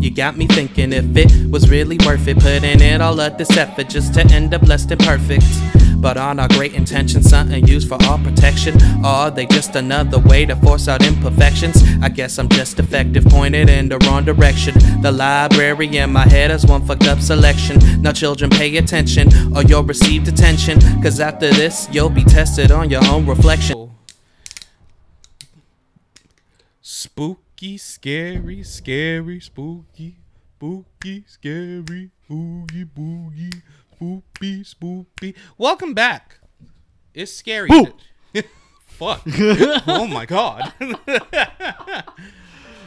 You got me thinking if it was really worth it, putting it all of this effort just to end up less than perfect. But aren't our great intentions something used for our protection? Or are they just another way to force out imperfections? I guess I'm just effective, pointed in the wrong direction. The library in my head has one fucked up selection. Now, children, pay attention, or you'll receive detention. Cause after this, you'll be tested on your own reflection. Spooky, scary, scary, spooky, spooky, scary, boogie, boogie, spoopy, spoopy. Welcome back. It's scary. Fuck. oh my god.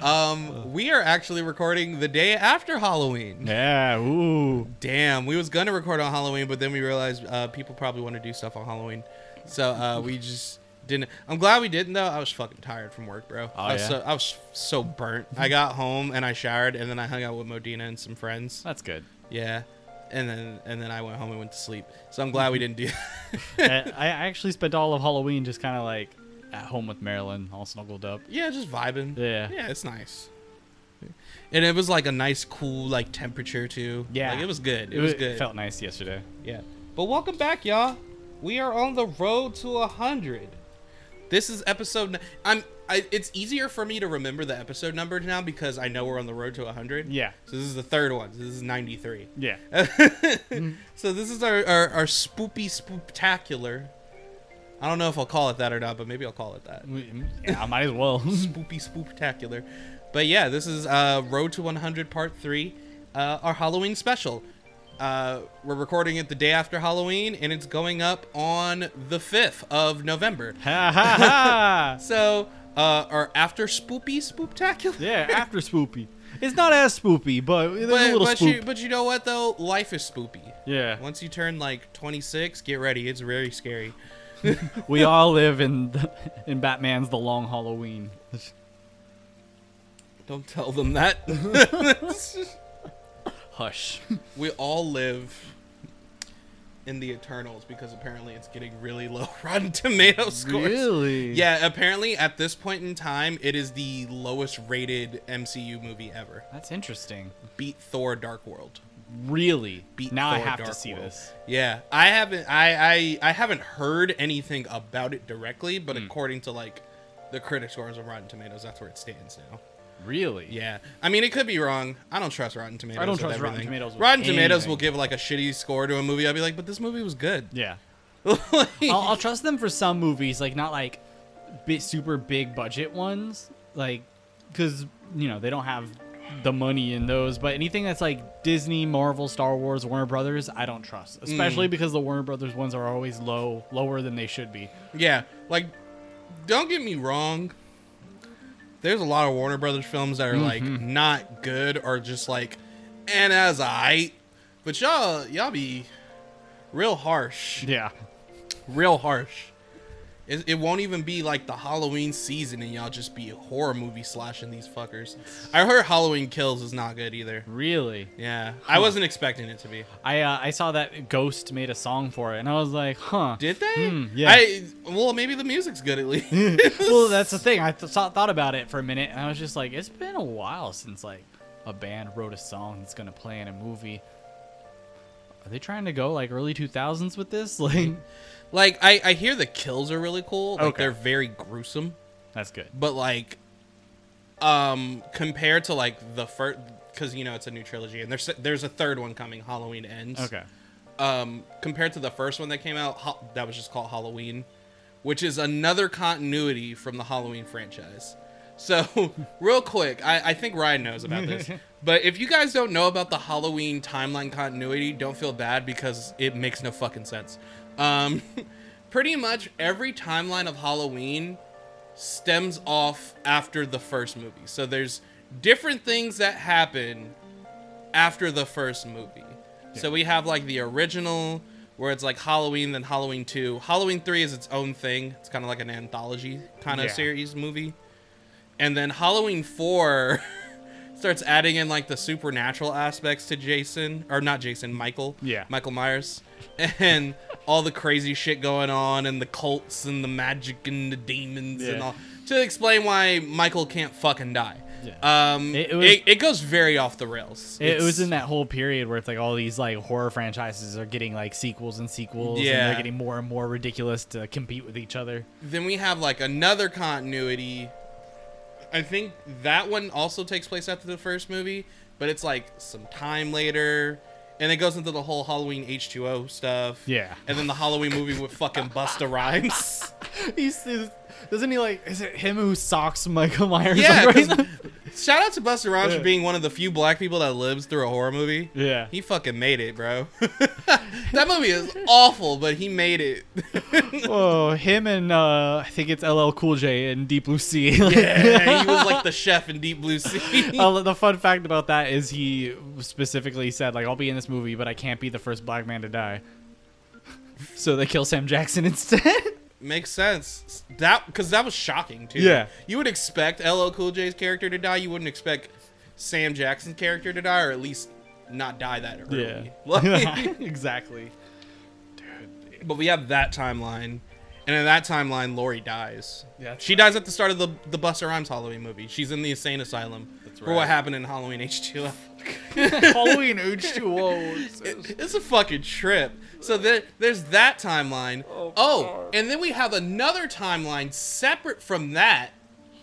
um, we are actually recording the day after Halloween. Yeah. Ooh. Damn, we was gonna record on Halloween, but then we realized uh, people probably want to do stuff on Halloween, so uh, we just didn't. I'm glad we didn't though. I was fucking tired from work, bro. Oh, I was yeah? so I was so burnt. I got home and I showered, and then I hung out with Modena and some friends. That's good. Yeah, and then and then I went home and went to sleep. So I'm glad we didn't do. I, I actually spent all of Halloween just kind of like at home with Marilyn, all snuggled up. yeah, just vibing. Yeah. yeah, it's nice. And it was like a nice, cool like temperature too. Yeah. like it was good. It, was good. felt nice yesterday. Yeah. But welcome back, y'all. We are on the road to a hundred. This is episode. I'm. I, it's easier for me to remember the episode number now because I know we're on the road to a hundred. Yeah. So this is the third one. This is ninety three. Yeah. so this is our, our our spoopy spooptacular. I don't know if I'll call it that or not, but maybe I'll call it that. yeah, I might as well. Spoopy spooptacular. But yeah, this is uh, Road to 100 Part 3, uh, our Halloween special. Uh, we're recording it the day after Halloween, and it's going up on the 5th of November. ha ha ha. So, uh, our after spoopy spooptacular. Yeah, after spoopy. It's not as spoopy, but there's a little but, spoop. you, but you know what, though? Life is spoopy. yeah. Once you turn like 26, get ready. It's very scary. We all live in the, in Batman's The Long Halloween. Don't tell them that. Hush. we all live in the Eternals because apparently it's getting really low Rotten Tomato scores. Really? Yeah, apparently at this point in time, it is the lowest rated MCU movie ever. That's interesting. Beat Thor: Dark World. Really? Beat now I have Dark to see World. this. Yeah, I haven't. I I I haven't heard anything about it directly, but Hmm. according to like the critic scores of Rotten Tomatoes, that's where it stands now. Really? Yeah, I mean it could be wrong. I don't trust Rotten Tomatoes. I don't with trust Rotten everything. Tomatoes with Rotten Tomatoes will give like a shitty score to a movie. I'll be like, but this movie was good. Yeah. Like- I'll, I'll trust them for some movies, like not like bit super big budget ones, like because you know they don't have the money in those. But anything that's like Disney, Marvel, Star Wars, Warner Brothers, I don't trust, mm. especially because the Warner Brothers ones are always low, lower than they should be. Yeah, like, don't get me wrong. There's a lot of Warner Brothers films that are like Mm-hmm. not good or just like, and as I, but y'all y'all be real harsh, Yeah. real harsh. It, it won't even be like the Halloween season, and y'all just be horror movie slashing these fuckers. I heard Halloween Kills is not good either. Really? Yeah, I wasn't expecting it to be. I uh, I saw that Ghost made a song for it, and I was like, huh. Did they? Hmm, yeah. I well, maybe the music's good at least. well, that's the thing. I th- thought thought about it for a minute, and I was just like, it's been a while since like a band wrote a song that's gonna play in a movie. Are they trying to go like early two thousands with this? Like, Like I, I hear the kills are really cool. Like Okay. they're very gruesome, that's good. but like, um, compared to like the first, because you know it's a new trilogy, and there's there's a third one coming. Halloween ends. Okay. Um, compared to the first one that came out, ha- that was just called Halloween, which is another continuity from the Halloween franchise. So, real quick, I, I think Ryan knows about this. but if you guys don't know about the Halloween timeline continuity, don't feel bad because it makes no fucking sense. Um, pretty much every timeline of Halloween stems off after the first movie. So, there's different things that happen after the first movie. So we have like the original where it's like Halloween, then Halloween 2. Halloween 3 is its own thing. It's kind of like an anthology kind of Yeah. series movie. And then Halloween 4 starts adding in like the supernatural aspects to Jason, or not Jason, Michael. Yeah. Michael Myers. And all the crazy shit going on, and the cults, and the magic, and the demons, and all. To explain why Michael can't fucking die. Yeah. Um, It- it, it was- it, goes very off the rails. It, it was in that whole period where it's like all these like horror franchises are getting like sequels and sequels, and they're getting more and more ridiculous to compete with each other. Then we have like another continuity. I think that one also takes place after the first movie, but it's like some time later, and it goes into the whole Halloween H two O stuff. Yeah. and then the Halloween movie with fucking Busta Rhymes. He's- doesn't he like? Is it him who socks Michael Myers? Yeah, like, right? Shout out to Busta Rhymes Yeah. for being one of the few black people that lives through a horror movie. yeah. He fucking made it, bro. that movie is awful, but he made it. Oh, him and uh, I think it's LL Cool J and Deep Blue Sea. yeah, he was like the chef in Deep Blue Sea. Uh, the fun fact about that is he specifically said like I'll be in this movie, but I can't be the first black man to die. So they kill Sam Jackson instead. Makes sense. That because that was shocking too. Yeah. you would expect LL Cool J's character to die. You wouldn't expect Sam Jackson's character to die, or at least not die that early. Like- exactly. but we have that timeline, and in that timeline, Laurie dies. Yeah, that's she dies at the start of the the Busta Rhymes Halloween movie. She's in the insane asylum for what happened in Halloween H2O. Halloween H2O. It's a fucking trip. So there, there's that timeline. Oh, and then we have another timeline separate from that,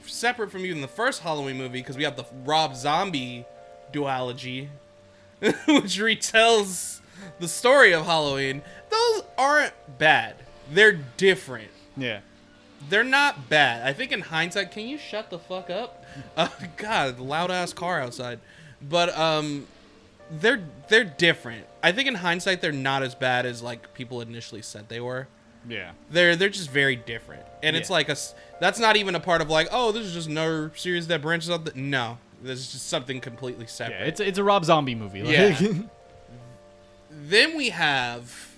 separate from even the first Halloween movie, because we have the Rob Zombie duology, which retells the story of Halloween. Those aren't bad. They're different. Yeah. They're not bad. I think in hindsight, can you shut the fuck up? Uh, God, loud ass car outside. But um, they're they're different. I think in hindsight, they're not as bad as like people initially said they were. Yeah. They're they're just very different, and it's like a that's not even a part of like oh this is just another series that branches off. The, no, this is just something completely separate. Yeah. It's it's a Rob Zombie movie. like- Yeah. Then we have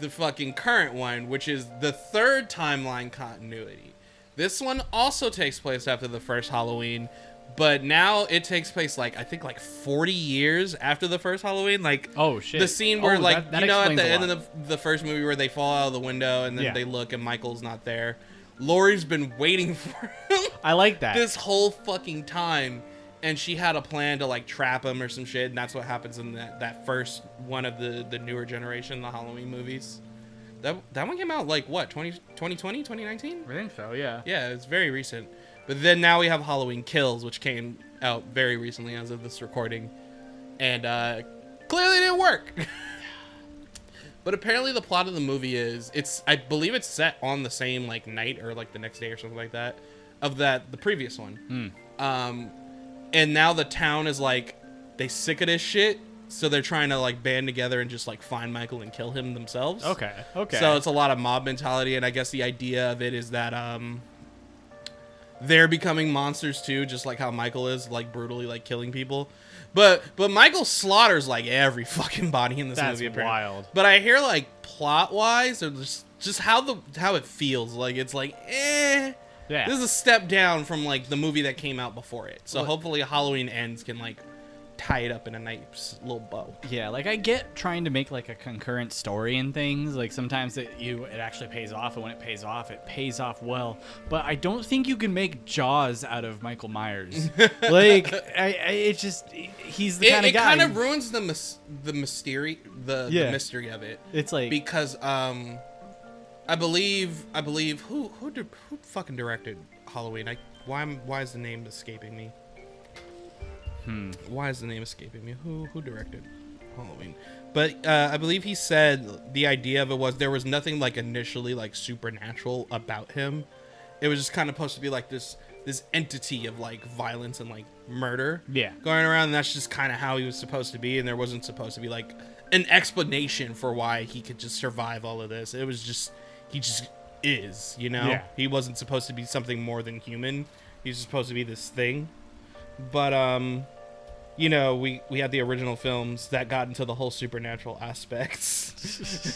the fucking current one, which is the third timeline continuity. This one also takes place after the first Halloween, but now it takes place like I think like 40 years after the first Halloween. Like Oh, shit. the scene where Oh, like that- that you know at the end lot. of the, the first movie where they fall out of the window and then Yeah. they look and Michael's not there. Laurie's been waiting for him I like that. this whole fucking time and she had a plan to like trap him or some shit and that's what happens in that, that first one of the the newer generation the halloween movies that that one came out like what 20, 2020 2019 I think so. Yeah. yeah it's very recent but then now we have halloween kills which came out very recently as of this recording and uh clearly didn't work but apparently the plot of the movie is it's i believe it's set on the same like night or like the next day or something like that of that the previous one um and now the town is like they sick of this shit so they're trying to like band together and just like find michael and kill him themselves Okay. Okay. so it's a lot of mob mentality, and I guess the idea of it is that um, they're becoming monsters too, just like how Michael is, like brutally like killing people. But but Michael slaughters like every fucking body in this That's movie. apparently. wild. But I hear like plot wise, or just just how the how it feels like it's like eh. Yeah. This is a step down from like the movie that came out before it. So Well- hopefully Halloween ends can like tie it up in a nice little bow. Yeah, like I get trying to make like a concurrent story and things. Like sometimes it you it actually pays off, and when it pays off, it pays off well. But I don't think you can make Jaws out of Michael Myers. like I, I it just he's the kind of guy. it kind of ruins the mys- the mystery the, the mystery of it. it's like because um I believe I believe who who di- who fucking directed Halloween? I why am why is the name escaping me? Hmm. Why is the name escaping me? Who who directed Halloween? But uh, I believe he said the idea of it was there was nothing like initially like supernatural about him. It was just kind of supposed to be like this this entity of like violence and like murder Yeah. going around and that's just kind of how he was supposed to be and there wasn't supposed to be like an explanation for why he could just survive all of this it was just he just is you know Yeah. he wasn't supposed to be something more than human he's supposed to be this thing but um you know we we had the original films that got into the whole supernatural aspects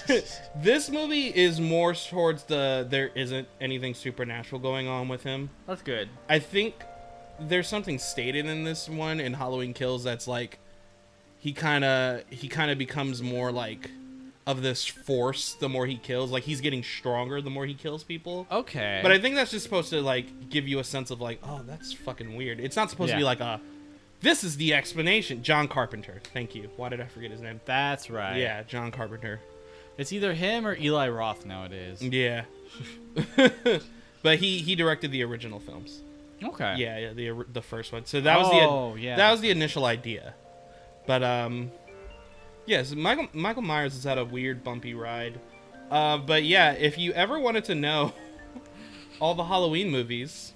this movie is more towards the there isn't anything supernatural going on with him that's good. I think there's something stated in this one in Halloween Kills that's like he kind of he kind of becomes more like of this force the more he kills. Like he's getting stronger the more he kills people. Okay. But I think that's just supposed to like give you a sense of like, oh, that's fucking weird. It's not supposed to be like a this is the explanation. John Carpenter. Thank you. Why did I forget his name? that's right. Yeah, John Carpenter. It's either him or Eli Roth nowadays. Yeah. but he he directed the original films. Okay. Yeah, yeah, the the first one. So that was Oh, the yeah. that was the initial idea. But um yes, Michael Michael Myers has had a weird bumpy ride. Uh but yeah, if you ever wanted to know all the Halloween movies,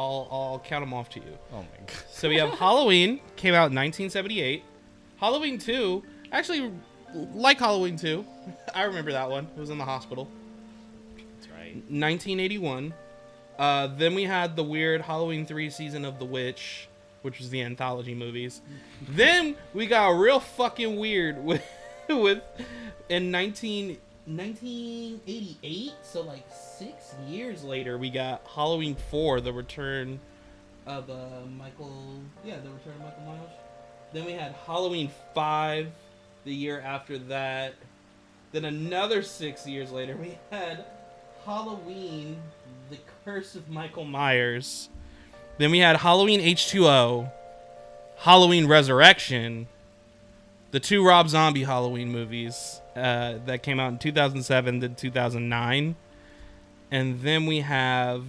I'll I'll count them off to you. Oh my god. So we have Halloween came out in 1978. Halloween 2, actually like Halloween 2. I remember that one. It was in the hospital. That's right. 1981. Uh, then we had the weird Halloween 3 season of The Witch, which was the anthology movies. then we got real fucking weird with with in 19 1988, so like 6 years later we got Halloween 4, the return of uh, Michael, yeah, the return of Michael Myers. Then we had Halloween 5 the year after that. Then another 6 years later we had Halloween, The Curse of Michael Myers. Then we had Halloween H2O, Halloween Resurrection, the two Rob Zombie Halloween movies uh, that came out in 2007 to 2009. And then we have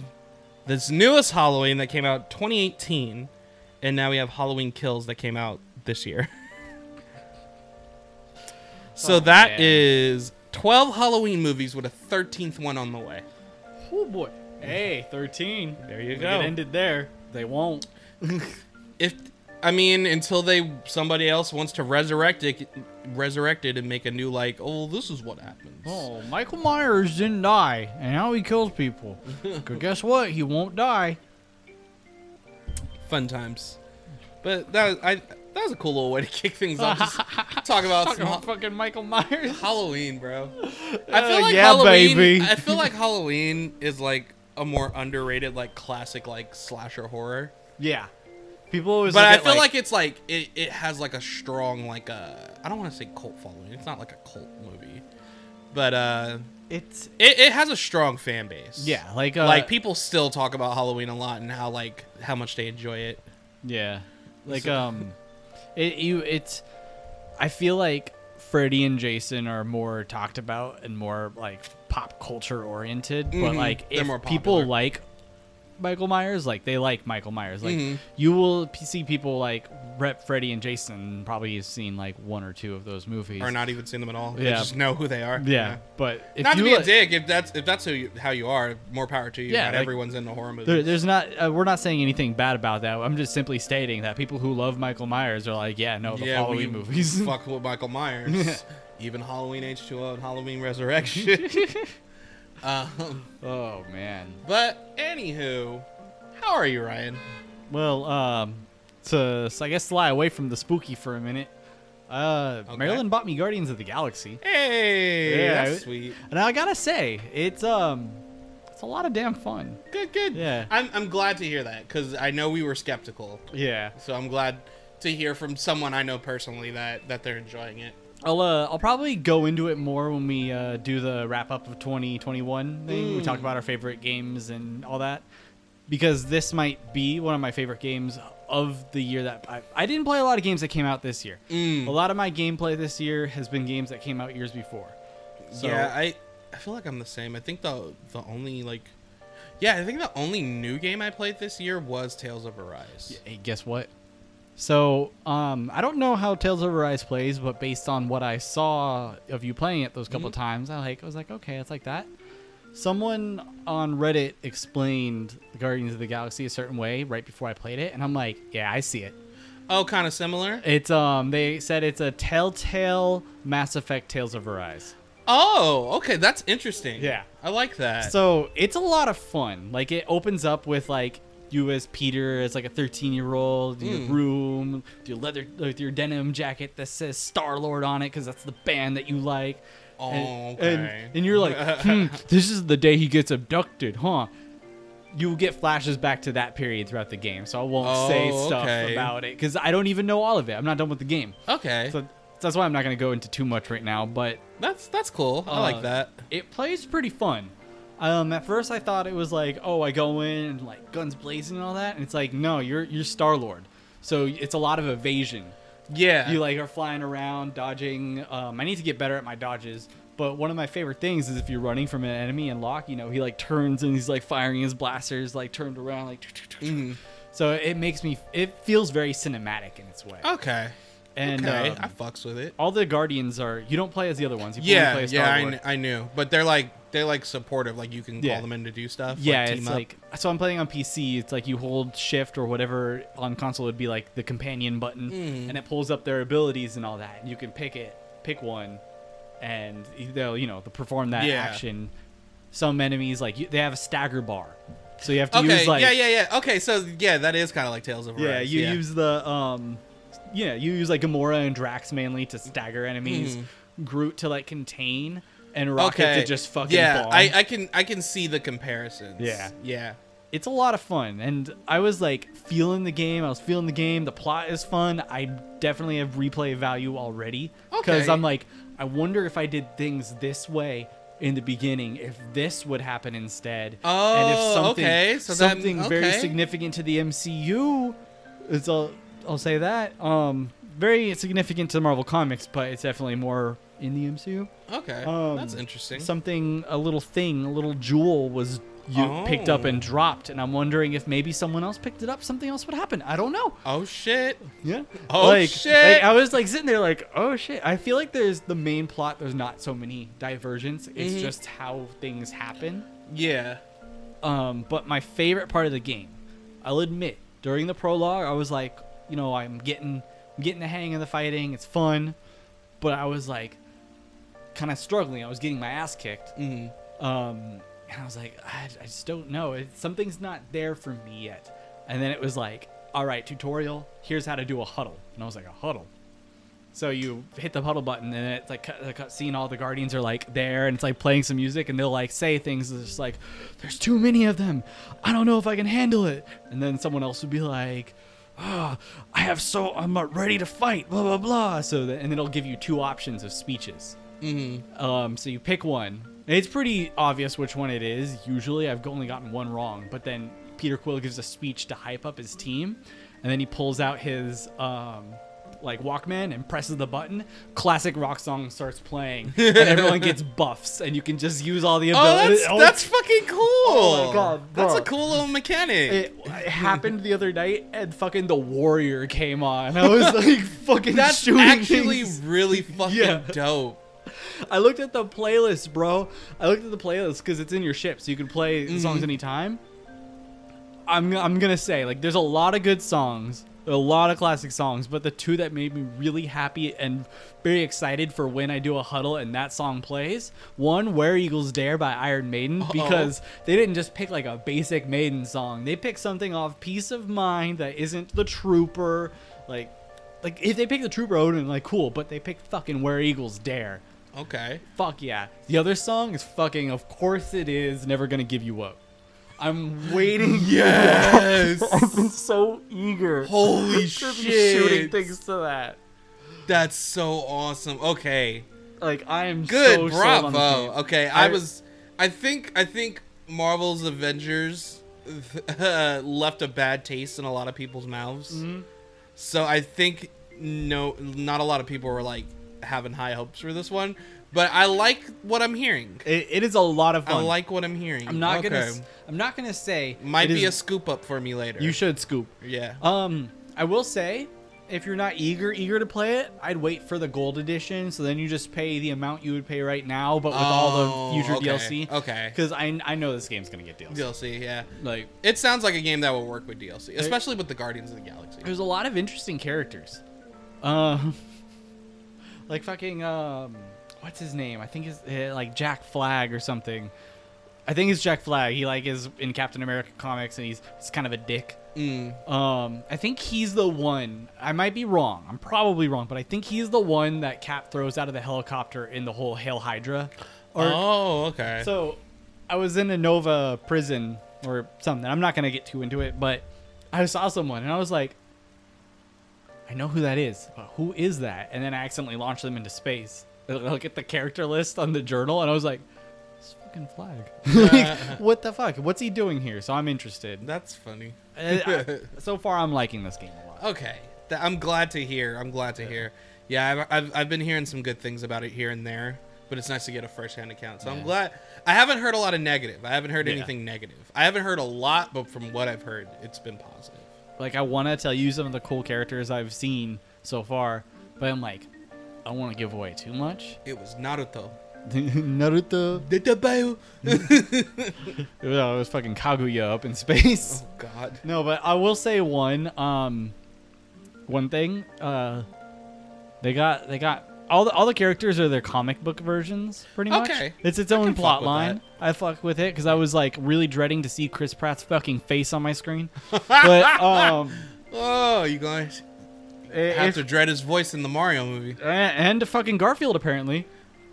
this newest Halloween that came out 2018. And now we have Halloween Kills that came out this year. so Oh, that man. is 12 Halloween movies with a 13th one on the way. Oh boy. Hey, 13. There you go. It ended there. They won't. if I mean until they somebody else wants to resurrect it, resurrect it and make a new like, oh, this is what happens. Oh, Michael Myers didn't die, and now he kills people. 'Cause guess what? He won't die. Fun times. But that was, I that was a cool little way to kick things off. Just talk about Talking about fucking Michael Myers. Halloween, bro. I Uh, feel like yeah, Halloween. baby. I feel like Halloween is like a more underrated, like classic, like slasher horror. Yeah. People always. But I feel like, it's like it, it has like a strong like a I don't want to say cult following. It's not like a cult movie, but uh it's it, it has a strong fan base. yeah, like uh, like people still talk about Halloween a lot and how like how much they enjoy it. Yeah, like So- um, it you it's. I feel like Freddy and Jason are more talked about and more like pop culture oriented, but Mhm, like they're if more people like Michael Myers, like they like Michael Myers, like Mhm. you will p- see people like rep Freddy and Jason. Probably have seen like one or two of those movies, Or not even seen them at all. They Yeah. just know who they are. Yeah, but if Not to be a dick, if that's if that's who you, how you are, more power to you. Yeah, not like- everyone's into horror movies. There, there's not. Uh, we're not saying anything bad about that. I'm just simply stating that people who love Michael Myers are like, yeah, no, the yeah, Halloween we movies. fuck with Michael Myers. Even Halloween H2O and Halloween Resurrection. um, oh man. but anywho, how are you, Ryan? Well, um, to so I guess lie away from the spooky for a minute. Uh, Okay. Marilyn bought me Guardians of the Galaxy, Hey, Yeah, that's I- sweet. and I gotta say, it's um, it's a lot of damn fun. Good, good. Yeah. I'm I'm glad to hear that because I know we were skeptical. Yeah. So I'm glad to hear from someone I know personally that that they're enjoying it. I'll uh, I'll probably go into it more when we uh, do the wrap up of 2021 thing. We talk about our favorite games and all that, because this might be one of my favorite games of the year. That I, I didn't play a lot of games that came out this year. Mm. A lot of my gameplay this year has been games that came out years before. So, yeah, I I feel like I'm the same. I think the the only like yeah, I think the only new game I played this year was Tales of Arise. Hey, guess what? So, um, I don't know how Tales of Arise plays, but based on what I saw of you playing it those couple Mm-hmm. times, I like I was like, okay, it's like that. Someone on Reddit explained Guardians of the Galaxy a certain way right before I played it, and I'm like, yeah, I see it. Oh, kind of similar. It's um, they said it's a Telltale Mass Effect Tales of Arise. Oh, okay, that's interesting. Yeah. I like that. So it's a lot of fun. Like it opens up with like you as Peter as like a 13 year old in your Mm. room, with your leather with your denim jacket that says Star Lord on it because that's the band that you like. oh, and, okay. and, and you're like, hmm, this is the day he gets abducted, huh? You get flashes back to that period throughout the game, so I won't say Oh, stuff okay. about it because I don't even know all of it. I'm not done with the game. okay. So that's why I'm not gonna go into too much right now. But That's that's cool. I Uh, like that. it plays pretty fun. Um, at first I thought it was like, oh, I go in and like guns blazing and all that, and it's like, no, you're you're Star Lord, so it's a lot of evasion. Yeah. You like are flying around, dodging. Um, I need to get better at my dodges. But one of my favorite things is if you're running from an enemy and Locke, you know, he like turns and he's like firing his blasters, like turned around, like. Mhm. So it makes me. It feels very cinematic in its way. Okay. And okay. uh, I fucks with it. all the guardians are. You don't play as the other ones. You Yeah, play as yeah, I, kn- I knew, but they're like they're like supportive. Like you can call Yeah. them in to do stuff. Yeah, like, team it's up. like so I'm playing on PC. It's like you hold shift or whatever on console would be like the companion button, Mhm. and it pulls up their abilities and all that. And you can pick it, pick one, and they'll you know they'll perform that Yeah. action. Some enemies like you, they have a stagger bar, so you have to okay, use like yeah, yeah, yeah. Okay, so yeah, that is kind of like Tales of yeah, Arise. you use the um, yeah, you use like Gamora and Drax mainly to stagger enemies, Groot to like contain, and Rocket Mm-hmm. okay to just fucking yeah. I, I can I can see the comparisons. Yeah. yeah. it's a lot of fun and i was like feeling the game i was feeling the game the plot is fun i definitely have replay value already because Okay. i'm like i wonder if i did things this way in the beginning if this would happen instead and if Oh, something, okay, so then- something very significant to the mcu is i'll, I'll say that um very significant to marvel comics but it's definitely more in the mcu Okay, Um, that's interesting. something a little thing a little jewel was you picked up and Oh. dropped and i'm wondering if maybe someone else picked it up something else would happen i don't know oh shit! yeah Oh, like, shit. like, i was like sitting there like oh shit i feel like there's the main plot there's not so many divergence it's Mhm. just how things happen Yeah. um, but my favorite part of the game, I'll admit, during the prologue, I was like, you know, I'm getting, I'm getting the hang of the fighting. It's fun, but I was like, kind of struggling. I was getting my ass kicked, hmm um, and I was like, I, I just don't know. It, something's not there for me yet. And then it was like, all right, tutorial. Here's how to do a huddle, and I was like, a huddle. So you hit the huddle button, and it's like cut, the cut scene. All the guardians are like there, and it's like playing some music, and they'll like say things. It's just like, "There's too many of them. I don't know if I can handle it." And then someone else would be like, "Ah, I have so I'm ready to fight." Blah blah blah. So that, and then it'll give you two options of speeches. Mm-hmm. Um, so you pick one. It's pretty obvious which one it is. Usually, I've only gotten one wrong. But then Peter Quill gives a speech to hype up his team, and then he pulls out his um, like Walkman and presses the button. Classic rock song starts playing, and everyone gets buffs, and you can just use all the Oh, abilities. that's Oh, that's fucking cool. Oh my God, that's a cool little mechanic. it, it happened the other night, and fucking the Warrior came on. I was like, fucking that's actually things. really fucking Yeah. dope. I looked at the playlist, bro. I looked at the playlist because it's in your ship, so you can play Mm-hmm. songs anytime. I'm I'm gonna say like there's a lot of good songs, a lot of classic songs, but the two that made me really happy and very excited for when I do a huddle and that song plays. One, "Where Eagles Dare" by Iron Maiden, Uh-oh. because they didn't just pick like a basic Maiden song. They picked something off "Piece of Mind" that isn't the Trooper, like. Like if they pick the Trooper, I would've been like cool, but they picked fucking "Where Eagles Dare." Okay. Fuck yeah. The other song is fucking Of Course It Is Never Gonna Give You Up. I'm waiting. Yes. I've been so eager. Holy shit. shooting things to that. That's so awesome. Okay. Like I am Good. so sold on this Bravo. Okay. I, I- was. I think. I think Marvel's Avengers left a bad taste in a lot of people's mouths. Mm-hmm. So I think no, not a lot of people were like having high hopes for this one. But I like what I'm hearing. It, it is a lot of fun. I like what I'm hearing. I'm not gonna. Okay. s- I'm not gonna say. Might it be a scoop up for me later. You should scoop. Yeah. Um, I will say, if you're not eager eager to play it, I'd wait for the gold edition. So then you just pay the amount you would pay right now, but with all Oh, the future okay, DLC. okay. Because I I know this game's gonna get DLC. DLC. Yeah. Like It sounds like a game that will work with DLC, especially with the Guardians of the Galaxy. there's a lot of interesting characters. Um, like fucking um, what's his name? I think it's uh, like Jack Flag or something. I think it's Jack Flag. He like is in Captain America comics, and he's he's kind of a dick. Mm. Um, I think he's the one. I might be wrong. I'm probably wrong, but I think he's the one that Cap throws out of the helicopter in the whole Hail Hydra. Or, oh, okay. So, I was in a Nova prison or something. I'm not gonna get too into it, but I saw someone and I was like, I I know who that is, but who is that? And then I accidentally launched them into space. I look at the character list on the journal, and I was like, "This fucking flag. Like, what the fuck? What's he doing here?" So I'm interested. That's funny. Uh, I- so far, I'm liking this game a lot. Okay, Th- I'm glad to hear. I'm glad to hear. Yeah, I've, I've, I've been hearing some good things about it here and there, but it's nice to get a first-hand account. So I'm glad. I haven't heard a lot of negative. I haven't heard Yeah. anything negative. I haven't heard a lot, but from what I've heard, it's been positive. Like, I want to tell you some of the cool characters I've seen so far, but I'm like, I don't want to give away too much. It was Naruto. Naruto. It was fucking Kaguya up in space. Oh God. No, but I will say one um one thing, uh they got they got all the all the characters are their comic book versions pretty much. Okay. It's its own plot line. that. I fuck with it cuz I was like really dreading to see Chris Pratt's fucking face on my screen. but um Oh, you guys Eh, have to dread his voice in the Mario movie. Eh, and to fucking Garfield apparently.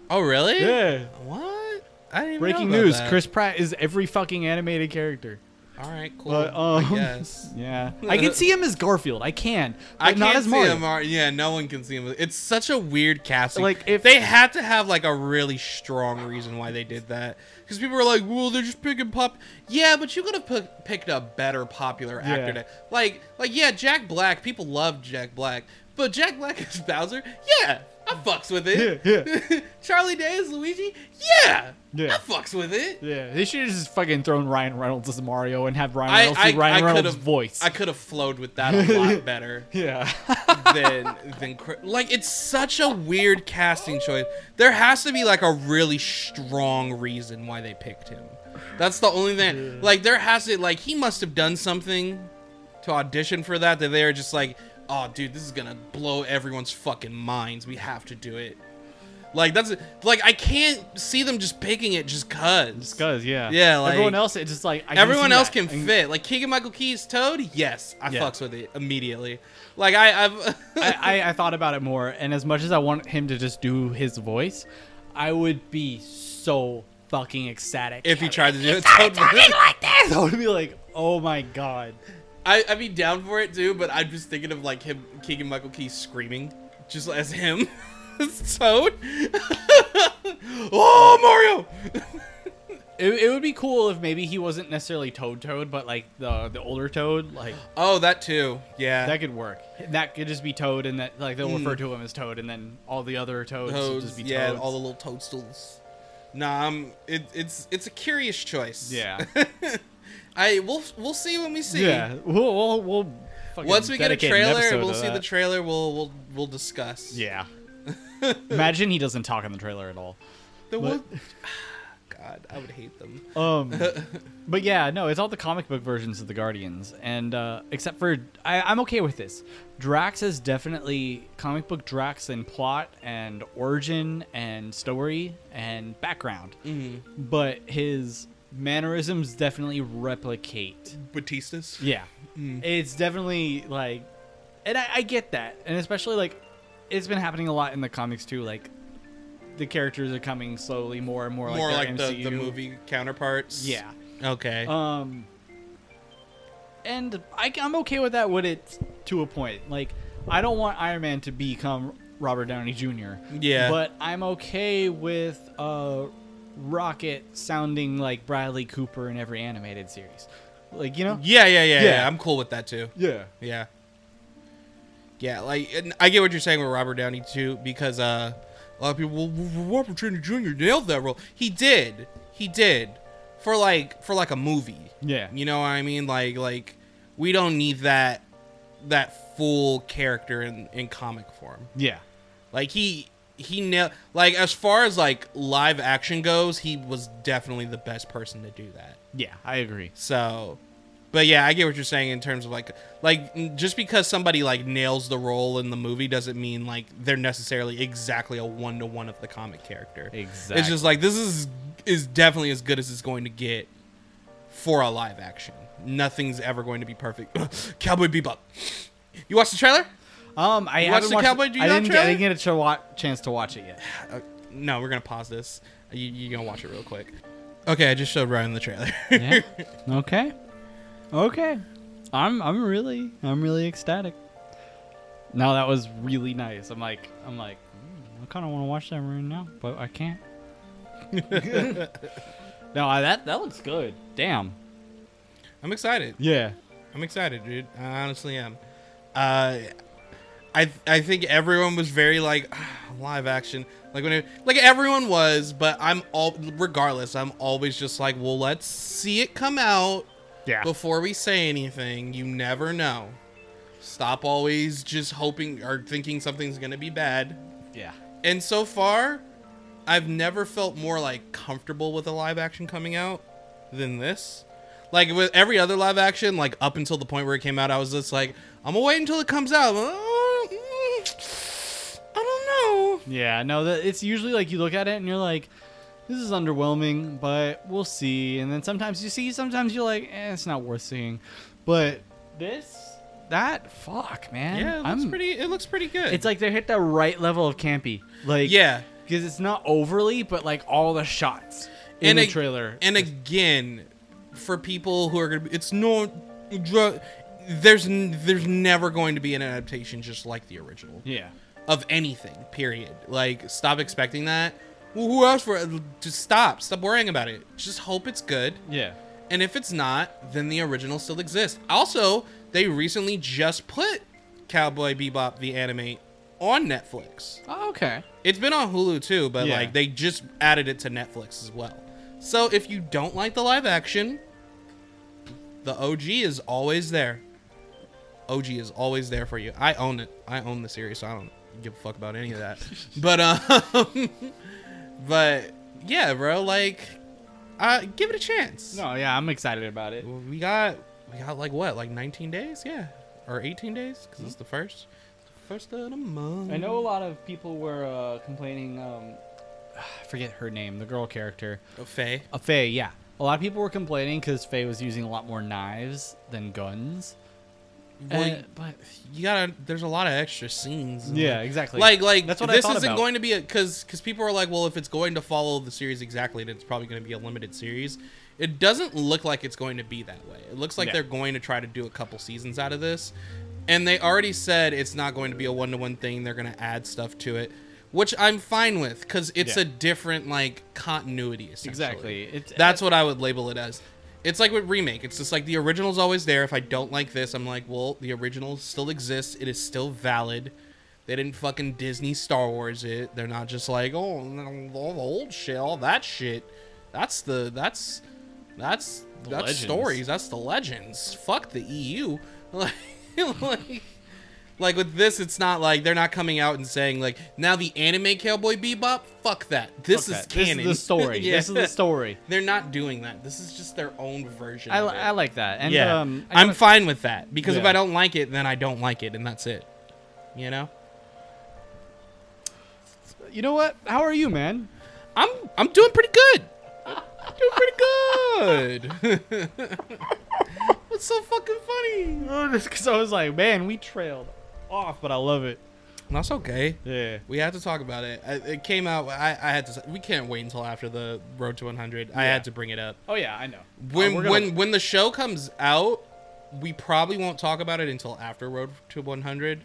Oh, really? Yeah. What? I didn't even Breaking news, that. Chris Pratt is every fucking animated character. All right, cool. But, um, I guess. Yeah. I can see him as Garfield. I can. I not can't as see Mario. him. Mar- yeah, no one can see him. It's such a weird casting. Like, if- they had to have like a really strong reason why they did that, because people were like, "Well, they're just picking pop." Yeah, but you could have pi- picked a better popular actor. Yeah. To- like, like yeah, Jack Black. People love Jack Black, but Jack Black as Bowser. Yeah, I fucks with it. Yeah, Charlie Day as Luigi. Yeah, Yeah. I fucks with it. Yeah, they should have just fucking thrown Ryan Reynolds as Mario and have Ryan Reynolds I, do Ryan I Reynolds' voice. I could have flowed with that a lot better. yeah. than than like it's such a weird casting choice. There has to be like a really strong reason why they picked him. That's the only thing. Like there has to like he must have done something to audition for that that they're just like, "Oh dude, this is going to blow everyone's fucking minds. We have to do it." Like that's like I can't see them just picking it just cuz. Just cause, yeah. Yeah, like- everyone else, it's just like I Everyone else that. can And fit. Like Keegan Michael Key's Toad, yes, I Yeah. fucks with it immediately. Like I, I've I, I, I thought about it more, and as much as I want him to just do his voice, I would be so fucking ecstatic if he tried to do it, Toad talking like this. I would be like, oh my god. I, I'd be down for it too, but I'm just thinking of like him, Keegan Michael Key screaming just as him. Toad. oh, Mario! It, it would be cool if maybe he wasn't necessarily Toad Toad, but like the the older Toad, like Oh, that too. Yeah. that could work. That could just be Toad, and that like they'll Mm. refer to him as Toad, and then all the other Toads, will Toads, just be yeah, Toads. all the little toadstools. Nah, um, it, it's it's a curious choice. Yeah. I we'll we'll see when we see. Yeah, we'll we'll, we'll fucking Once we get a dedicate an trailer, episode we'll to see the trailer. We'll we'll we'll discuss. yeah. Imagine he doesn't talk in the trailer at all. The But- one. God, I would hate them. Um, but yeah, no, it's all the comic book versions of the Guardians, and uh, except for I, I'm okay with this. Drax is definitely comic book Drax in plot and origin and story and background, Mm-hmm. but his mannerisms definitely replicate. Batistas. Yeah, Mm. it's definitely like, and I, I get that, and especially like, it's been happening a lot in the comics too. Like, the characters are coming slowly more and more like More their like the, the movie counterparts. Yeah. Okay. Um, and I, I'm okay with that With it to a point. Like, I don't want Iron Man to become Robert Downey Jr. Yeah. But I'm okay with uh, Rocket sounding like Bradley Cooper in every animated series. Like, you know? yeah, yeah, yeah, yeah, Yeah. I'm cool with that too. Yeah. Yeah. Yeah, like I get what you're saying with Robert Downey too, because uh, a lot of people, well, Robert Downey Jr. nailed that role. He did, he did, for like for like a movie. Yeah. You know what I mean? Like like we don't need that that full character in in comic form. Yeah. Like he he nailed like as far as like live action goes, he was definitely the best person to do that. Yeah, I agree. So, but yeah, I get what you're saying in terms of like, like just because somebody like nails the role in the movie doesn't mean like they're necessarily exactly a one to one of the comic character. Exactly. It's just like this is is definitely as good as it's going to get for a live action. Nothing's ever going to be perfect. Cowboy Bebop. You watched the trailer? Um, I You watched the watched. Cowboy I Bebop didn't, get, I didn't get a ch- wa- chance to watch it yet. Uh, no, we're gonna pause this. You, you're gonna watch it real quick. Okay, I just showed Ryan the trailer. Yeah. okay. Okay. I'm I'm really I'm really ecstatic. No, that was really nice. I'm like, I'm like, "Mm, I kind of want to watch that right now, but I can't. no, I, that that looks good. Damn. I'm excited. Yeah. I'm excited, dude. I honestly am. Uh, I I think everyone was very like live action, like when it, like everyone was, but I'm all regardless. I'm always just like, well, let's see it come out Yeah. before we say anything. You never know. Stop always just hoping or thinking something's gonna be bad. Yeah. And so far, I've never felt more like comfortable with a live action coming out than this. Like with every other live action, like up until the point where it came out, I was just like, I'm gonna wait until it comes out. Uh, mm, I don't know. Yeah. No, that it's usually like you look at it and you're like, this is underwhelming, but we'll see. And then sometimes you see, sometimes you're like, eh, it's not worth seeing. But this, that, fuck, man. Yeah, it looks I'm- pretty. It looks pretty good. It's like they hit the right level of campy. Like yeah, because it's not overly, but like all the shots in the ag- trailer. And again, for people who are gonna, be, it's no. dr- There's there's never going to be an adaptation just like the original. yeah. of anything. Period. Like, stop expecting that. Well, who else for? Just stop. Stop worrying about it. Just hope it's good. Yeah. And if it's not, then the original still exists. Also, they recently just put Cowboy Bebop the anime on Netflix. Oh, okay. It's been on Hulu too, but Yeah. like they just added it to Netflix as well. So if you don't like the live action, the OG is always there. OG is always there for you. I own it. I own the series, so I don't give a fuck about any of that. but um, but yeah, bro, like, uh, give it a chance. No, yeah, I'm excited about it. we got we got like what, like 19 days? Yeah, or 18 days because it's the first, first of the month. I know a lot of people were uh, complaining. Um, I forget her name, the girl character, Oh, Faye. uh, Faye. Yeah, a lot of people were complaining because Faye was using a lot more knives than guns. Well, Uh, but you gotta there's a lot of extra scenes yeah, exactly. like like That's what this thought isn't about. going to be a because because people are like well if it's going to follow the series exactly then it's probably going to be a limited series it doesn't look like it's going to be that way it looks like Yeah. they're going to try to do a couple seasons out of this and they already said it's not going to be a one-to-one thing they're going to add stuff to it which i'm fine with because it's Yeah. a different like continuity essentially. exactly. It's That's what I would label it as. It's like with remake. It's just like the original's always there. If I don't like this, I'm like, well, the original still exists. It is still valid. They didn't fucking Disney Star Wars it. They're not just like, oh, all the old shit, all that shit. That's the that's that's The that's legends. stories. That's the legends. Fuck the EU. Like, like, like with this, it's not like they're not coming out and saying like now the anime Cowboy Bebop. Fuck that. This Fuck is that. This is the story. Yeah. This is the story. They're not doing that. This is just their own version. I, of it. I like that. And yeah, um, I I'm fine with that because if I don't like it, then I don't like it, and that's it. You know, you know what? How are you, man? I'm I'm doing pretty good. doing pretty good. What's so fucking funny? Because I was like, man, we trailed off, but I love it. That's okay. Yeah. We had to talk about it. I- It came out. I, I had to. We can't wait until after the Road to 100. I Yeah. had to bring it up. Oh yeah, I know. when we're gonna- when when the show comes out, we probably won't talk about it until after Road to 100,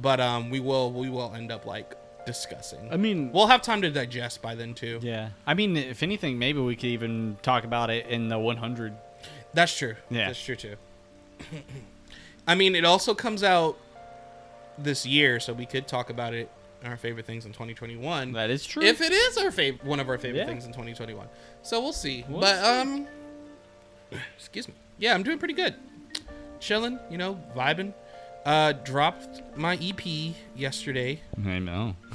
but um, we will we will end up like discussing. I mean, we'll have time to digest by then too. yeah. I mean, if anything, maybe we could even talk about it in the 100. That's true. Yeah. that's true too. I mean, it also comes out this year, so we could talk about it. Our favorite things in 2021. That is true. if it is our favorite, one of our favorite Yeah. things in 2021. So we'll see. We'll but see. um, excuse me. Yeah, I'm doing pretty good. Chilling, you know, vibing. Uh, dropped my EP yesterday. I know.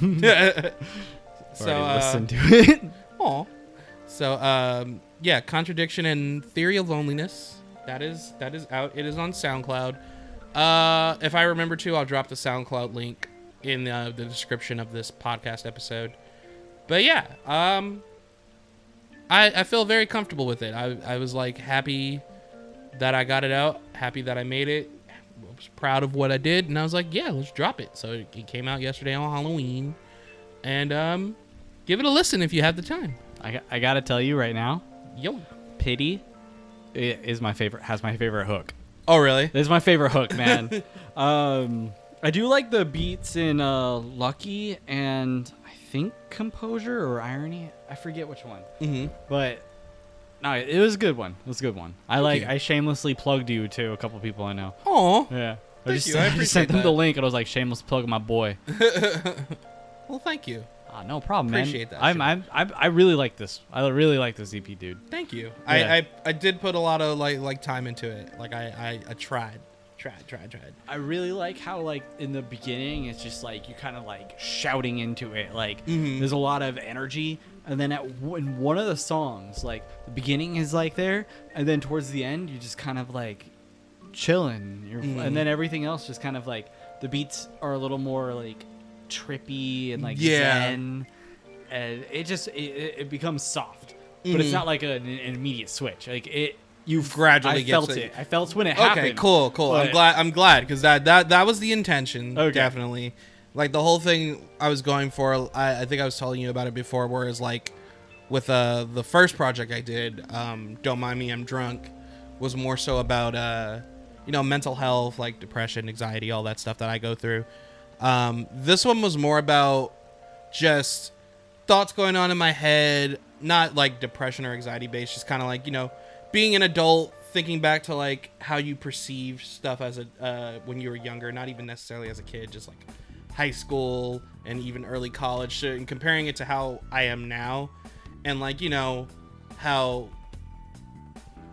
so uh, listened to it. aw. So um, yeah, contradiction and theory of loneliness. That is that is out. It is on SoundCloud. Uh, if I remember to, I'll drop the SoundCloud link in uh, the description of this podcast episode. But yeah, um, I I feel very comfortable with it. I I was like happy that I got it out, happy that I made it. I was proud of what I did, and I was like, yeah, let's drop it. So it, it came out yesterday on Halloween, and um, give it a listen if you have the time. I, got- I gotta tell you right now, Yo. pity is my favorite. Has my favorite hook. Oh really? This is my favorite hook, man. um, I do like the beats in uh, Lucky and I think Composure or Irony. I forget which one. Mm-hmm. But no, it was a good one. It was a good one. I like. you. I shamelessly plugged you to a couple people I know. Oh, Yeah. I Thank just, you, I I just appreciate sent them the link and I was like, shameless plug my boy. well, thank you. Ah, no problem, man. Appreciate that, I'm, shit. I'm, I'm, I really like this. I really like this EP, dude. Thank you. Yeah. I, I I did put a lot of like like time into it. Like I I, I tried, tried, tried, tried. I really like how like in the beginning it's just like you kind of like shouting into it like Mhm. there's a lot of energy and then at w- in one of the songs like the beginning is like there and then towards the end you just kind of like chilling you're, Mhm. and then everything else just kind of like the beats are a little more like trippy and like Yeah. zen and it just it, it becomes soft but it's Mhm. not like an, an immediate switch like it you Gradually I felt it. it. I felt when it Okay, happened. Okay, cool, cool. I'm glad. I'm glad because that that that was the intention. Okay. Definitely. Like the whole thing I was going for. I, I think I was telling you about it before. Whereas like with uh the first project I did, um, don't mind me, I'm drunk, was more so about uh you know mental health, like depression, anxiety, all that stuff that I go through. Um, this one was more about just thoughts going on in my head, not like depression or anxiety based, just kind of like, you know, being an adult, thinking back to like how you perceive stuff as a uh, when you were younger, not even necessarily as a kid, just like high school and even early college, so, and comparing it to how I am now, and like you know how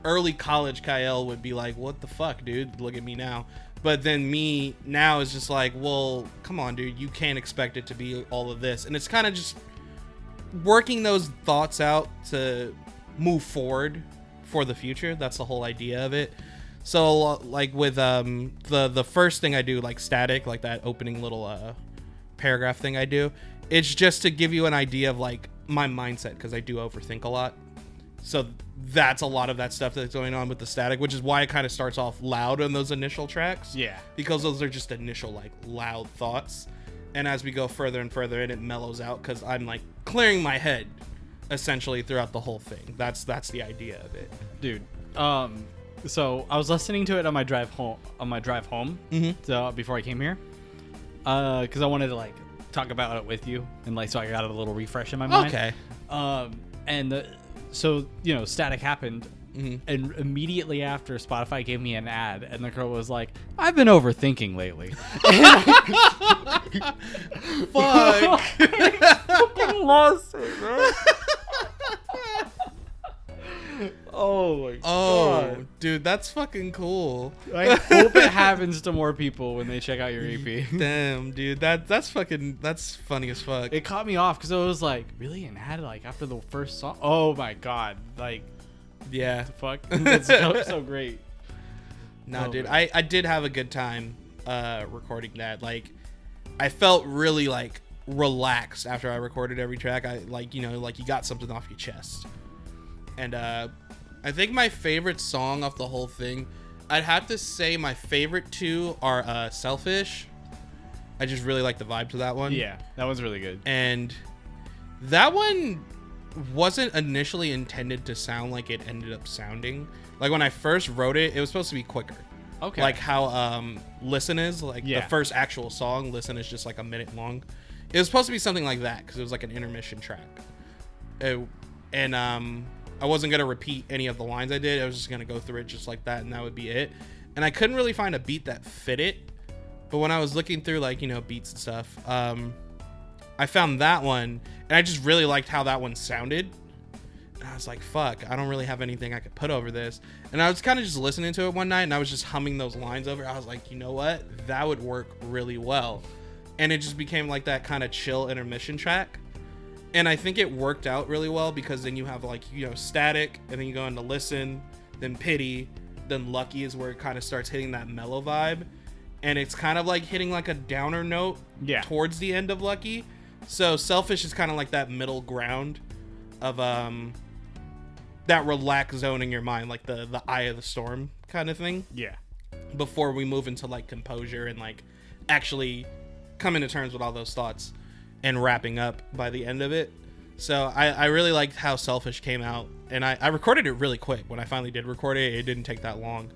early college Kyle would be like, "What the fuck, dude? Look at me now." But then me now is just like, "Well, come on, dude. You can't expect it to be all of this." And it's kind of just working those thoughts out to move forward for the future. That's the whole idea of it. So like with um the the first thing I do like static like that opening little uh paragraph thing I do, it's just to give you an idea of like my mindset because I do overthink a lot. So that's a lot of that stuff that's going on with the static, which is why it kind of starts off loud on those initial tracks. Yeah. Because those are just initial like loud thoughts. And as we go further and further in, it mellows out because I'm like clearing my head essentially throughout the whole thing. That's that's the idea of it. dude. Um, so I was listening to it on my drive home. On my drive home, Mhm. so before I came here, uh, because I wanted to like talk about it with you, and like so I got a little refresh in my mind. Okay. Um, and the, so you know, static happened. Mhm. And immediately after, Spotify gave me an ad, and the girl was like, "I've been overthinking lately." Fuck. fucking lost it, man. oh my god. oh, dude, that's fucking cool. I hope it happens to more people when they check out your EP. Damn, dude, that that's fucking that's funny as fuck. It caught me off because it was like, really? And had like after the first song? Oh my god! Like, yeah. fuck, that's so, so great. Nah, Oh, dude. I I did have a good time uh recording that. Like I felt really like relaxed after I recorded every track. I like, you know, like you got something off your chest. And uh I think my favorite song off the whole thing, I'd have to say my favorite two are uh Selfish. I just really like the vibe to that one. Yeah, that was really good. and that one wasn't initially intended to sound like it ended up sounding. Like when I first wrote it, it was supposed to be quicker. Okay. Like how um Listen is, like Yeah. the first actual song, Listen is just like a minute long. It was supposed to be something like that because it was like an intermission track. It- and um I wasn't gonna repeat any of the lines I did. I was just gonna go through it just like that, and that would be it. And I couldn't really find a beat that fit it. But when I was looking through like you know beats and stuff, um, I found that one, and I just really liked how that one sounded. And I was like, "Fuck, I don't really have anything I could put over this." And I was kind of just listening to it one night, and I was just humming those lines over. I was like, "You know what? That would work really well." And it just became like that kind of chill intermission track. And I think it worked out really well because then you have like you know static, and then you go into listen, then pity, then lucky is where it kind of starts hitting that mellow vibe, and it's kind of like hitting like a downer note Yeah. towards the end of lucky. So selfish is kind of like that middle ground of um that relaxed zone in your mind, like the the eye of the storm kind of thing yeah. before we move into like composure and like actually coming to terms with all those thoughts and wrapping up by the end of it. So I, I really liked how Selfish came out, and I, I recorded it really quick. When I finally did record it, it didn't take that long.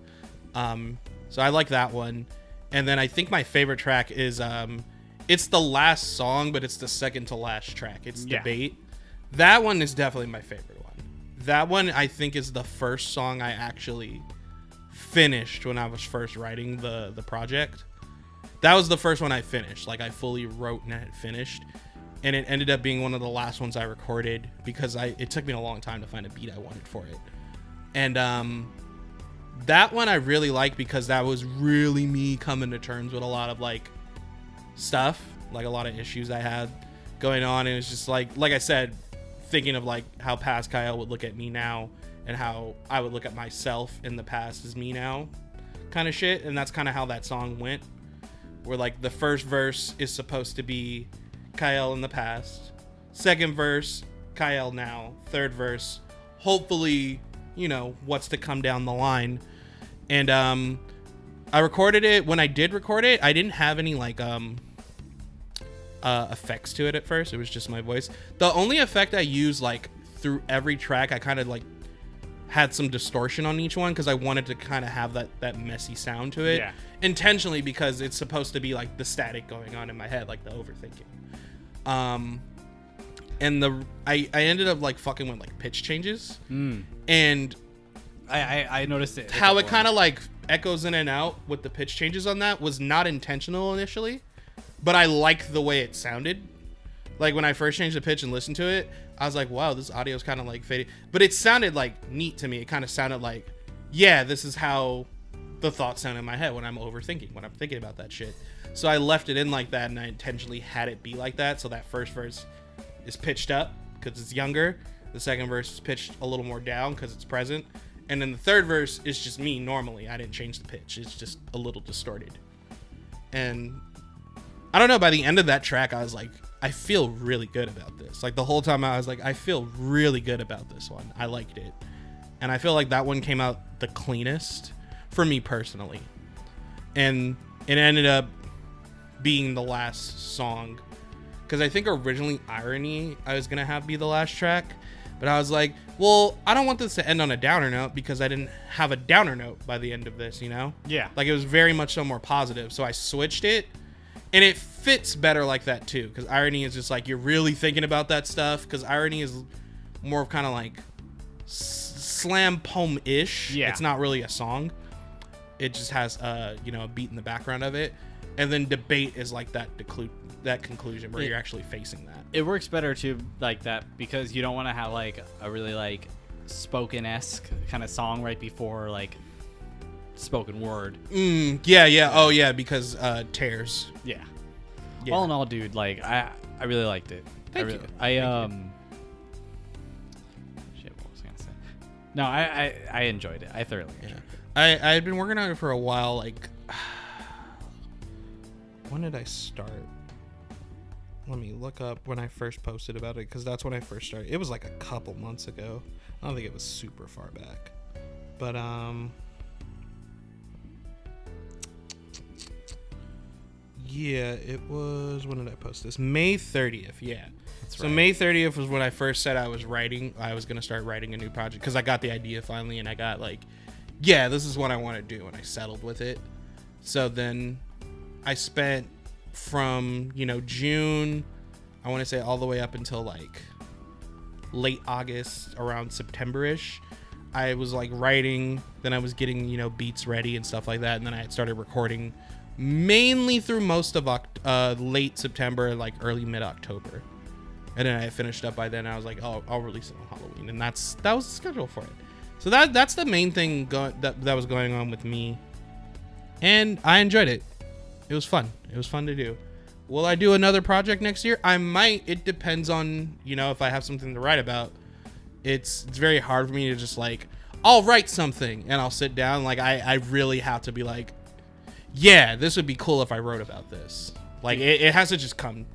Um, so I like that one, And then I think my favorite track is um it's the last song, but it's the second to last track. It's Yeah. debate. That one is definitely my favorite one. That one I think is the first song I actually finished when I was first writing the the project. That was the first one I finished. Like I fully wrote and finished. And it ended up being one of the last ones I recorded because I it took me a long time to find a beat I wanted for it. And um that one I really like because that was really me coming to terms with a lot of like stuff, like a lot of issues I had going on. And it was just like, like I said, thinking of like how past Kyle would look at me now and how I would look at myself in the past as me now, kind of shit. And that's kind of how that song went. Where like the first verse is supposed to be Kyle in the past, second verse Kyle now, third verse hopefully you know what's to come down the line. And um, I recorded it when I did record it. I didn't have any like um uh, effects to it at first. It was just my voice. The only effect I used like through every track, I kind of like had some distortion on each one because I wanted to kind of have that that messy sound to it Yeah. Intentionally because it's supposed to be like the static going on in my head, like the overthinking. Um, and the I I ended up like fucking with like pitch changes and I, I, I noticed it. how it kind of like echoes in and out with the pitch changes on that was not intentional initially, but I like the way it sounded. Like when I first changed the pitch and listened to it, I was like, "Wow, this audio is kind of like fading," but it sounded like neat to me. It kind of sounded like, "Yeah, this is how the thought sound in my head when I'm overthinking, when I'm thinking about that shit." So I left it in like that, and I intentionally had it be like that. So that first verse is pitched up because it's younger. The second verse is pitched a little more down because it's present. And then the third verse is just me normally. I didn't change the pitch. It's just a little distorted. And I don't know, by the end of that track, I was like, I feel really good about this. Like the whole time I was like, I feel really good about this one. I liked it. And I feel like that one came out the cleanest for me personally. And it ended up being the last song because I think originally Irony I was gonna have be the last track, but I was like, well, I don't want this to end on a downer note because I didn't have a downer note by the end of this, you know? Yeah. Like it was very much so more positive, so I switched it, and it fits better like that too. Because Irony is just like you're really thinking about that stuff. Because Irony is more of kind of like s- slam poem ish. Yeah. it's not really a song. It just has uh you know a beat in the background of it, and then debate is like that declu- that conclusion where It- you're actually facing that. it works better too like that because you don't want to have like a really like spoken esque kind of song right before like spoken word. Mm, yeah, yeah, oh yeah, because uh tears. Yeah. Yeah. All in all, dude, like I I really liked it. I Thank really, you. I Thank you. um. Shit, what was I gonna say? No, I I, I enjoyed it. I thoroughly enjoyed Yeah. it. I I had been working on it for a while. Like, when did I start? Let me look up when I first posted about it because that's when I first started. It was like a couple months ago. I don't think it was super far back, but um, yeah, it was. When did I post this? May thirtieth. Yeah. so right. May thirtieth was when I first said I was writing. I was gonna start writing a new project because I got the idea finally, and I got like yeah, this is what I want to do, and I settled with it. So then I spent from, you know, June, I want to say all the way up until like late August, around September ish. I was like writing, then I was getting, you know, beats ready and stuff like that, and then I had started recording mainly through most of uh, late September, like early mid October. And then I finished up by then. I was like, oh, I'll release it on Halloween, and that's that was the schedule for it. So that that's the main thing go- that that was going on with me, and I enjoyed it. It was fun. It was fun to do. Will I do another project next year? I might. It depends on you know if I have something to write about. It's it's very hard for me to just like I'll write something and I'll sit down. Like I I really have to be like, yeah, this would be cool if I wrote about this. Like it, it has to just come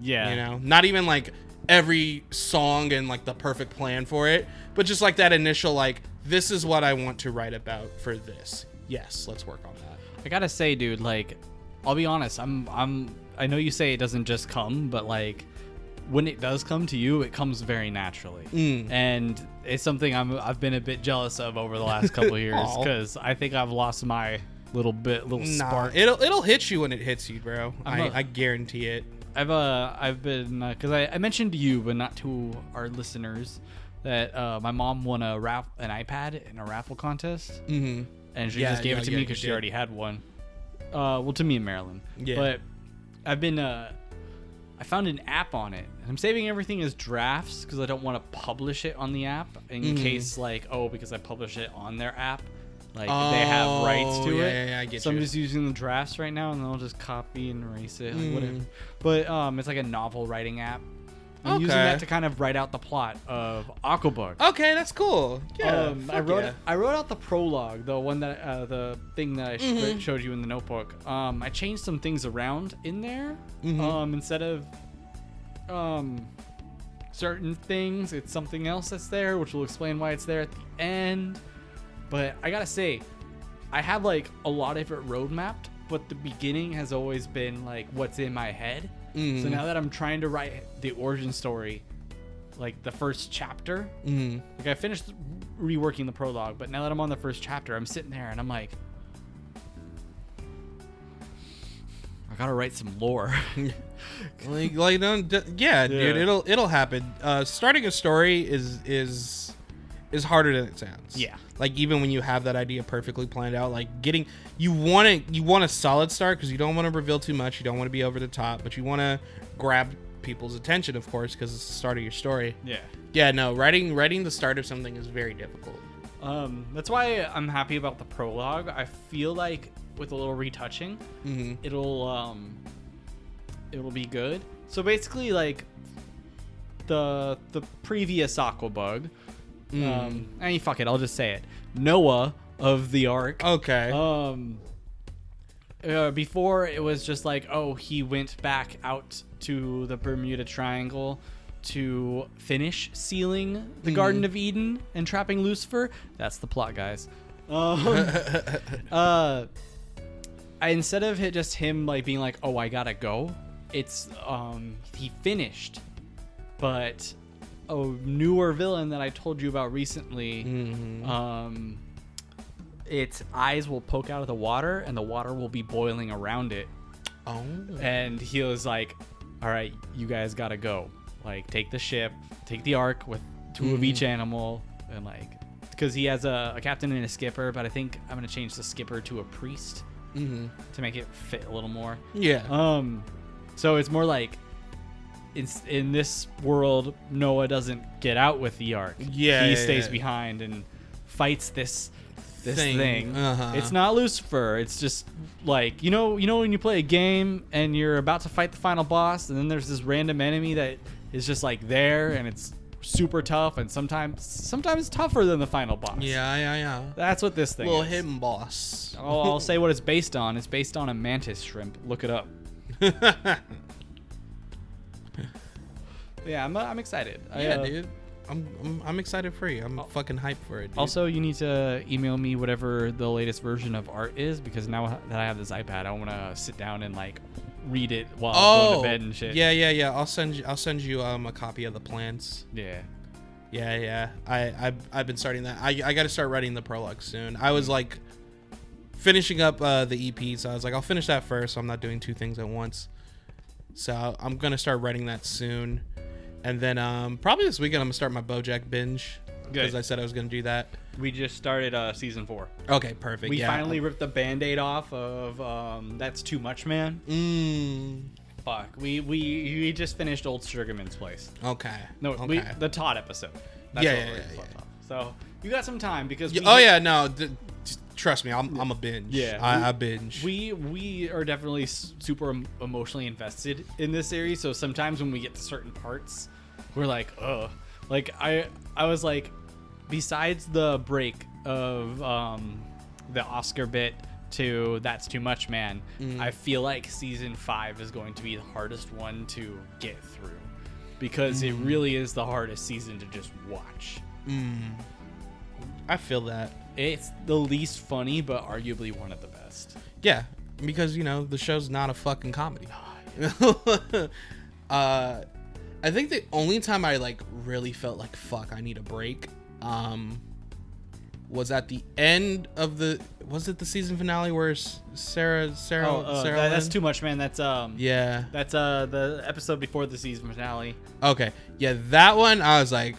Yeah. you know not even like every song and like the perfect plan for it but just like that initial like this is what i want to write about for this yes let's work on that I gotta say, dude, like, I'll be honest. I'm, I'm. I know you say it doesn't just come, but like, when it does come to you, it comes very naturally, Mm. and it's something I'm. I've been a bit jealous of over the last couple years because I think I've lost my little bit, little Nah, spark. it'll it'll hit you when it hits you, bro. I'm I a- I guarantee it. I've uh I've been because I, I mentioned to you, but not to our listeners, that uh, my mom won a raff an iPad in a raffle contest, Mm-hmm. and she Yeah, just gave yeah, it to yeah, me because she already had one. Uh, well, to me in Maryland. Yeah. But I've been uh, I found an app on it, I'm saving everything as drafts because I don't want to publish it on the app in Mhm. case like oh because I publish it on their app, like they have rights to Oh, yeah, it. yeah, yeah, I get so I'm just using the drafts right now, and then I'll just copy and erase it, like whatever. Mm. But um, it's like a novel writing app. I'm using that to kind of write out the plot of Aquabug. Okay, that's cool. Yeah, um, I wrote yeah. I wrote out the prologue, the one that uh, the thing that I Mhm. showed you in the notebook. Um, I changed some things around in there. Mhm. Um, instead of um certain things, it's something else that's there, which will explain why it's there at the end. But I gotta say, I have like a lot of it road mapped, but the beginning has always been like what's in my head. So Mhm. now that I'm trying to write the origin story, like the first chapter, Mhm. like I finished reworking the prologue, but now that I'm on the first chapter, I'm sitting there and I'm like, I gotta write some lore. like like d- yeah, dude it'll it'll happen uh starting a story is is is harder than it sounds Yeah. like even when you have that idea perfectly planned out like getting you want to you want a solid start because you don't want to reveal too much you don't want to be over the top but you want to grab people's attention of course because it's the start of your story yeah. yeah no writing writing the start of something is very difficult Um, that's why I'm happy about the prologue. I feel like with a little retouching, mm-hmm. it'll um, it'll be good. So basically, like the the previous Aquabug, um, I mean, fuck it, I'll just say it. Noah of the Ark. okay Um, uh, before it was just like, oh, he went back out to the Bermuda Triangle to finish sealing the Garden of Eden and trapping Lucifer. That's the plot, guys. Um, uh, I, instead of it just him like being like, oh, I gotta go, it's um, he finished, but a newer villain that I told you about recently Mhm. um, its eyes will poke out of the water and the water will be boiling around it. oh And he was like, All right, you guys gotta go. Like, take the ship, take the ark with 2 of each animal, and like, because he has a, a captain and a skipper, but I think I'm gonna change the skipper to a priest mm-hmm. to make it fit a little more. yeah Um, so it's more like in, in this world, Noah doesn't get out with the ark. Yeah, he yeah, stays yeah. behind and fights this this Thing. thing. Uh-huh. It's not Lucifer. It's just like you know, you know when you play a game and you're about to fight the final boss, and then there's this random enemy that is just like there, and it's super tough, and sometimes sometimes tougher than the final boss. yeah yeah yeah that's what this thing little is. hidden boss I'll, I'll say what it's based on. It's based on a mantis shrimp. Look it up. Yeah, I'm, I'm excited. I, yeah, uh, dude. I'm, I'm I'm excited for you. I'm fucking hyped for it. Dude. Also, you need to email me whatever the latest version of art is because now that I have this iPad, I want to sit down and like read it while I'm oh, going to bed and shit. yeah, yeah, yeah. I'll send you. I'll send you um a copy of the plans. Yeah. Yeah, yeah. I I've, I've been starting that. I I got to start writing the prologue soon. I was like finishing up uh, the EP, so I was like, I'll finish that first. So I'm not doing two things at once. So I'm gonna start writing that soon, and then um probably this weekend I'm gonna start my BoJack binge because I said I was gonna do that. We just started uh, season four. Okay, perfect. We yeah. finally ripped the band-aid off of um, That's Too Much Man. Mm, Fuck. We we we just finished Old Sugarman's place. okay. No, okay. we, the Todd episode. That's Yeah, what yeah, we're yeah, yeah. So you got some time because Yeah, oh yeah, no. Just trust me, I'm I'm a binge. Yeah, I, we- I binge. We we are definitely super emotionally invested in this series. So sometimes when we get to certain parts, we're like, ugh. Like I I was like, besides the break of um the Oscar bit to that's too much, man. Mm. I feel like season five is going to be the hardest one to get through because it Mm. really is the hardest season to just watch. Mm. I feel that. It's the least funny, but arguably one of the best. Yeah, because you know the show's not a fucking comedy. uh, I think the only time I like really felt like fuck, I need a break, um, was at the end of the was it the season finale where Sarah Sarah Oh, uh, Sarah that- that's too much, man. That's um. Yeah. That's uh the episode before the season finale. Okay. Yeah, that one I was like,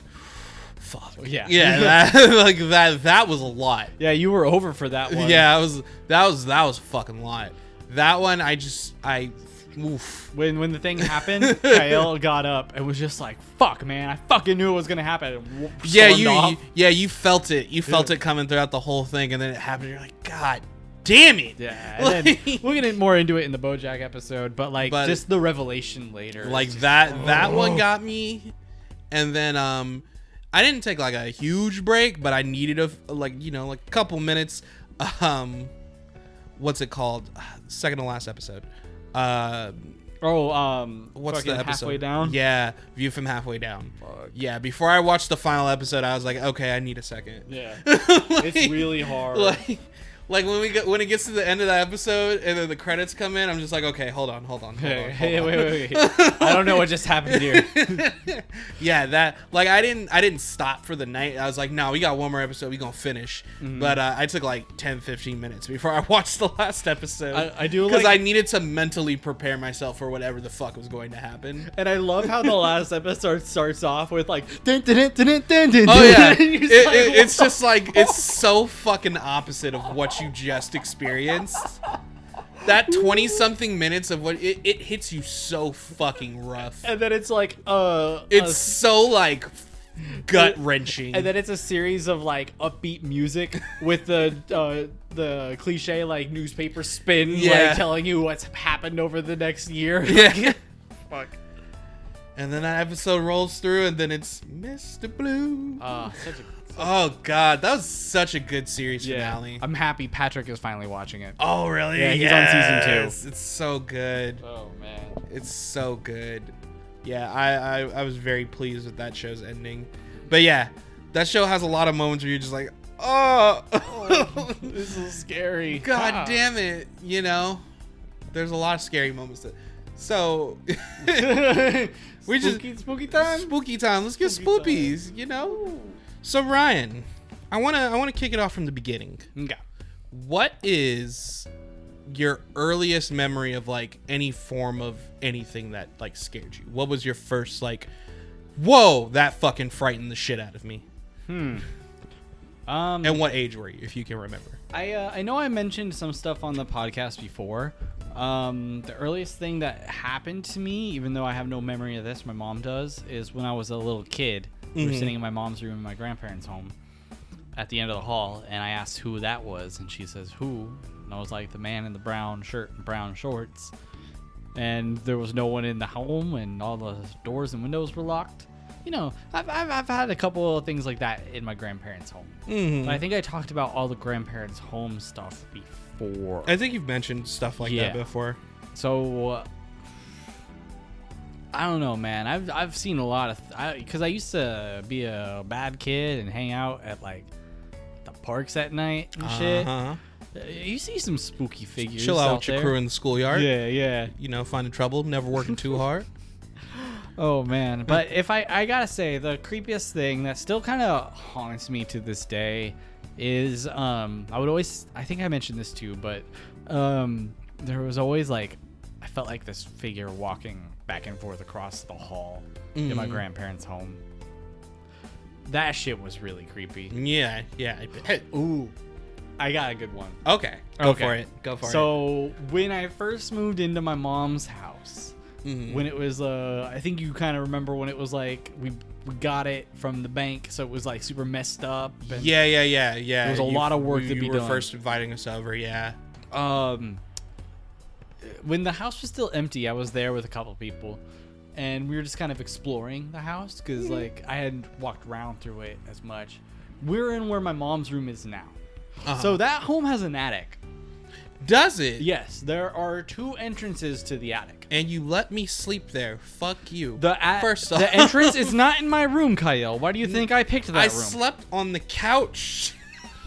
fuck. Yeah. Yeah, that, like that that was a lot. Yeah, you were over for that one. Yeah, I was that was that was a fucking lot. That one I just I oof. When when the thing happened, Kyle got up and was just like, "Fuck, man! I fucking knew it was gonna happen." Yeah, you, you yeah, you felt it. You felt it coming throughout the whole thing and then it happened you're like, god damn it. Yeah, then we'll get more into it in the BoJack episode, but like But- just the revelation later, like just- that that one got me and then um i didn't take like a huge break but i needed a like you know like a couple minutes um what's it called second to last episode uh Oh, um, what's the episode halfway down? yeah view from halfway down Fuck. yeah before i watched the final episode i was like okay i need a second Yeah, Like- it's really hard. like like when we get when it gets to the end of the episode and then the credits come in i'm just like okay hold on hold on hold hey, on, hold wait, on. wait, wait! I don't know what just happened here. yeah, that like I didn't I didn't stop for the night. I was like, no, we got one more episode. We gonna finish. Mm-hmm. But uh, I took like 10, 15 minutes before I watched the last episode. I- I do because like- I needed to mentally prepare myself for whatever the fuck was going to happen. And I love how the last episode starts off with like, dun, dun, dun, dun, dun, dun, Oh yeah, It- like, it- it's just like it's so fucking opposite of what you just experienced. That twenty something minutes of what it, it hits you so fucking rough. and then it's like uh It's a- so like gut wrenching. and then it's a series of like upbeat music with the uh the cliche like newspaper spin Yeah. like telling you what's happened over the next year yeah. fuck And then that episode rolls through, and then it's Mr. Blue. uh such a oh God, that was such a good series yeah finale. i'm happy patrick is finally watching it oh really? Yeah, he's on season two. It's so good. oh man It's so good. Yeah, I, I I was very pleased with that show's ending. But yeah, that show has a lot of moments where you're just like, oh, this is scary God Ah. damn it. You know, there's a lot of scary moments. That, so We just- spooky, spooky time spooky time. Let's get Spooky spoopies. You know. So Ryan, I wanna I wanna kick it off from the beginning. okay. What is your earliest memory of like any form of anything that like scared you? What was your first like? Whoa, that fucking frightened the shit out of me. hmm um And what age were you, if you can remember? I uh, I know I mentioned some stuff on the podcast before. Um, the earliest thing that happened to me, even though I have no memory of this, my mom does, is when I was a little kid. We were Mhm. sitting in my mom's room in my grandparents' home at the end of the hall, and I asked who that was, and she says, "Who?" And I was like, "The man in the brown shirt and brown shorts." And there was no one in the home, and all the doors and windows were locked. You know, I've, I've, I've had a couple of things like that in my grandparents' home. Mm-hmm. But I think I talked about all the grandparents' home stuff before. I think you've mentioned stuff like Yeah. that before. So uh, I don't know, man. I've I've seen a lot of because I, used to be a bad kid and hang out at like the parks at night and shit. Uh-huh. Uh, You see some spooky figures. Chill out out with your there. crew in the schoolyard. Yeah, yeah. You know, finding trouble, never working too hard. Oh man, but if I I gotta say the creepiest thing that still kind of haunts me to this day is um I would always I think I mentioned this too, but um there was always like I felt like this figure walking back and forth across the hall in my Mhm. grandparents' home. That shit was really creepy. Yeah, yeah. Ooh, I got a good one. Okay, go Okay. for it. Go for it. So when I first moved into my mom's house, Mhm. when it was uh I think you kind of remember when it was like we we got it from the bank so it was like super messed up and yeah, yeah, yeah, yeah. There was a lot of work you, to you be were done. first inviting us over. Yeah. um when the house was still empty I was there with a couple people and we were just kind of exploring the house cuz like I hadn't walked around through it as much. We're in where my mom's room is now. Uh-huh. So that home has an attic. does it? Yes, there are two entrances to the attic. And you let me sleep there. Fuck you. The a- First off, the entrance is not in my room, Kyle. Why do you think I picked that I room? slept on the couch.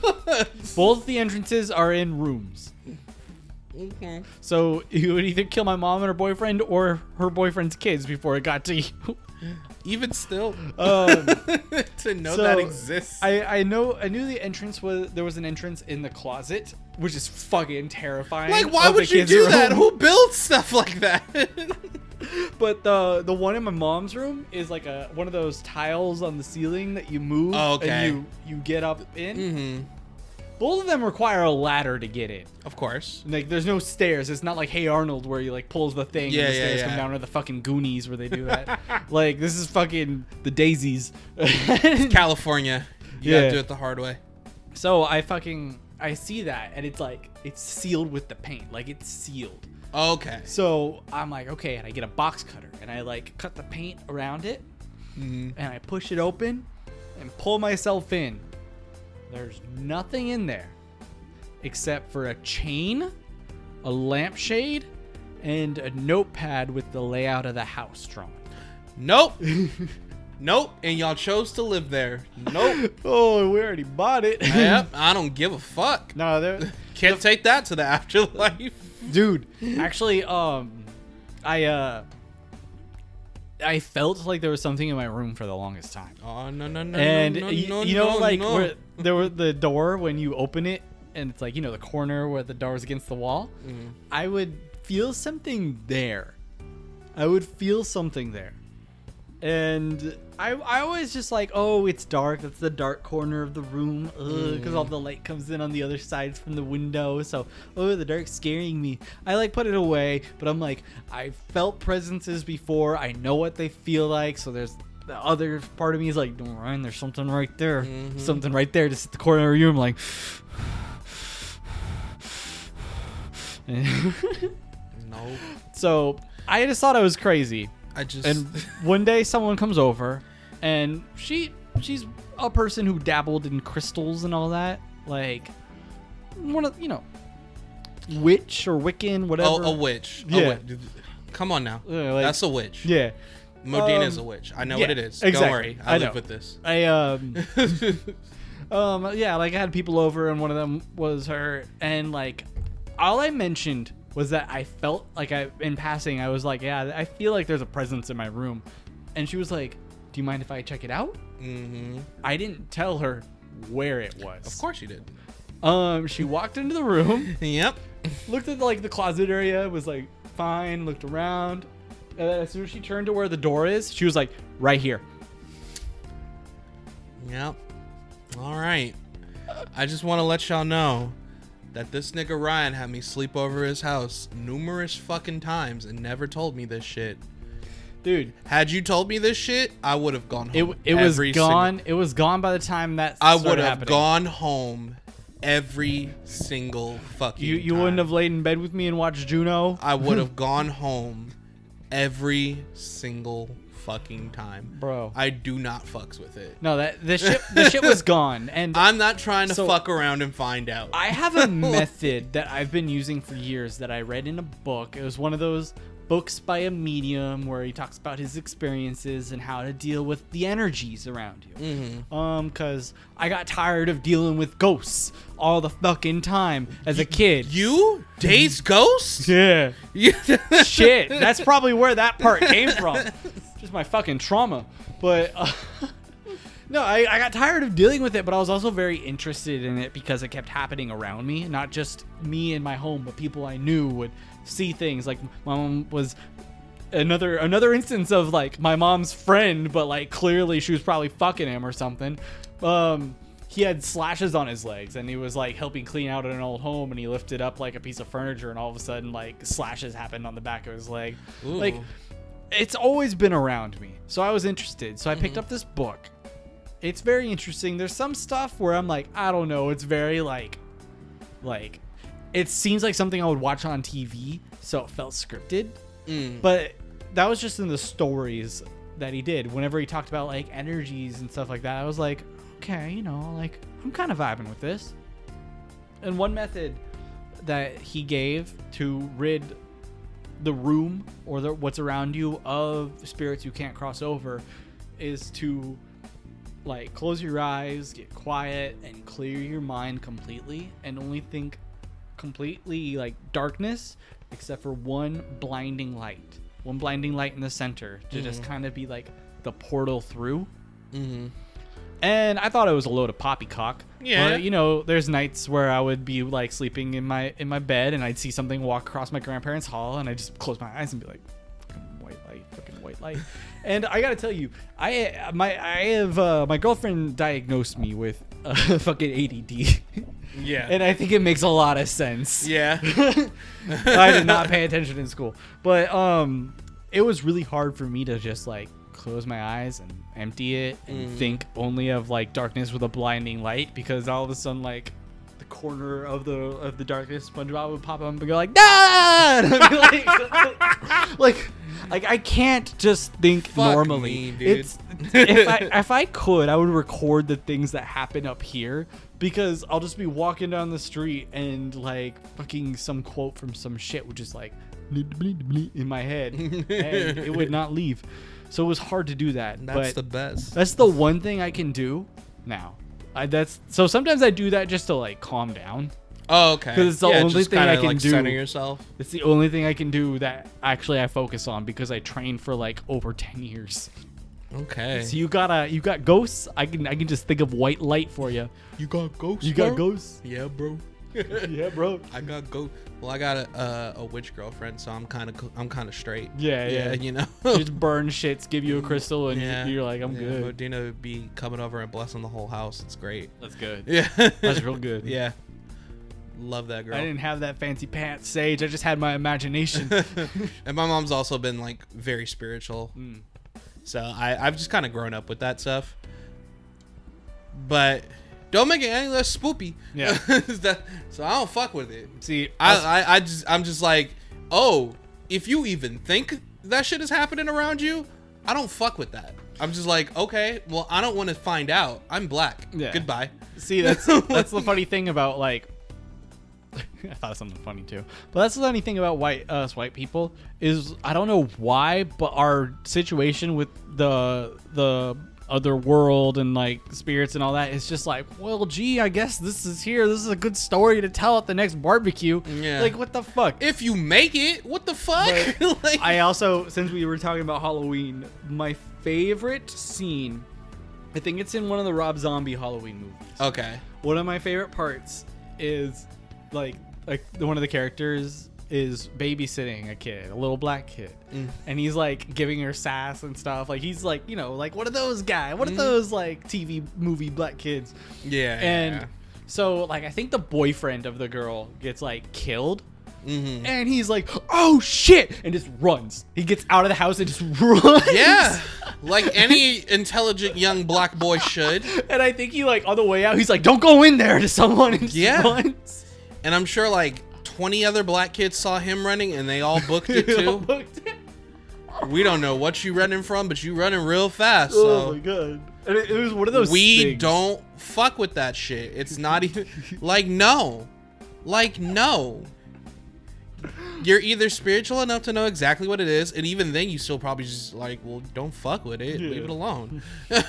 Both the entrances are in rooms. Mhm. So you would either kill my mom and her boyfriend or her boyfriend's kids before it got to you. Even still, Um, to know so that exists. I, I know I knew the entrance was there was an entrance in the closet which is fucking terrifying. Like, why would you do room. that? Who builds stuff like that? But the the one in my mom's room is like a one of those tiles on the ceiling that you move Oh, okay. and you you get up in. mm-hmm. Both of them require a ladder to get in. Of course. Like there's no stairs. It's not like Hey Arnold where you like pulls the thing Yeah, and the yeah, stairs yeah. come down or the fucking Goonies where they do that. like this is fucking the Daisies. California. You Yeah. gotta do it the hard way. so I fucking I see that and it's like it's sealed with the paint. Like it's sealed. Okay. So I'm like, okay, and I get a box cutter and I like cut the paint around it Mhm. and I push it open and pull myself in. There's nothing in there except for a chain, a lampshade, and a notepad with the layout of the house drawn. Nope. nope. And y'all chose to live there. Nope. Oh, we already bought it. yep. I don't give a fuck. no, there, Can't take that to the afterlife. dude. Actually, um, I uh, I felt like there was something in my room for the longest time. Oh no no no and no, no, you, no, you know no, like no. where there were the door when you open it and it's like you know the corner where the door is against the wall. Mhm. i would feel something there. I would feel something there. And I, I always just like oh it's dark. That's the dark corner of the room. Because all the light comes in on the other sides from the window. So oh the dark's scaring me. I like put it away but i'm like i felt presences before. I know what they feel like. So there's the other part of me is like "No, ryan there's something right there Mhm. something right there just at the corner of your room like No. so i just thought i was crazy I just and one day someone comes over and she she's a person who dabbled in crystals and all that like one of you know witch or wiccan whatever oh, a witch. A Yeah. witch. Come on now. Like- That's a witch. yeah Modena's Um, a witch. I know yeah, what it is. exactly. Don't worry. I, I live know. with this. i um um yeah like i had people over and one of them was her and like all i mentioned was that i felt like i in passing i was like yeah i feel like there's a presence in my room and she was like do you mind if i check it out hmm i didn't tell her where it was Of course you did. Um, she walked into the room, Yep. looked at like the closet area, was like fine, looked around, and then as soon as she turned to where the door is, she was like, right here. Yep. All right. I just want to let y'all know that this nigga Ryan had me sleep over his house numerous fucking times and never told me this shit. Dude, Had you told me this shit, I would have gone home. it was every single- gone. It was gone by the time that I would have happening. gone home every single fucking. You you wouldn't have laid in bed with me and watched Juno. I would have gone home every single fucking time. Bro. I do not fucks with it. No, that the shit the shit was gone, and I'm not trying to So- fuck around and find out. I have a method that I've been using for years that I read in a book. It was one of those books by a medium where he talks about his experiences and how to deal with the energies around you. Mhm. Um, cause I got tired of dealing with ghosts all the fucking time as a kid. You Daze Ghost? yeah. Shit. That's probably where that part came from. Just my fucking trauma. But uh, no, I, I got tired of dealing with it, but I was also very interested in it because it kept happening around me. Not just me in my home, but people I knew would see things. Like my mom was another another instance of like my mom's friend, but like clearly she was probably fucking him or something. Um, he had slashes on his legs, and he was like helping clean out an old home, and he lifted up like a piece of furniture, and all of a sudden like slashes happened on the back of his leg. Ooh. Like it's always been around me, so I was interested. So I picked up this book. It's very interesting. There's some stuff where I'm like, I don't know. It's very like, like, it seems like something I would watch on TV, so it felt scripted. Mm. But that was just in the stories that he did. Whenever he talked about like energies and stuff like that, I was like, okay, you know, like I'm kind of vibing with this. And one method that he gave to rid the room or the, what's around you of spirits you can't cross over is to like close your eyes, get quiet, and clear your mind completely, and only think completely like darkness, except for one blinding light, one blinding light in the center to just kind of be like the portal through. hmm and I thought it was a load of poppycock. Yeah. But, you know, there's nights where I would be like sleeping in my in my bed, and I'd see something walk across my grandparents' hall, and I just close my eyes and be like, "Fucking white light, fucking white light." and I gotta tell you, I my I have uh, my girlfriend diagnosed me with uh, fucking ADD. Yeah. and I think it makes a lot of sense. yeah. I did not pay attention in school, but um, it was really hard for me to just like close my eyes and empty it and think only of like darkness with a blinding light because all of a sudden like corner of the of the darkness SpongeBob would pop up and go like "Dad!" and like, like like I can't just think Fuck normally. me. It's if I if I could I would record the things that happen up here because I'll just be walking down the street and like fucking some quote from some shit would just like in my head and it would not leave. So it was hard to do that. That's the best. that's the one thing I can do now. I, that's so sometimes I do that just to like calm down. Oh, okay. Because it's the only thing I can like, do. Center yourself. It's the only thing I can do that actually I focus on because I trained for like over ten years. Okay. So you gotta you got ghosts. I can I can just think of white light for you. you got ghosts. You got ghosts. Yeah, bro. yeah, bro. I got go. Well, I got a uh, a witch girlfriend, so I'm kind of I'm kind of straight. Yeah, yeah, yeah. you know. just burn shits, give you a crystal, and yeah, you're like, I'm yeah, good. Modena would be coming over and blessing the whole house. It's great. That's good. Yeah, That's real good. yeah, love that girl. I didn't have that fancy pants, Sage. I just had my imagination. and my mom's also been like very spiritual, Mm. so I I've just kind of grown up with that stuff. But don't make it any less spoopy. Yeah. that, so I don't fuck with it. See, I, I, I just I'm just like, oh, if you even think that shit is happening around you, I don't fuck with that. I'm just like, okay, well, I don't want to find out. I'm black. Yeah. Goodbye. See, that's that's the funny thing about like. I thought of something funny too, but that's the funny thing about white us white people is I don't know why, but our situation with the the other world and like spirits and all that. It's just like, well, gee, I guess this is here. This is a good story to tell at the next barbecue. Yeah. Like, what the fuck? If you make it, what the fuck? like, I also, since we were talking about Halloween, my favorite scene, I think it's in one of the Rob Zombie Halloween movies. okay. One of my favorite parts is like like one of the characters is babysitting a kid, a little black kid. Mm. And he's like giving her sass and stuff. Like he's like, you know, like what are those guys? Mm. What are those like TV movie black kids? Yeah. And so like I think the boyfriend of the girl gets like killed. hmm And he's like, "Oh shit!" and just runs. He gets out of the house and just runs. yeah, like any intelligent young black boy should. And I think he like on the way out, he's like, "Don't go in there" to someone. And Yeah. runs. And I'm sure like 20 other black kids saw him running and they all booked it too. we don't know what you running from, but you running real fast. oh my So god! And it, it was one of those. we things. don't fuck with that shit. It's not even like no, like no. You're either spiritual enough to know exactly what it is, and even then, you still probably just like, well, don't fuck with it, leave it alone.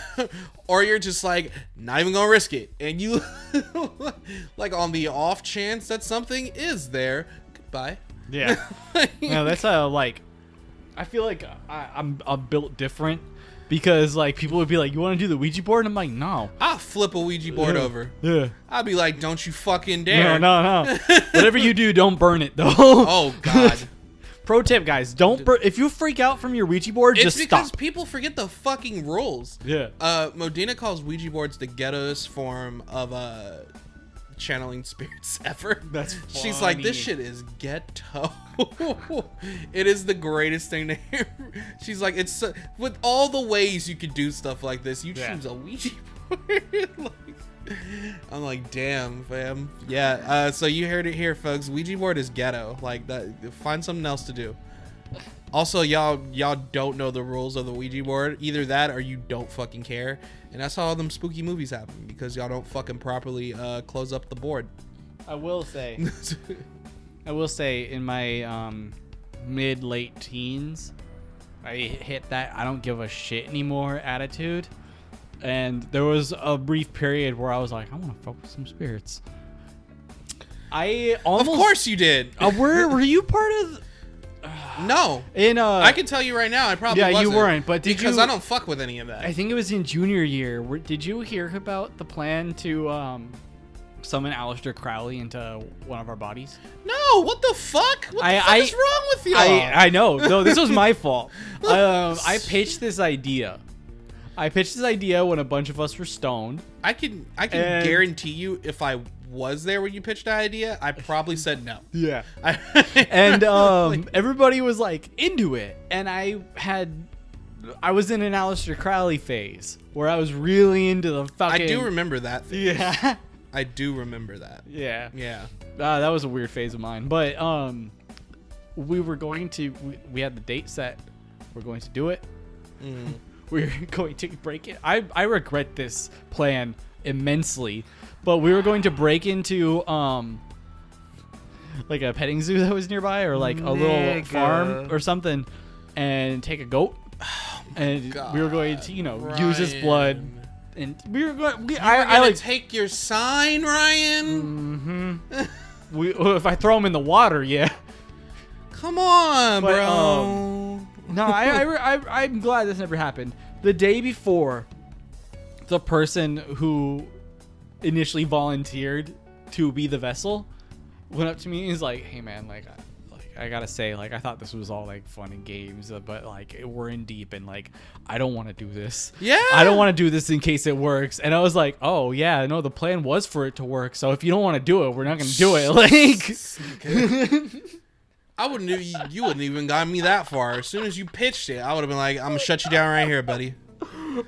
or you're just like, not even gonna risk it, and you, like, on the off chance that something is there, goodbye. Yeah. no, that's a like. I feel like I, I'm I'm built different because like people would be like, "You want to do the Ouija board?" And I'm like, "No." I'll flip a Ouija board over. Yeah. I'll be like, don't you fucking dare. no, no. No. Whatever you do, don't burn it though. Oh God. Pro tip, guys: Don't burn. If you freak out from your Ouija board, It's just because stop. people forget the fucking rules. Yeah. Uh, Modena calls Ouija boards the ghettoest form of uh, channeling spirits ever. That's funny. She's like, this shit is ghetto. it is the greatest thing to hear. She's like, it's uh, with all the ways you could do stuff like this, you Yeah. choose a Ouija board. like, I'm like, damn, fam. Yeah. Uh, so you heard it here, folks. Ouija board is ghetto. Like that. Find something else to do. Also, y'all y'all don't know the rules of the Ouija board. Either that or you don't fucking care. And that's how all them spooky movies happen because y'all don't fucking properly uh, close up the board. I will say, I will say, in my um, mid late teens, I hit that I don't give a shit anymore attitude, and there was a brief period where I was like, I want to fuck with some spirits. I of course you did. Uh, were were you part of? No, In uh, I can tell you right now, I probably Yeah, you wasn't, weren't, but did because you- I don't fuck with any of that. I think it was in junior year. Where, did you hear about the plan to um, summon Aleister Crowley into one of our bodies? no, what the fuck? What the I- fuck I- is wrong with you? I I know. No, this was my fault. Um, I pitched this idea. I pitched this idea when a bunch of us were stoned. I can I can guarantee you if I was there when you pitched the idea, I probably said no. Yeah. I, and um, Like, everybody was like into it, and I had, I was in an Aleister Crowley phase where I was really into the fucking. I do remember that. Thing. Yeah, I do remember that. yeah. Yeah. Uh, that was a weird phase of mine, but um, we were going to. We, we had the date set. We're going to do it. Mm. We're going to break it. I I regret this plan immensely, but we were going to break into um. Like a petting zoo that was nearby, or like a little Nigga. farm or something, and take a goat, and we were going to, you know, use his blood, and we were going. We, I, I like take your sign, Ryan. Mm-hmm. we, if I throw him in the water, yeah. Come on, But, bro. um, No, I, I, I, I'm glad this never happened. The day before, the person who initially volunteered to be the vessel went up to me and he's like, "Hey, man, like, I, like I gotta say, like, I thought this was all like fun and games, uh, but like, we're in deep, and like, I don't want to do this. Yeah. I don't want to do this in case it works." And I was like, "Oh yeah, no, the plan was for it to work. So if you don't want to do it, we're not gonna do it." Like. I wouldn't. e- You, you wouldn't even got me that far. As soon as you pitched it, I would have been like, "I'm gonna shut you down right here, buddy.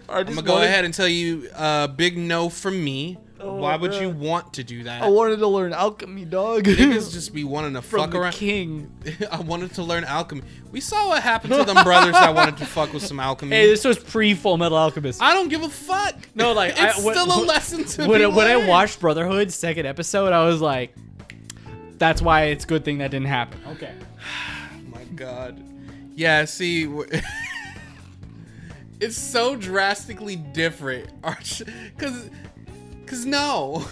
I'm gonna go ahead and tell you a uh, big no from me. Oh, why would you uh, want to do that? Oh, I wanted to learn alchemy, dog. Niggas just be wanting to from fuck the around. king. I wanted to learn alchemy. We saw what happened to them brothers that wanted to fuck with some alchemy. Hey, this was pre Full Metal Alchemist. I don't give a fuck. No, like, I- it's still a lesson to when, be I- when I watched Brotherhood second episode, I was like, "That's why it's a good thing that didn't happen." Okay. Oh my god. Yeah, see, it's so drastically different. Because, because no.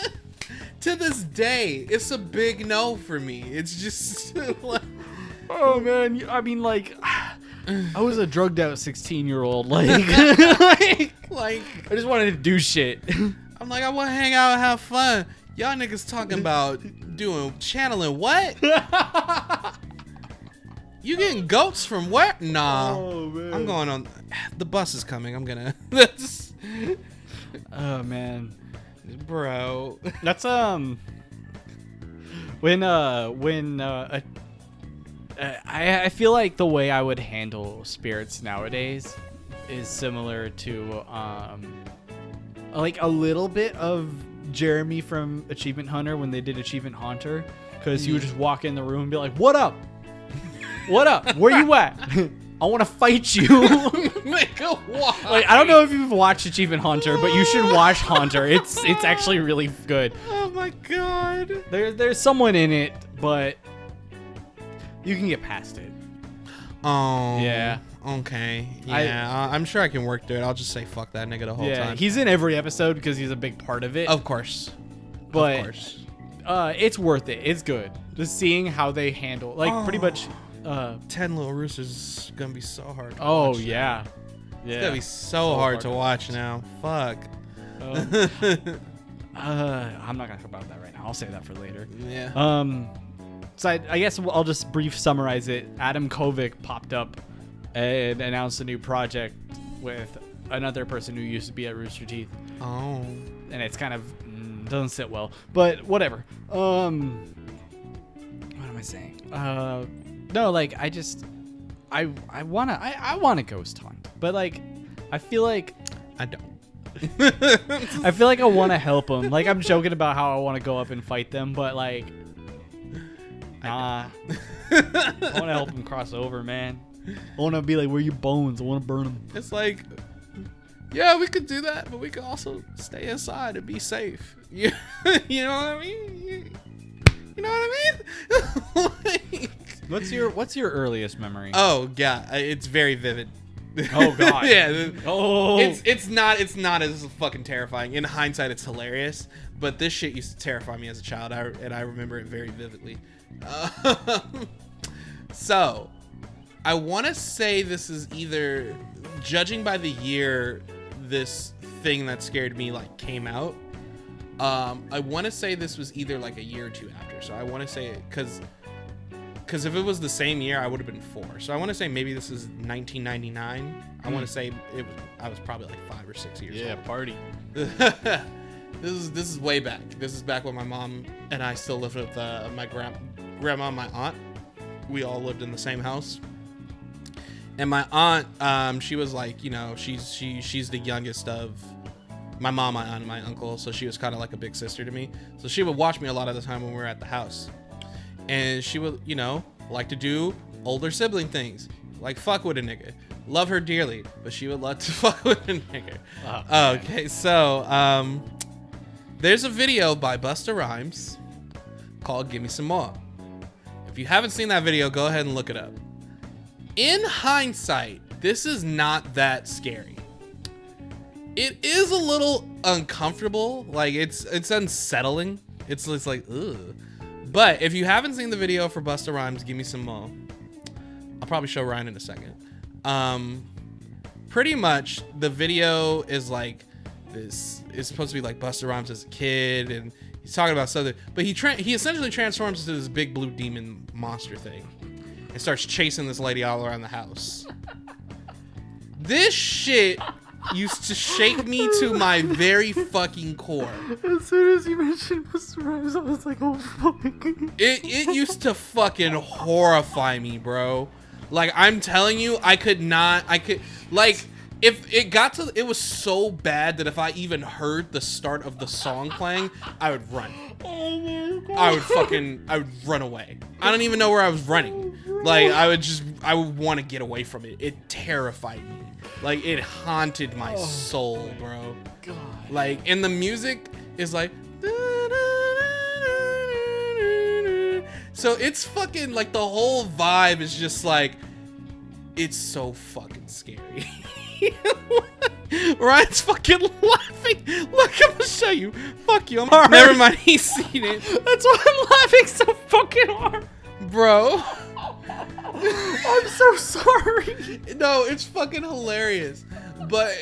to this day, it's a big no for me. It's just like, Oh man, I mean, like, I was a drugged out sixteen year old. Like, like, like, I just wanted to do shit. I'm like, I want to hang out and have fun. Y'all niggas talking about doing channeling what? You getting goats from where? Nah. Oh. I'm going on. The bus is coming. I'm gonna. Oh man. Bro. That's um when uh when uh, uh I I feel like the way I would handle spirits nowadays is similar to um like a little bit of Jeremy from Achievement Hunter when they did Achievement Hunter cuz he would just walk in the room and be like, "What up? what up? Where you at? I want to fight you." Like I don't know if you've watched Achievement Hunter, but you should watch Hunter. It's it's actually really good. Oh my god. There, there's someone in it, but you can get past it. Oh. Yeah. Okay. Yeah. I, am sure I can work through it. I'll just say fuck that nigga the whole yeah, time. he's in every episode because he's a big part of it. of course. but of course. uh, it's worth it. It's good. Just seeing how they handle, like pretty much. Uh, Ten little roosters is gonna be so hard. To oh watch now. yeah, yeah. It's gonna be so, hard, to watch now. Fuck. Um, uh, I'm not gonna talk about that right now. I'll say that for later. yeah. Um, so I, I guess I'll just brief summarize it. Adam Kovic popped up and announced a new project with another person who used to be at Rooster Teeth. oh. and it's kind of mm, doesn't sit well. But whatever. Um, what am I saying? Uh, no, like I just, I I wanna I, I wanna ghost hunt, but like I feel like I don't. I feel like I want to help them. Like I'm joking about how I want to go up and fight them, but like, nah. I want to help them cross over, man. I want to be like, where your bones? I want to burn them. It's like, yeah, we could do that, but we could also stay inside and be safe. You, you know what I mean? You, you know what I mean? Like- What's your What's your earliest memory? oh yeah, it's very vivid. Oh, God. yeah. oh, It's it's not it's not as fucking terrifying. In hindsight, it's hilarious. But this shit used to terrify me as a child, I, and I remember it very vividly. Uh, So, I want to say this is either, judging by the year this thing that scared me like came out. Um, I want to say this was either like a year or two after. So I want to say it because because if it was the same year, I would have been four. So I want to say maybe this is 1999. I want to say it was I was probably like five or six years old. Yeah, old. party. this is this is way back. This is back when my mom and I still lived with uh, my grand grandma, and my aunt. We all lived in the same house. And my aunt, um, she was like, you know, she's she she's the youngest of my mom, my aunt, and my uncle. So she was kind of like a big sister to me. So she would watch me a lot of the time when we were at the house, and she would, you know, like to do older sibling things, like fuck with a nigga. Love her dearly, but she would love to fuck with a nigga. Oh, man. Okay, so um, there's a video by Busta Rhymes called "Give Me Some More." If you haven't seen that video, go ahead and look it up. In hindsight, this is not that scary. It is a little uncomfortable, like it's it's unsettling. It's it's like ugh. But if you haven't seen the video for Busta Rhymes, "Give Me Some More," I'll probably show Ryan in a second. Um, pretty much the video is like this is supposed to be like Busta Rhymes as a kid and he's talking about something but he tra- he essentially transforms into this big blue demon monster thing and starts chasing this lady all around the house this shit used to shake me to my very fucking core As soon as you mentioned Mr. Rhymes, I was like, oh fuck. it it used to fucking horrify me, bro. Like I'm telling you, I could not. I could like if it got to it was so bad that if I even heard the start of the song playing, I would run. Oh I would fucking I would run away. I don't even know where I was running. Oh, like I would just I would want to get away from it. It terrified me. Like it haunted my oh, soul, bro. God. Like, and the music is like. So it's fucking like the whole vibe is just like, it's so fucking scary. Ryan's fucking laughing. Look, I'm gonna show you. Fuck you. I'm, never mind. He's seen it, That's why I'm laughing so fucking hard. bro. I'm so sorry. No, it's fucking hilarious. But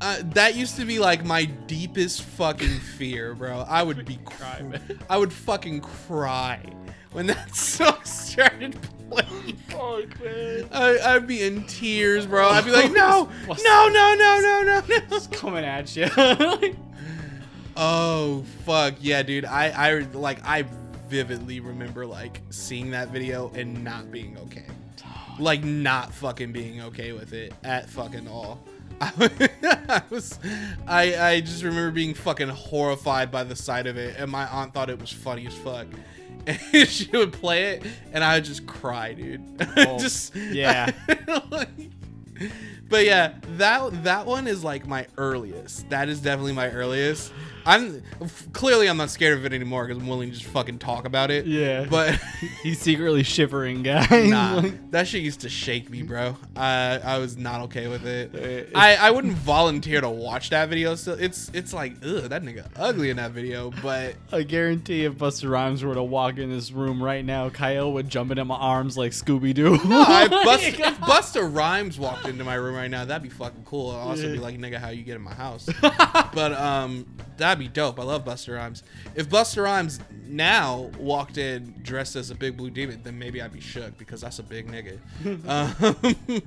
uh, that used to be like my deepest fucking fear, bro. I would be cry, I would fucking cry when that song started playing. Fuck, man. I, I'd be in tears, bro. I'd be like, no, no, no, no, no, no, no. Coming at you. Oh fuck yeah, dude. I I like I vividly remember like seeing that video and not being okay. Like not fucking being okay with it at fucking all. I was I I just remember being fucking horrified by the sight of it and my aunt thought it was funny as fuck. And she would play it and I would just cry, dude. Oh, just yeah. but yeah, that that one is like my earliest. That is definitely my earliest. I'm clearly I'm not scared of it anymore because I'm willing to just fucking talk about it. Yeah. But He's secretly shivering, guys. nah, Like, that shit used to shake me, bro. I I was not okay with it. Uh, I, I wouldn't volunteer to watch that video. So it's it's like ugh, that nigga ugly in that video. But I guarantee if Busta Rhymes were to walk in this room right now, Kyle would jump into my arms like Scooby Doo. no, if, Bust, if Busta Rhymes walked into my room right now, that'd be fucking cool. I'd also be like, nigga, how you get in my house? but um, that'd be dope. I love Busta Rhymes. If Busta Rhymes now walked in dressed as a big blue demon, then maybe I'd be shook because that's a big nigga. um,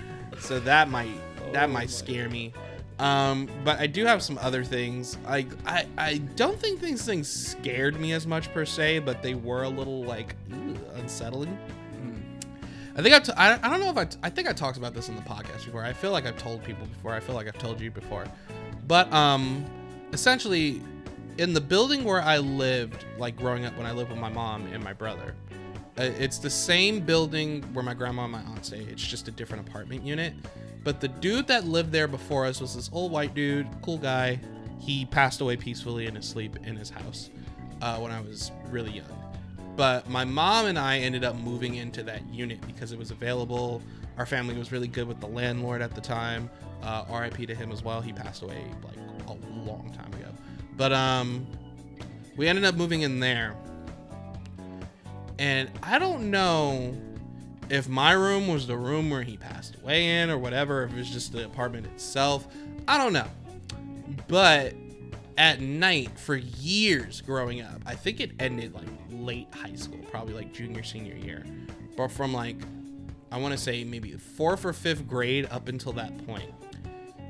so that might that Oh might scare me. Um, but I do have some other things. I, I I don't think these things scared me as much per se, but they were a little like ooh, unsettling. I think I've t- I, I don't know if I, t- I think I talked about this in the podcast before. I feel like I've told people before. I feel like I've told you before. But um essentially in the building where I lived like growing up when I lived with my mom and my brother. Uh, it's the same building where my grandma and my aunt stay. It's just a different apartment unit. But the dude that lived there before us was this old white dude, cool guy. He passed away peacefully in his sleep in his house uh, when I was really young but my mom and I ended up moving into that unit because it was available. Our family was really good with the landlord at the time. Uh, RIP to him as well. He passed away like a long time ago. But um, we ended up moving in there. And I don't know if my room was the room where he passed away in or whatever, if it was just the apartment itself. I don't know. But at night for years growing up, I think it ended like late high school, probably like junior, senior year. But from like, I want to say maybe fourth or fifth grade up until that point,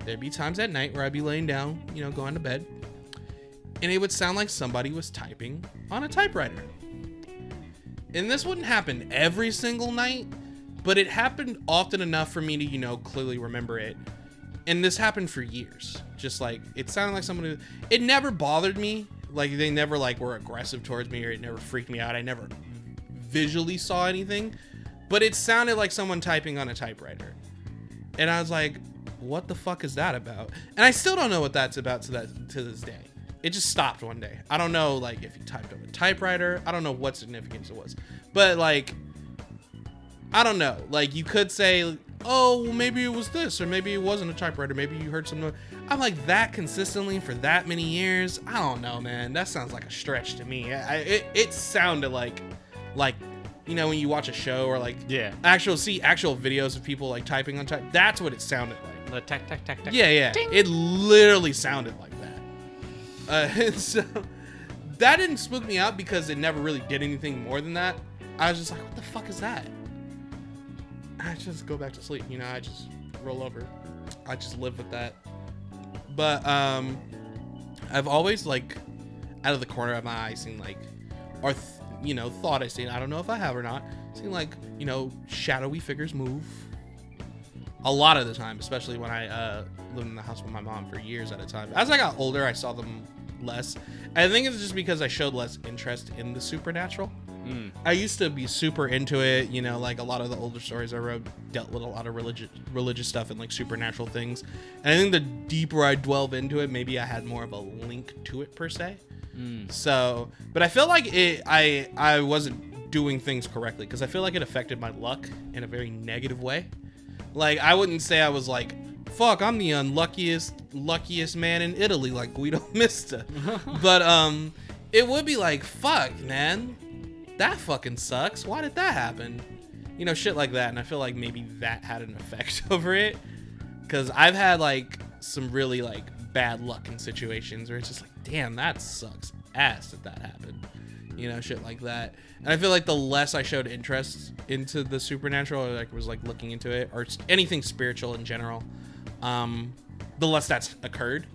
there'd be times at night where I'd be laying down, you know, going to bed, and it would sound like somebody was typing on a typewriter. And this wouldn't happen every single night, but it happened often enough for me to, you know, clearly remember it. And this happened for years. Just like it sounded like someone it never bothered me. Like they never like were aggressive towards me or it never freaked me out. I never visually saw anything, but it sounded like someone typing on a typewriter. And I was like, what the fuck is that about? And I still don't know what that's about to that to this day. It just stopped one day. I don't know like if he typed on a typewriter. I don't know what significance it was. But like I don't know. Like you could say, "Oh, well, maybe it was this, or maybe it wasn't a typewriter. Maybe you heard some." I'm like that consistently for that many years. I don't know, man. That sounds like a stretch to me. I, it it sounded like, like, you know, when you watch a show or like Yeah. actual see actual videos of people like typing on type. That's what it sounded like. The tech, tech, tech, tech. Yeah, yeah. It literally sounded like that. Uh, and so that didn't spook me out because it never really did anything more than that. I was just like, what the fuck is that? I just go back to sleep. You know, I just roll over. I just live with that. But um, I've always like, out of the corner of my eye, seen like, or th- you know, thought I seen. I don't know if I have or not. Seen like, you know, shadowy figures move a lot of the time, especially when I uh, lived in the house with my mom for years at a time. As I got older, I saw them less. I think it's just because I showed less interest in the supernatural. Mm. I used to be super into it, you know, like a lot of the older stories I wrote dealt with a lot of religious religious stuff and like supernatural things. And I think the deeper I delve into it, maybe I had more of a link to it per se. Mm. So, but I feel like it I I wasn't doing things correctly because I feel like it affected my luck in a very negative way. Like I wouldn't say I was like, fuck, I'm the unluckiest luckiest man in Italy, like Guido Mista. but um, it would be like, fuck, man, that fucking sucks. Why did that happen? You know, shit like that. And I feel like maybe that had an effect over it. Cause I've had like some really like bad luck in situations where it's just like, damn, that sucks ass that that happened. You know, shit like that. And I feel like the less I showed interest into the supernatural, or like was like looking into it, or anything spiritual in general, um, the less that's occurred.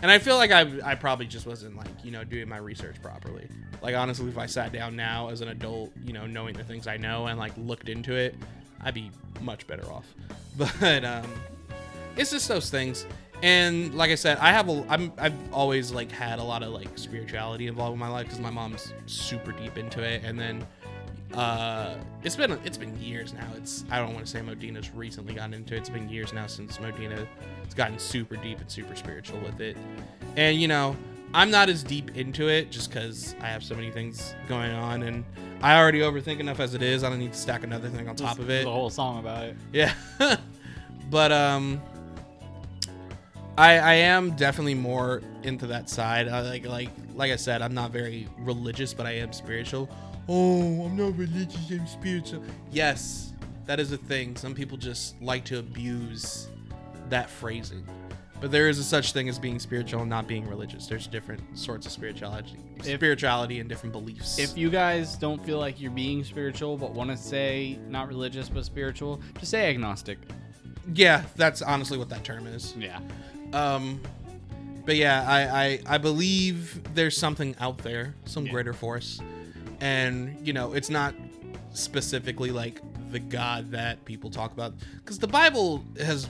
And I feel like I, I probably just wasn't like, you know, doing my research properly. Like, honestly, if I sat down now as an adult, you know, knowing the things I know and like looked into it, I'd be much better off. But, um, it's just those things. And like I said, I have a, I'm, I've always like had a lot of like spirituality involved in my life because my mom's super deep into it. And then, uh, it's been, it's been years now. It's, I don't want to say Modena's recently gotten into it. It's been years now since Modina has gotten super deep and super spiritual with it. And, you know, I'm not as deep into it just because I have so many things going on and I already overthink enough as it is. I don't need to stack another thing on top of it. A whole song about it. Yeah. but um I I am definitely more into that side. I like like like I said, I'm not very religious, but I am spiritual. Oh, I'm not religious, I'm spiritual. Yes, that is a thing. Some people just like to abuse that phrasing. But there is a such thing as being spiritual and not being religious. There's different sorts of spirituality, If- spirituality and different beliefs. If you guys don't feel like you're being spiritual but want to say not religious but spiritual, just say agnostic. yeah, that's honestly what that term is. Yeah. Um, but yeah, I, I I believe there's something out there, some Yeah. greater force, and you know, it's not specifically like the God that people talk about, because the Bible has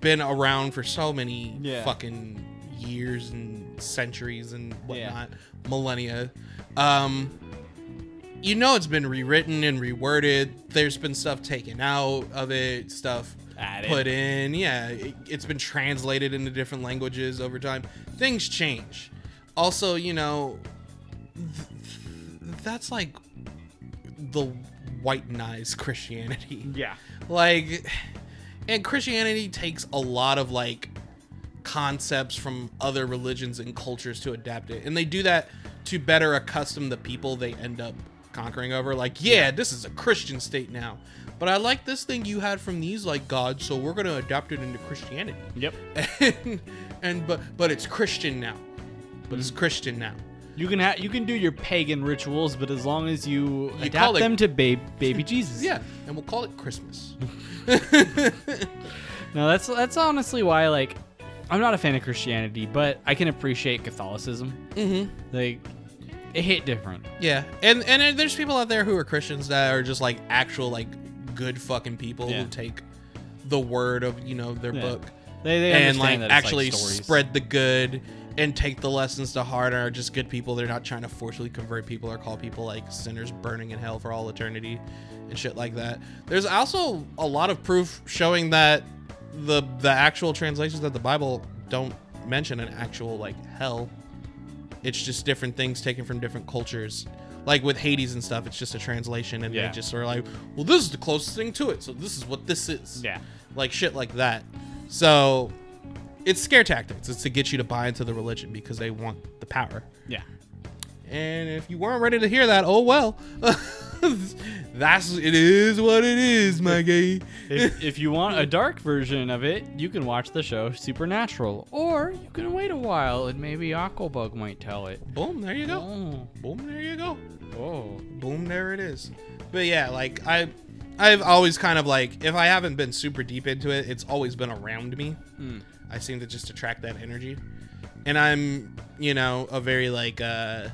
been around for so many Yeah. fucking years and centuries and Yeah. whatnot, millennia. Um, you know, it's been rewritten and reworded. There's been stuff taken out of it, stuff Added. put in. Yeah, it, it's been translated into different languages over time. Things change. Also, you know, th- that's like the whitenized Christianity. Yeah. Like, and Christianity takes a lot of like concepts from other religions and cultures to adapt it. And they do that to better accustom the people they end up conquering over. Like, yeah, this is a Christian state now, but I like this thing you had from these like gods, so we're gonna adapt it into Christianity. Yep. and, and but but it's Christian now. But it's Christian now. You can ha- you can do your pagan rituals, but as long as you, You adapt it- them to ba- baby Jesus. Yeah, and we'll call it Christmas. No, that's that's honestly why like I'm not a fan of Christianity, but I can appreciate Catholicism. mm-hmm. Like it hit different. Yeah, and and there's people out there who are Christians that are just like actual like good fucking people Yeah. who take the word of you know their Yeah. book They, they and like that actually stories. spread the good and take the lessons to heart and are just good people. They're not trying to forcefully convert people or call people like sinners burning in hell for all eternity and shit like that. There's also a lot of proof showing that the the actual translations of the Bible don't mention an actual like hell. It's just different things taken from different cultures. Like with Hades and stuff, it's just a translation, and Yeah. they just sort of like, well, this is the closest thing to it, so this is what this is Yeah. like shit like that. So it's scare tactics. It's to get you to buy into the religion because they want the power. Yeah. And if you weren't ready to hear that, oh well. That's it is what it is, my gay. if, if you want a dark version of it, you can watch the show Supernatural, or you can wait a while and maybe Aquabug might tell it. Boom, there you go. Oh, Boom, there you go. oh, Boom, there it is. But yeah, like I I've always kind of like if I haven't been super deep into it, it's always been around me. Hmm. I seem to just attract that energy. And I'm, you know, a very like uh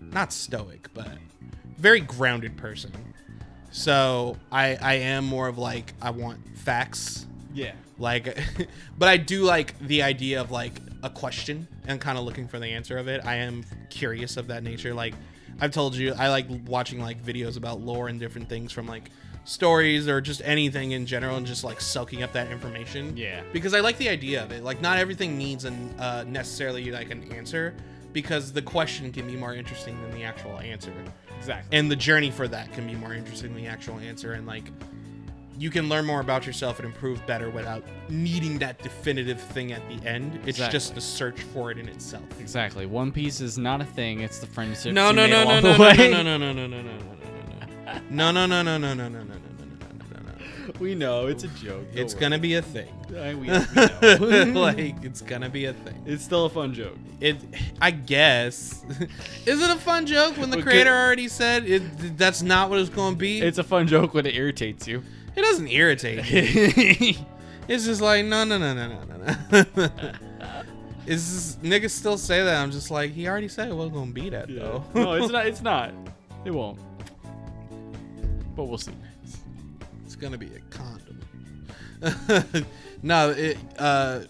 not stoic, but very grounded person. So I I am more of like I want facts. yeah, Like but I do like the idea of like a question and kind of looking for the answer of it. I am curious of that nature. Like I've told you, I like watching like videos about lore and different things from like stories or just anything in general and just like soaking up that information. Yeah. Because I like the idea of it. Like not everything needs an uh, necessarily like an answer because the question can be more interesting than the actual answer exactly. and the journey for that can be more interesting than the actual answer and like you can learn more about yourself and improve better without needing that definitive thing at the end it's Exactly. just the search for it in itself Exactly. One Piece is not a thing. It's the friendships no you no made no no along no the no way. no no no no no no no no no no no no no no no no no no no We know it's a joke. Don't it's worry. gonna be a thing I- we, we know. like it's gonna be a thing it's still a fun joke. it i guess is it a fun joke when the Okay. creator already said it that's not what it's gonna be It's a fun joke when it irritates you. it doesn't irritate me It's just like no no no no no no no. Is this, niggas still say that? I'm just like he already said it wasn't gonna be that though. no, it's not. It's not. It won't. But we'll see. It's gonna be a condom. no, it, uh,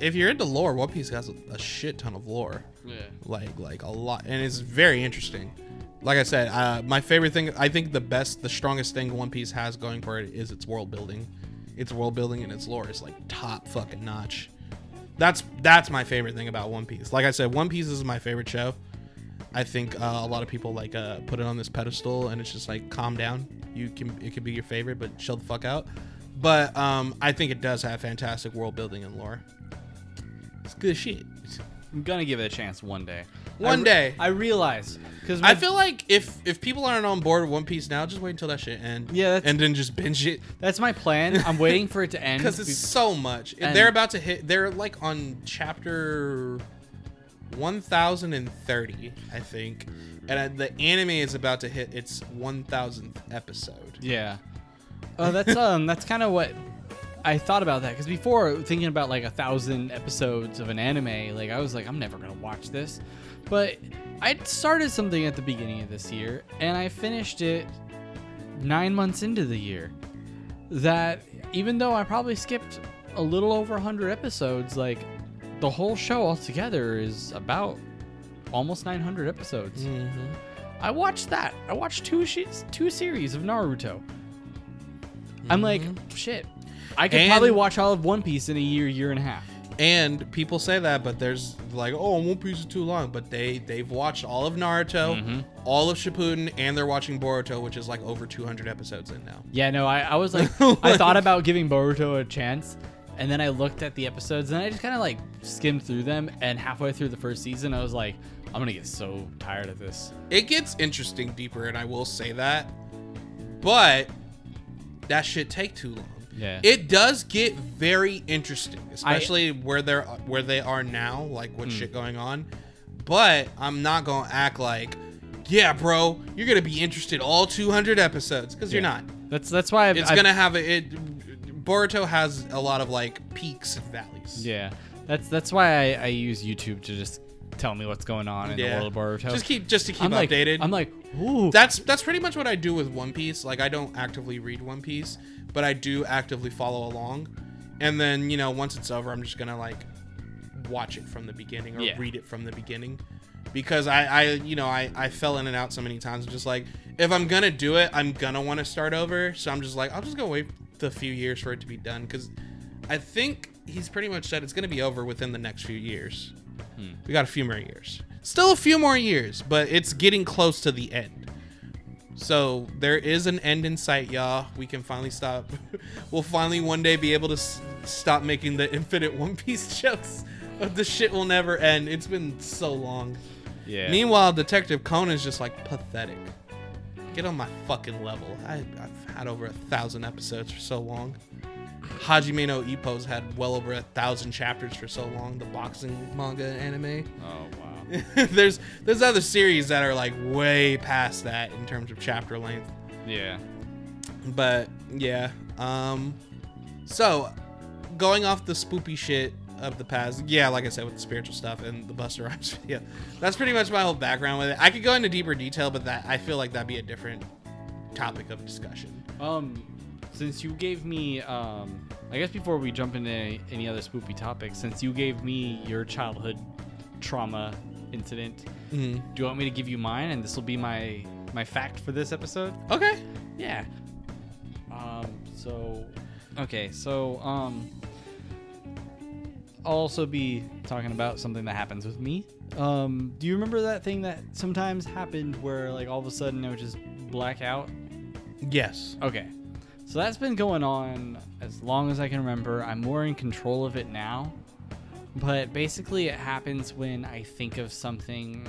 if you're into lore, One Piece has a, a shit ton of lore, Yeah. like like a lot, and it's very interesting. Like I said, uh, my favorite thing, I think the best, the strongest thing One Piece has going for it is its world building. Its world building and its lore is like top fucking notch. That's that's my favorite thing about One Piece. Like I said, One Piece is my favorite show. I think uh, a lot of people like uh, put it on this pedestal, and it's just like calm down. You can it could be your favorite, but chill the fuck out. But um, I think it does have fantastic world building and lore. It's good shit. I'm gonna give it a chance one day. One I re- day. I realize because I feel like if if people aren't on board with One Piece now, just wait until that shit ends. Yeah, that's- and then just binge it that's my plan. I'm waiting for it to end because it's so much. And- they're about to hit. They're like on chapter one thousand and thirty, I think, and uh, the anime is about to hit its one thousandth episode. Yeah. Oh, that's um, that's kind of what I thought about that because before thinking about like a thousand episodes of an anime, like I was like, I'm never gonna watch this, but I started something at the beginning of this year and I finished it nine months into the year. That even though I probably skipped a little over 100 episodes, like the whole show altogether is about almost 900 episodes. Mm-hmm. I watched that. I watched two two series of Naruto. I'm like, shit. I could And- probably watch all of One Piece in a year, year and a half. And people say that, but there's like, oh, One Piece is too long. But they they've watched all of Naruto, Mhm. all of Shippuden, and they're watching Boruto, which is like over 200 episodes in now. Yeah, no, I, I was like, I thought about giving Boruto a chance, and then I looked at the episodes, and I just kind of like skimmed through them. And halfway through the first season, I was like, I'm gonna get so tired of this. It gets interesting deeper, and I will say that. But that should take too long. Yeah. It does get very interesting, especially where they're where they are now, like what hmm. shit going on. But I'm not gonna act like, yeah, bro, you're gonna be interested all 200 episodes because you're not. That's that's why I've, It's I've- gonna have a, it. Boruto has a lot of like peaks and valleys. Yeah, that's that's why I, I use YouTube to just tell me what's going on in the world of Boruto. Just keep just to keep I'm like, updated. I'm like, ooh, that's that's pretty much what I do with One Piece. Like I don't actively read One Piece, but I do actively follow along. And then, you know, once it's over, I'm just going to like watch it from the beginning or Yeah. read it from the beginning. Because I, I you know, I, I fell in and out so many times. I'm just like, if I'm gonna do it, I'm gonna want to start over. So I'm just like, I'll just go wait the few years for it to be done. Because I think he's pretty much said it's gonna be over within the next few years. Hmm. We got a few more years. Still a few more years, but it's getting close to the end. So there is an end in sight, y'all. We can finally stop. we'll finally one day be able to s- stop making the infinite One Piece jokes. The shit will never end. It's been so long. yeah. Meanwhile, Detective Conan's just like pathetic. Get on my fucking level. I, I've had over a thousand episodes for so long. Hajime no Ippo's had well over a thousand chapters for so long. The boxing manga anime. oh wow. there's there's other series that are like way past that in terms of chapter length. yeah. But yeah. Um so going off the spoopy shit of the past, yeah, like I said with the spiritual stuff and the Busta Rhymes video. That's pretty much my whole background with it. I could go into deeper detail, but that I feel like that'd be a different topic of discussion. Um, since you gave me, um, I guess before we jump into any, other spoopy topics, since you gave me your childhood trauma incident, Mhm. do you want me to give you mine, and this will be my my fact for this episode? Okay. Yeah. Um. So. Okay. So. Um. Also be talking about something that happens with me. Um. Do you remember that thing that sometimes happened where, like, all of a sudden I would just black out? Yes. Okay. So that's been going on as long as I can remember. I'm more in control of it now. But basically, it happens when I think of something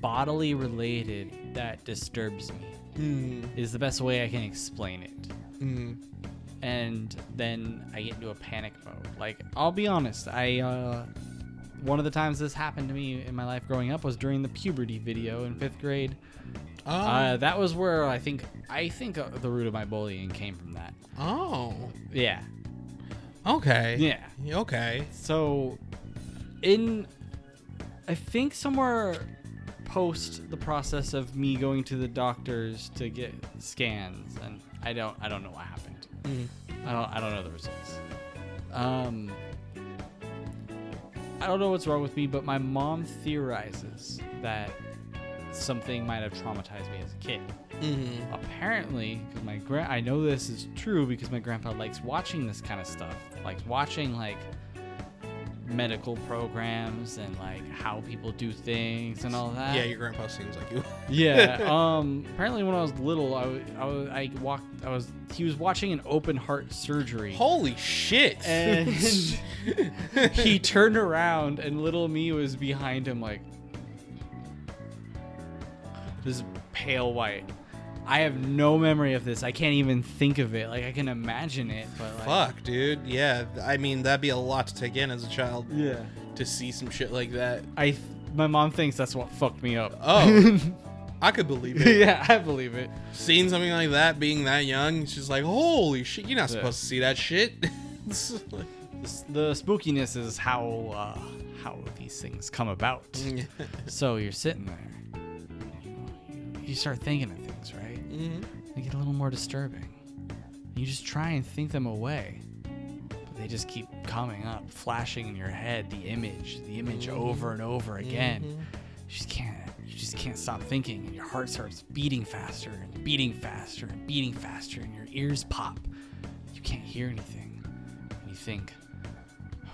bodily related that disturbs me, Mm. is the best way I can explain it. Mm. And then I get into a panic mode. Like, I'll be honest, I, uh, one of the times this happened to me in my life growing up was during the puberty video in fifth grade. Oh. Uh, that was where I think I think uh, the root of my bullying came from that. oh. Yeah, Okay. yeah. Okay. So, in I think somewhere post the process of me going to the doctors to get scans, and I don't I don't know what happened. Mm. I don't I don't know the results. Um, I don't know what's wrong with me, but my mom theorizes that something might have traumatized me as a kid. Mm-hmm. apparently because my grand i know this is true because my grandpa likes watching this kind of stuff likes watching like medical programs and like how people do things and all that Yeah, your grandpa seems like you. yeah um apparently when i was little i, I, I walked i was he was watching an open heart surgery Holy shit. and he turned around and little me was behind him like this pale white i have no memory of this i can't even think of it like i can imagine it but like Fuck, dude. Yeah, I mean that'd be a lot to take in as a child yeah to see some shit like that. i th- my mom thinks that's what fucked me up Oh, I could believe it. yeah i believe it Seeing something like that, being that young, she's like, "Holy shit, you're not Yeah. supposed to see that shit." the, the spookiness is how uh how these things come about so you're sitting there you, you start thinking of Mhm. they get a little more disturbing. You just try and think them away, but they just keep coming up, flashing in your head the image, the image over and over again. You just can't, you just can't stop thinking, and your heart starts beating faster and beating faster and beating faster, and your ears pop. You can't hear anything, and you think,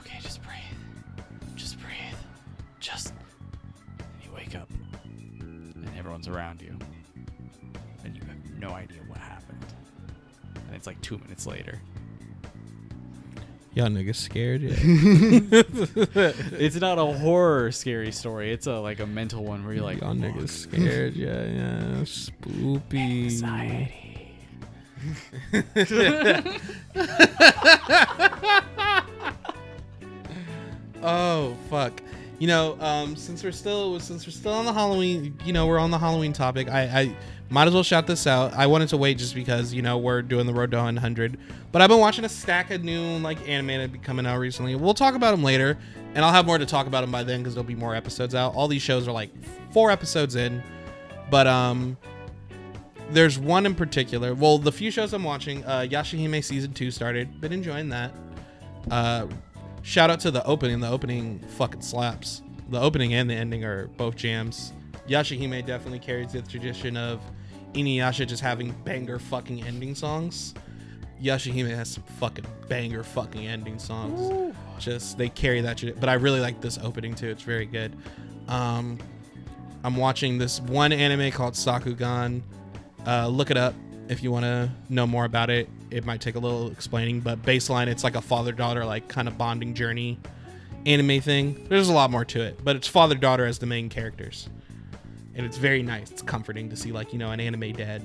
okay, just breathe, just breathe, just. And you wake up, and everyone's around you and you have no idea what happened. And it's like two minutes later. Y'all niggas scared? Yeah. It's not a horror scary story. It's a like a mental one where you're like, Y'all niggas scared? Yeah, yeah. Spoopy. anxiety. Oh fuck. You know, um, since we're still since we're still on the Halloween, you know, we're on the Halloween topic. I, I might as well shout this out. I wanted to wait just because you know we're doing the Road to 100, but I've been watching a stack of new like be coming out recently. We'll talk about them later, and I'll have more to talk about them by then because there'll be more episodes out. All these shows are like four episodes in, but um, there's one in particular. Well, the few shows I'm watching, uh, Yashahime season two started. Been enjoying that. Uh, shout out to the opening. The opening fucking slaps. The opening and the ending are both jams. Yashahime definitely carries the tradition of Inuyasha just having banger fucking ending songs. Yashahime has some fucking banger fucking ending songs. Just they carry that shit. But I really like this opening too. It's very good. Um, I'm watching this one anime called Sakugan. Uh, look it up if you want to know more about it. It might take a little explaining, but baseline, it's like a father daughter, like kind of bonding journey anime thing. There's a lot more to it, but it's father daughter as the main characters. And it's very nice. It's comforting to see, like, you know, an anime dad,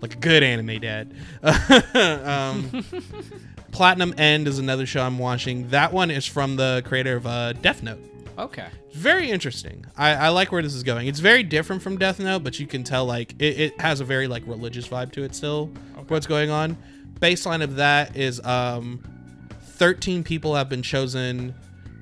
like a good anime dad. um, Platinum End is another show I'm watching. That one is from the creator of uh, Death Note Okay. very interesting. I, I like where this is going. It's very different from Death Note, but you can tell like it, it has a very like religious vibe to it still. What's going on? Baseline of that is um, thirteen people have been chosen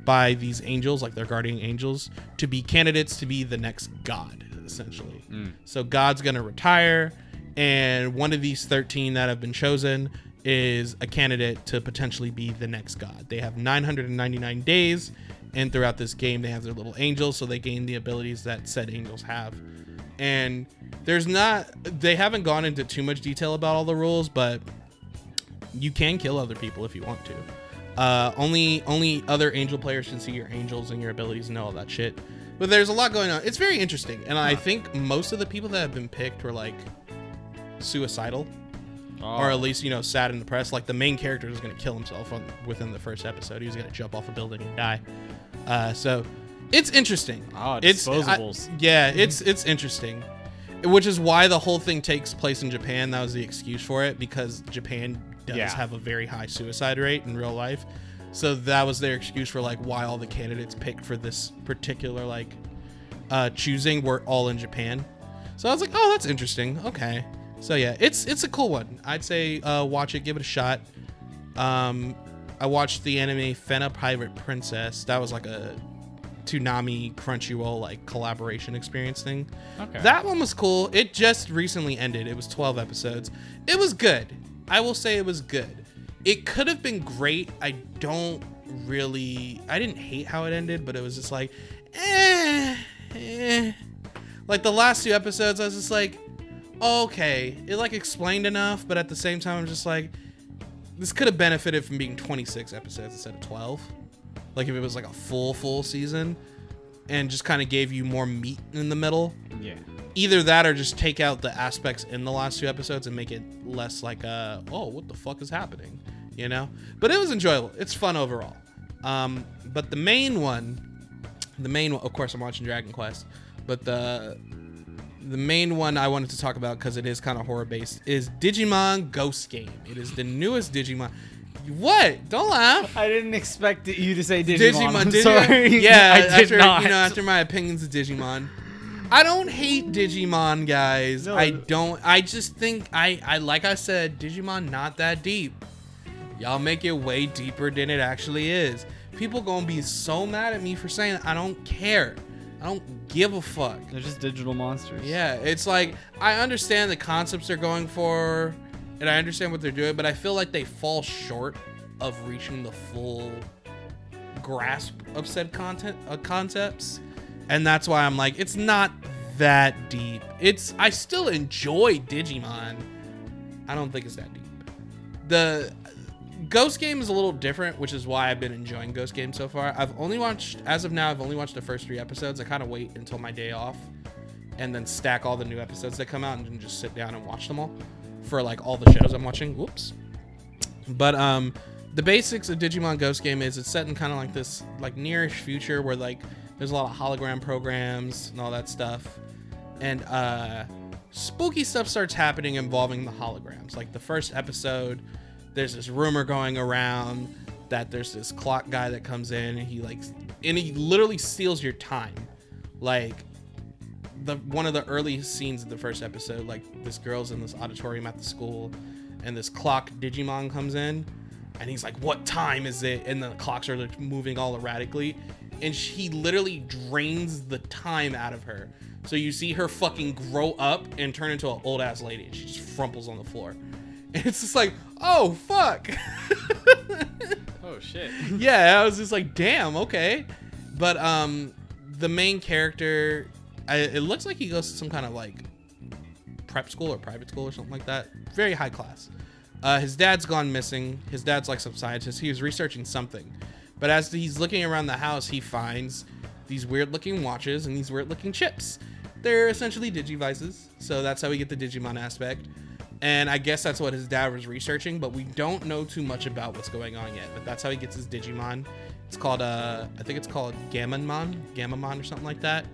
by these angels, like their guardian angels, to be candidates to be the next god, essentially. Mm. So God's gonna retire, and one of these thirteen that have been chosen is a candidate to potentially be the next god. They have 999 days, and throughout this game, they have their little angels, so they gain the abilities that said angels have. And there's not, they haven't gone into too much detail about all the rules, but you can kill other people if you want to. Uh, only only other angel players can see your angels and your abilities and all that shit. But there's a lot going on. It's very interesting, and I think most of the people that have been picked were like suicidal or Oh. at least you know sad and depressed. Like the main character is going to kill himself on, within the first episode. He was going to jump off a building and die. Uh, so it's interesting. Oh, it's I- disposables. yeah, it's it's interesting, which is why the whole thing takes place in Japan. That was the excuse for it because Japan does Yeah. have a very high suicide rate in real life. So that was their excuse for like why all the candidates picked for this particular like uh, choosing were all in Japan. So I was like, oh, that's interesting. Okay. So yeah, it's it's a cool one. I'd say uh, watch it, give it a shot. Um, I watched the anime Fena Pirate Princess. That was like a Toonami Crunchyroll like collaboration experience thing. Okay. That one was cool. It just recently ended. It was 12 episodes. It was good. I will say it was good. It could have been great. I don't really I didn't hate how it ended, but it was just like eh, eh. Like the last two episodes I was just like okay, it like explained enough, but at the same time I'm just like this could have benefited from being 26 episodes instead of 12. Like if it was like a full full season and just kind of gave you more meat in the middle. yeah. Either that or just take out the aspects in the last two episodes and make it less like uh oh what the fuck is happening, you know? But it was enjoyable. It's fun overall. Um, but the main one, the main one, of course I'm watching Dragon Quest, but the the main one I wanted to talk about because it is kind of horror based is Digimon Ghost Game. It is the newest Digimon. What? Don't laugh. I didn't expect you to say Digimon. Digimon, I'm did sorry. you? Yeah, I did after, not. You know, after my opinions of Digimon, I don't hate Digimon, guys. No. I don't. I just think I, I like I said, Digimon not that deep. Y'all make it way deeper than it actually is. People gonna be so mad at me for saying I don't care. I don't give a fuck. They're just digital monsters. Yeah, it's like I understand the concepts they're going for, and I understand what they're doing, but I feel like they fall short of reaching the full grasp of said content uh, concepts, and that's why I'm like, it's not that deep. It's I still enjoy Digimon. I don't think it's that deep. The Ghost Game is a little different, which is why I've been enjoying Ghost Game so far. I've only watched, as of now, I've only watched the first three episodes. I kind of wait until my day off and then stack all the new episodes that come out and just sit down and watch them all for like all the shows I'm watching. Whoops. But um the basics of Digimon Ghost Game is it's set in kind of like this like nearish future where like there's a lot of hologram programs and all that stuff, and uh, spooky stuff starts happening involving the holograms. Like the first episode, there's this rumor going around that there's this clock guy that comes in and he like and he literally steals your time, like the one of the early scenes of the first episode, like this girl's in this auditorium at the school, and this clock Digimon comes in, and he's like, "What time is it?" And the clocks are like moving all erratically, and she literally drains the time out of her. So you see her fucking grow up and turn into an old ass lady, and she just frumples on the floor. And it's just like, oh fuck. Oh shit. yeah, I was just like, damn, okay. But um, the main character, I, it looks like he goes to some kind of like prep school or private school or something like that. Very high class. Uh, his dad's gone missing. His dad's like some scientist. He was researching something, but as he's looking around the house, he finds these weird-looking watches and these weird-looking chips. They're essentially digivices, so that's how we get the Digimon aspect. And I guess that's what his dad was researching, but we don't know too much about what's going on yet. But that's how he gets his Digimon. It's called uh I think it's called Gammamon, Gammamon or something like that.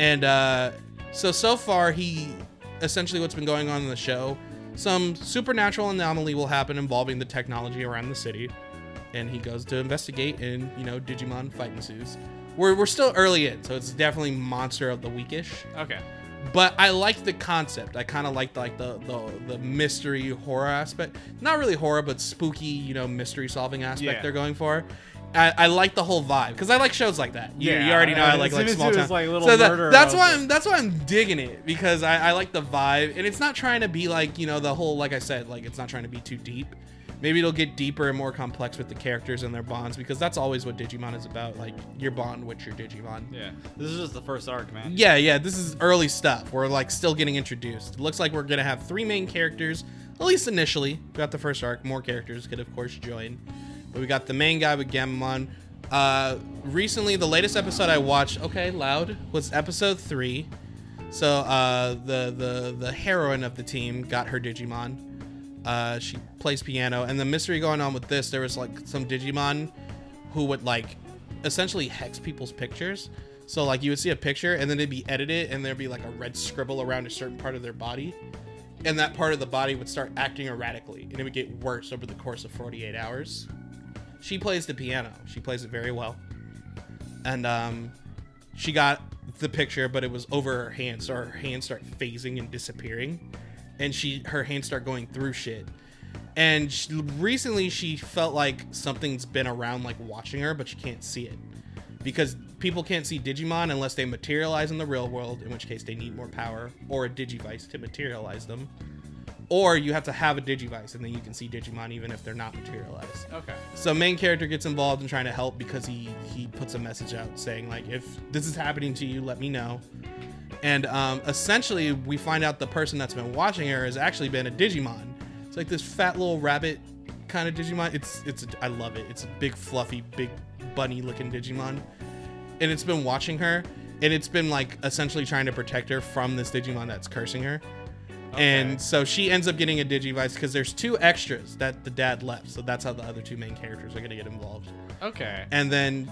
And uh so so far he essentially what's been going on in the show, some supernatural anomaly will happen involving the technology around the city. And he goes to investigate and, you know, Digimon fight ensues. We're, we're still early in, so it's definitely monster of the weekish Okay. but I like the concept. I kind of like like the, the the mystery horror aspect. Not really horror, but spooky, you know, mystery solving aspect Yeah. they're going for. I, I like the whole vibe because I like shows like that. You, Yeah, you already know I as like like small it town. like, little so that- that's why I'm that's why I'm digging it because I, I like the vibe and it's not trying to be like you know the whole like I said like it's not trying to be too deep. Maybe it'll get deeper and more complex with the characters and their bonds because that's always what Digimon is about. Like your bond with your Digimon. Yeah. This is just the first arc, man. Yeah, yeah, this is early stuff. We're like still getting introduced. It looks like we're gonna have three main characters, at least initially. We got the first arc. More characters could of course join, we got the main guy with Gammamon. Uh, recently, the latest episode I watched, okay, loud, was episode three. So uh, the the the heroine of the team got her Digimon. Uh, she plays piano, and the mystery going on with this, there was like some Digimon who would like essentially hex people's pictures. So like you would see a picture and then it'd be edited and there'd be like a red scribble around a certain part of their body. And that part of the body would start acting erratically and it would get worse over the course of 48 hours. She plays the piano. She plays it very well. And um she got the picture but it was over her hand so her hands start phasing and disappearing. And she her hands start going through shit. And she, recently she felt like something's been around like watching her but she can't see it. Because people can't see digimon unless they materialize in the real world in which case they need more power or a digivice to materialize them or you have to have a digivice and then you can see digimon even if they're not materialized. Okay. so main character gets involved in trying to help because he he puts a message out saying like if this is happening to you let me know. And um, essentially we find out the person that's been watching her has actually been a digimon. It's like this fat little rabbit kind of digimon. It's it's i love it. It's a big fluffy big bunny looking digimon. And it's been watching her and it's been like essentially trying to protect her from this digimon that's cursing her and so she ends up getting a digivice because there's two extras that the dad left so that's how the other two main characters are going to get involved. Okay. and then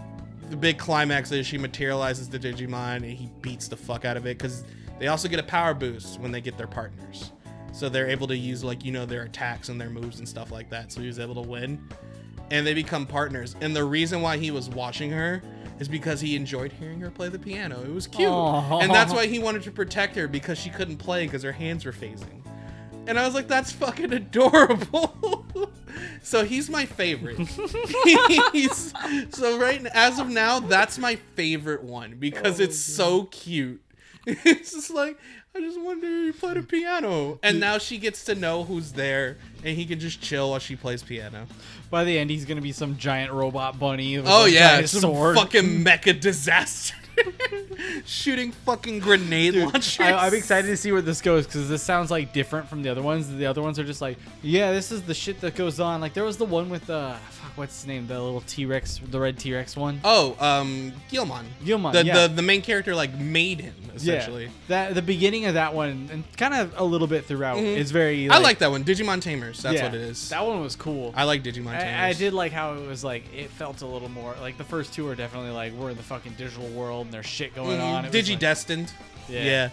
the big climax is she materializes the digimon and he beats the fuck out of it because they also get a power boost when they get their partners. So they're able to use like you know their attacks and their moves and stuff like that so he was able to win. And they become partners. And the reason why he was watching her is because he enjoyed hearing her play the piano it was cute Aw. and that's why he wanted to protect her because she couldn't play because her hands were phasing and I was like, that's fucking adorable. so he's my favorite. he's, so right as of now, that's my favorite one because oh it's so cute. It's just like I just wonder if you play the piano, and now she gets to know who's there, and he can just chill while she plays piano. By the end, he's gonna be some giant robot bunny. Oh yeah, some sword. fucking mecha disaster. shooting fucking grenade launchers. I, I'm excited to see where this goes because this sounds like different from the other ones. The other ones are just like, yeah, this is the shit that goes on. Like there was the one with uh, what's his name? The little T Rex, the red T Rex one. Oh, um, Guilmon. Guilmon, The, yeah. the the main character like made him essentially. Yeah, that the beginning of that one and kind of a little bit throughout is very. Mm-hmm. I like that one. Digimon Tamers. That's yeah, what it is. That one was cool. I like Digimon Tamers. I, I did like how it was like it felt a little more like the first two are definitely like we're in the fucking digital world and there's shit going on. It Digi like- Destined. Yeah. Yeah.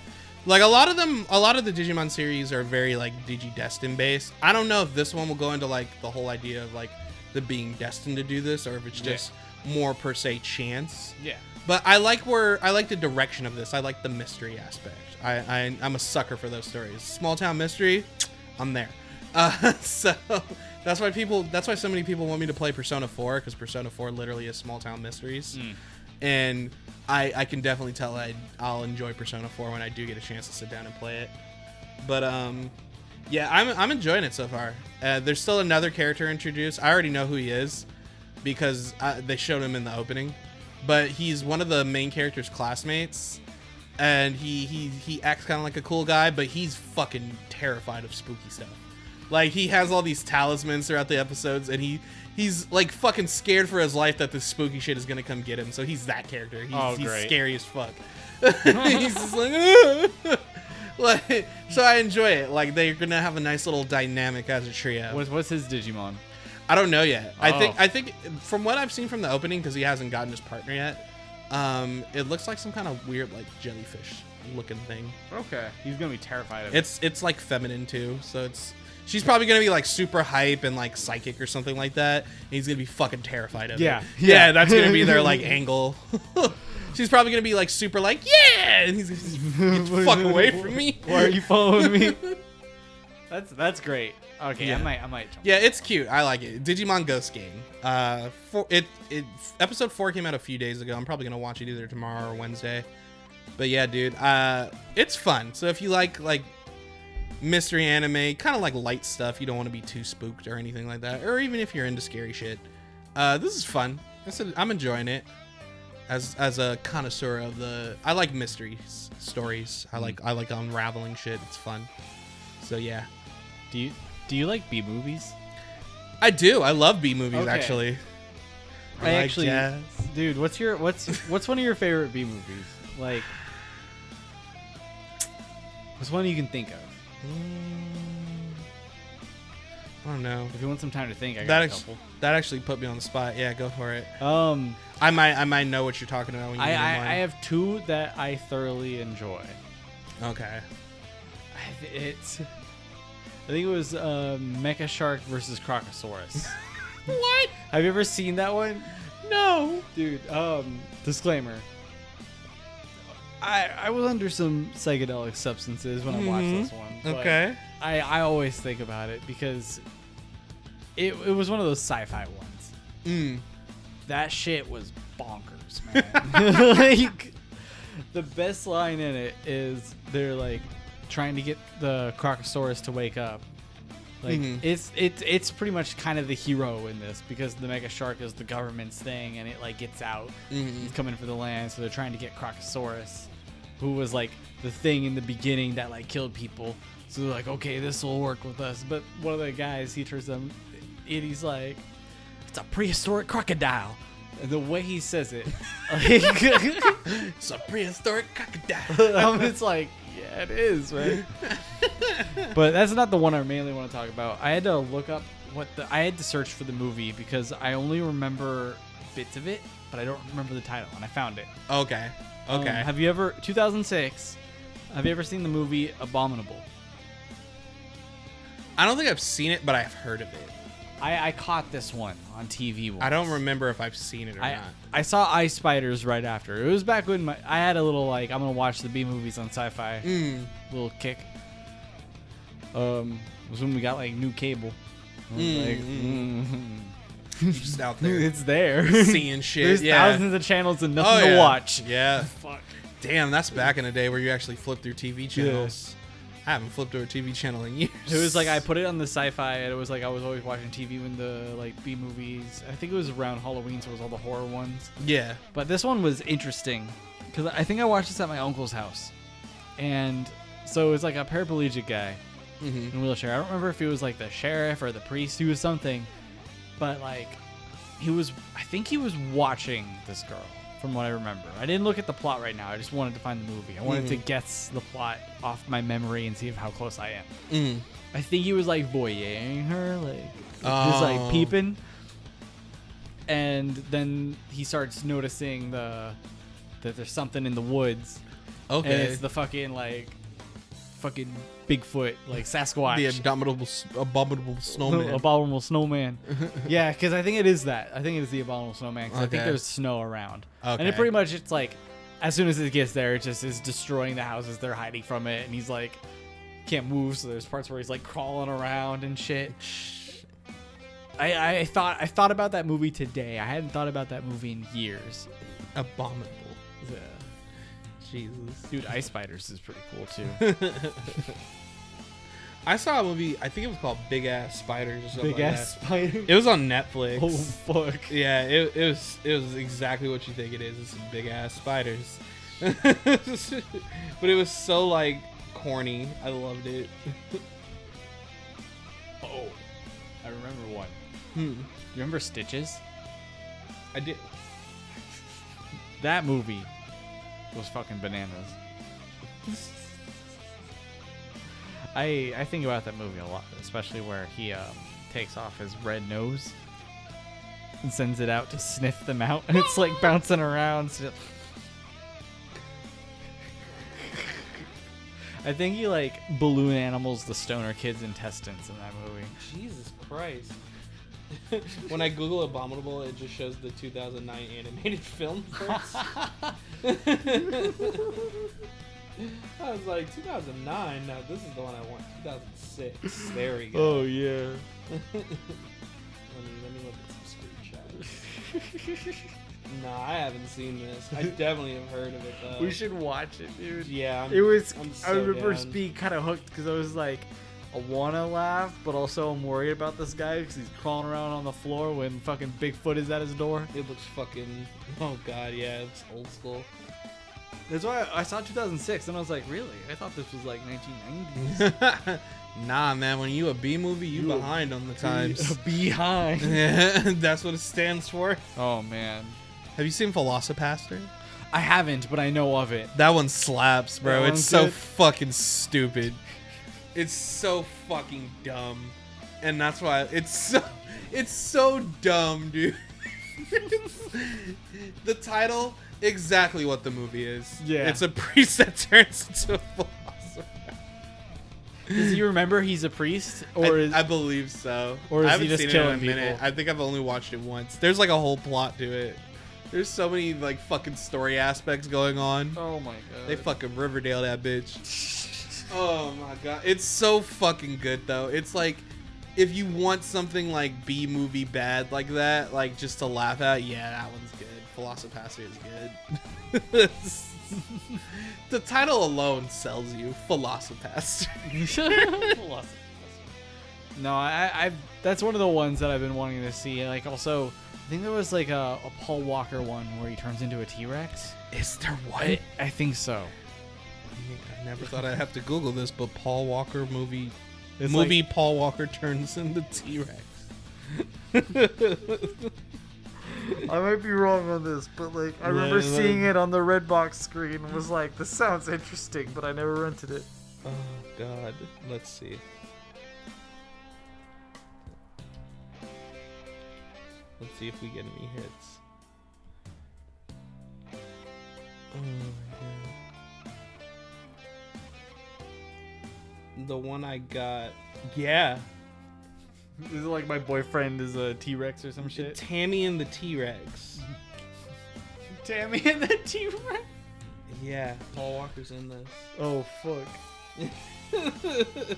Like a lot of them, a lot of the Digimon series are very like Digi Destined based. I don't know if this one will go into like the whole idea of like the being destined to do this, or if it's Yeah. just more per se chance. Yeah. But I like where I like the direction of this. I like the mystery aspect. I, I I'm a sucker for those stories. Small town mystery, I'm there. Uh, so that's why people. That's why so many people want me to play Persona 4 because Persona 4 literally is small town mysteries, and I I can definitely tell I I'll enjoy Persona 4 when I do get a chance to sit down and play it. But um, yeah, I'm I'm enjoying it so far. Uh, there's still another character introduced. I already know who he is because uh, they showed him in the opening. But he's one of the main character's classmates, and he he he acts kind of like a cool guy, but he's fucking terrified of spooky stuff. Like he has all these talismans throughout the episodes, and he he's like fucking scared for his life that this spooky shit is gonna come get him. So he's that character. He's, Oh, he's scary as fuck. he's just like, like, so I enjoy it. Like they're gonna have a nice little dynamic as a trio. What's what's his Digimon? I don't know yet. I think Oh. I think from what I've seen from the opening, because he hasn't gotten his partner yet, um, it looks like some kind of weird like jellyfish looking thing. Okay. He's gonna be terrified of it. It's it's like feminine too, so it's she's probably gonna be like super hype and like psychic or something like that. And he's gonna be fucking terrified of Yeah. it. Yeah. yeah, that's gonna be their like angle. she's probably gonna be like super like yeah, and he's gonna get the fuck away from me. Why are you following me? that's that's great. Okay, Yeah. I might I might jump. Yeah, it's cute. I like it. Digimon Ghost Game. Uh, for it, it episode four came out a few days ago. I'm probably gonna watch it either tomorrow or Wednesday. But yeah, dude, uh, it's fun. So if you like like mystery anime, kind of like light stuff, you don't want to be too spooked or anything like that, or even if you're into scary shit, uh, this is fun. This is- I'm enjoying it. As as a connoisseur of the, I like mystery s- stories. I hmm. like I like unraveling shit. It's fun. So yeah. Do you do you like B movies? I do. I love B movies Okay. actually. I like actually, jazz. dude, what's your what's what's one of your favorite B movies? Like, what's one you can think of? Mm. I don't know. If you want some time to think, I got That a ex- couple. that actually put me on the spot. Yeah, go for it. Um, I might I might know what you're talking about when you I, I. I have two that I thoroughly enjoy. okay. I It's, I think it was uh, Mega Shark versus Crocosaurus. What? Have you ever seen that one? No. Dude, um, disclaimer. I I was under some psychedelic substances when I watched this one. Okay. I I always think about it because it it was one of those sci-fi ones. Mm. That shit was bonkers, man. like the best line in it is they're like trying to get the Crocosaurus to wake up. Like Mhm. it's it's it's pretty much kind of the hero in this because the mega shark is the government's thing and it like gets out. Mhm. He's coming for the land, so they're trying to get Crocosaurus, who was like the thing in the beginning that like killed people. So they're like, okay, this will work with us. But one of the guys, he turns them, and he's like, it's a prehistoric crocodile. And the way he says it, It's a prehistoric crocodile. um, it's like, yeah, it is, man. but that's not the one I mainly want to talk about. I had to look up what the I had to search for the movie because I only remember bits of it, but I don't remember the title, and I found it. okay. Um, Okay. have you ever 2006? Have you ever seen the movie Abominable? I don't think I've seen it, but I've heard of it. I, I caught this one on TV. Once. I don't remember if I've seen it or I, not. I saw Ice Spiders right after. It was back when my, I had a little like I'm gonna watch the B movies on Sci-Fi Mm. little kick. Um, it was when we got like new cable. Mm, like, mm. mm. Just out there it's there. seeing shit. There's yeah. thousands of channels and nothing oh, to watch. Yeah. Fuck. Damn, that's back in the day where you actually flip through TV channels. I haven't flipped over a TV channel in years. It was like I put it on the sci-fi, and it was like I was always watching TV when the like B movies. I think it was around Halloween, so it was all the horror ones. Yeah. But this one was interesting because I think I watched this at my uncle's house, and so it was like a paraplegic guy Mm-hmm. in a wheelchair. I don't remember if he was like the sheriff or the priest. He was something, but like he was. I think he was watching this girl, from what I remember. I didn't look at the plot right now. I just wanted to find the movie. I wanted to Mhm. guess the plot off my memory and see if how close I am. Mm. I think he was like voyeuring her, like just Oh. like peeping. And then he starts noticing the that there's something in the woods, and Okay. it's the fucking like fucking Bigfoot, like Sasquatch, the abominable, abominable snowman. abominable snowman. yeah, because I think it is that. I think it is the abominable snowman. 'cause I think Okay. there's snow around, and it Okay. pretty much it's like as soon as it gets there, it just is destroying the houses they're hiding from it, and he's like can't move. So there's parts where he's like crawling around and shit. I, I thought I thought about that movie today. I hadn't thought about that movie in years. abominable. Yeah. Jesus. Dude, Ice Spiders is pretty cool too. I saw a movie. I think it was called Big Ass Spiders or something. Big like ass that. spider. It was on Netflix. Oh fuck. Yeah, it, it was it was exactly what you think it is. It's some big ass spiders. but it was so like corny. I loved it. Oh, I remember one. Hmm. You remember Stitches? I did. That movie was fucking bananas. I I think about that movie a lot, especially where he um, takes off his red nose and sends it out to sniff them out, and it's like bouncing around. So I think he like balloon animals the stoner kid's intestines in that movie. Jesus Christ. when I Google Abominable, it just shows the 2009 animated film first. I was like, 2009? No, this is the one I want. 2006. There we go. Oh, yeah. let, me, let me look at some screenshots. no, I haven't seen this. I definitely have heard of it, though. We should watch it, dude. Yeah. I'm- It was. I'm I remember down. being kind of hooked because I was like, I want to laugh, but also I'm worried about this guy because he's crawling around on the floor when fucking Bigfoot is at his door. It looks fucking. Oh, God, yeah, it's old school. That's why I saw 2006 and I was like, really? I thought this was like 1990s. nah, man. When you a B movie, you, You behind on the times. Behind. Yeah, that's what it stands for. oh man, Have you seen VelociPastor? I haven't, but I know of it. That one slaps, bro. That it's so good? fucking stupid. It's so fucking dumb, and that's why it's so it's so dumb, dude. the title exactly what the movie is. Yeah. it's a priest that turns into a philosopher. Does he remember he's a priest, or I, is I believe so. or is I he haven't just seen it in a killing minute. people? I think I've only watched it once. There's like a whole plot to it. There's so many like fucking story aspects going on. oh my god, They fucking Riverdale that bitch. Oh my god, it's so fucking good though. It's like if you want something like B movie bad like that, like just to laugh at, yeah, that one's good. VelociPastor is good. the title alone sells you. VelociPastor. no, I, I, that's one of the ones that I've been wanting to see. Like, also, I think there was like a, a Paul Walker one where he turns into a T Rex. Is there one? I, I think so. I never thought I'd have to Google this, but Paul Walker movie It's movie Paul Walker turns into T Rex. I might be wrong on this, but like I Yeah, remember like- seeing it on the red box screen and was like, "This sounds interesting," but I never rented it. Oh God, let's see. Let's see if we get any hits. Oh my The one I got, yeah, Is it like my boyfriend is a T Rex or some shit? Tammy and the T Rex. Tammy and the T Rex. Yeah, Paul Walker's in this. Oh fuck.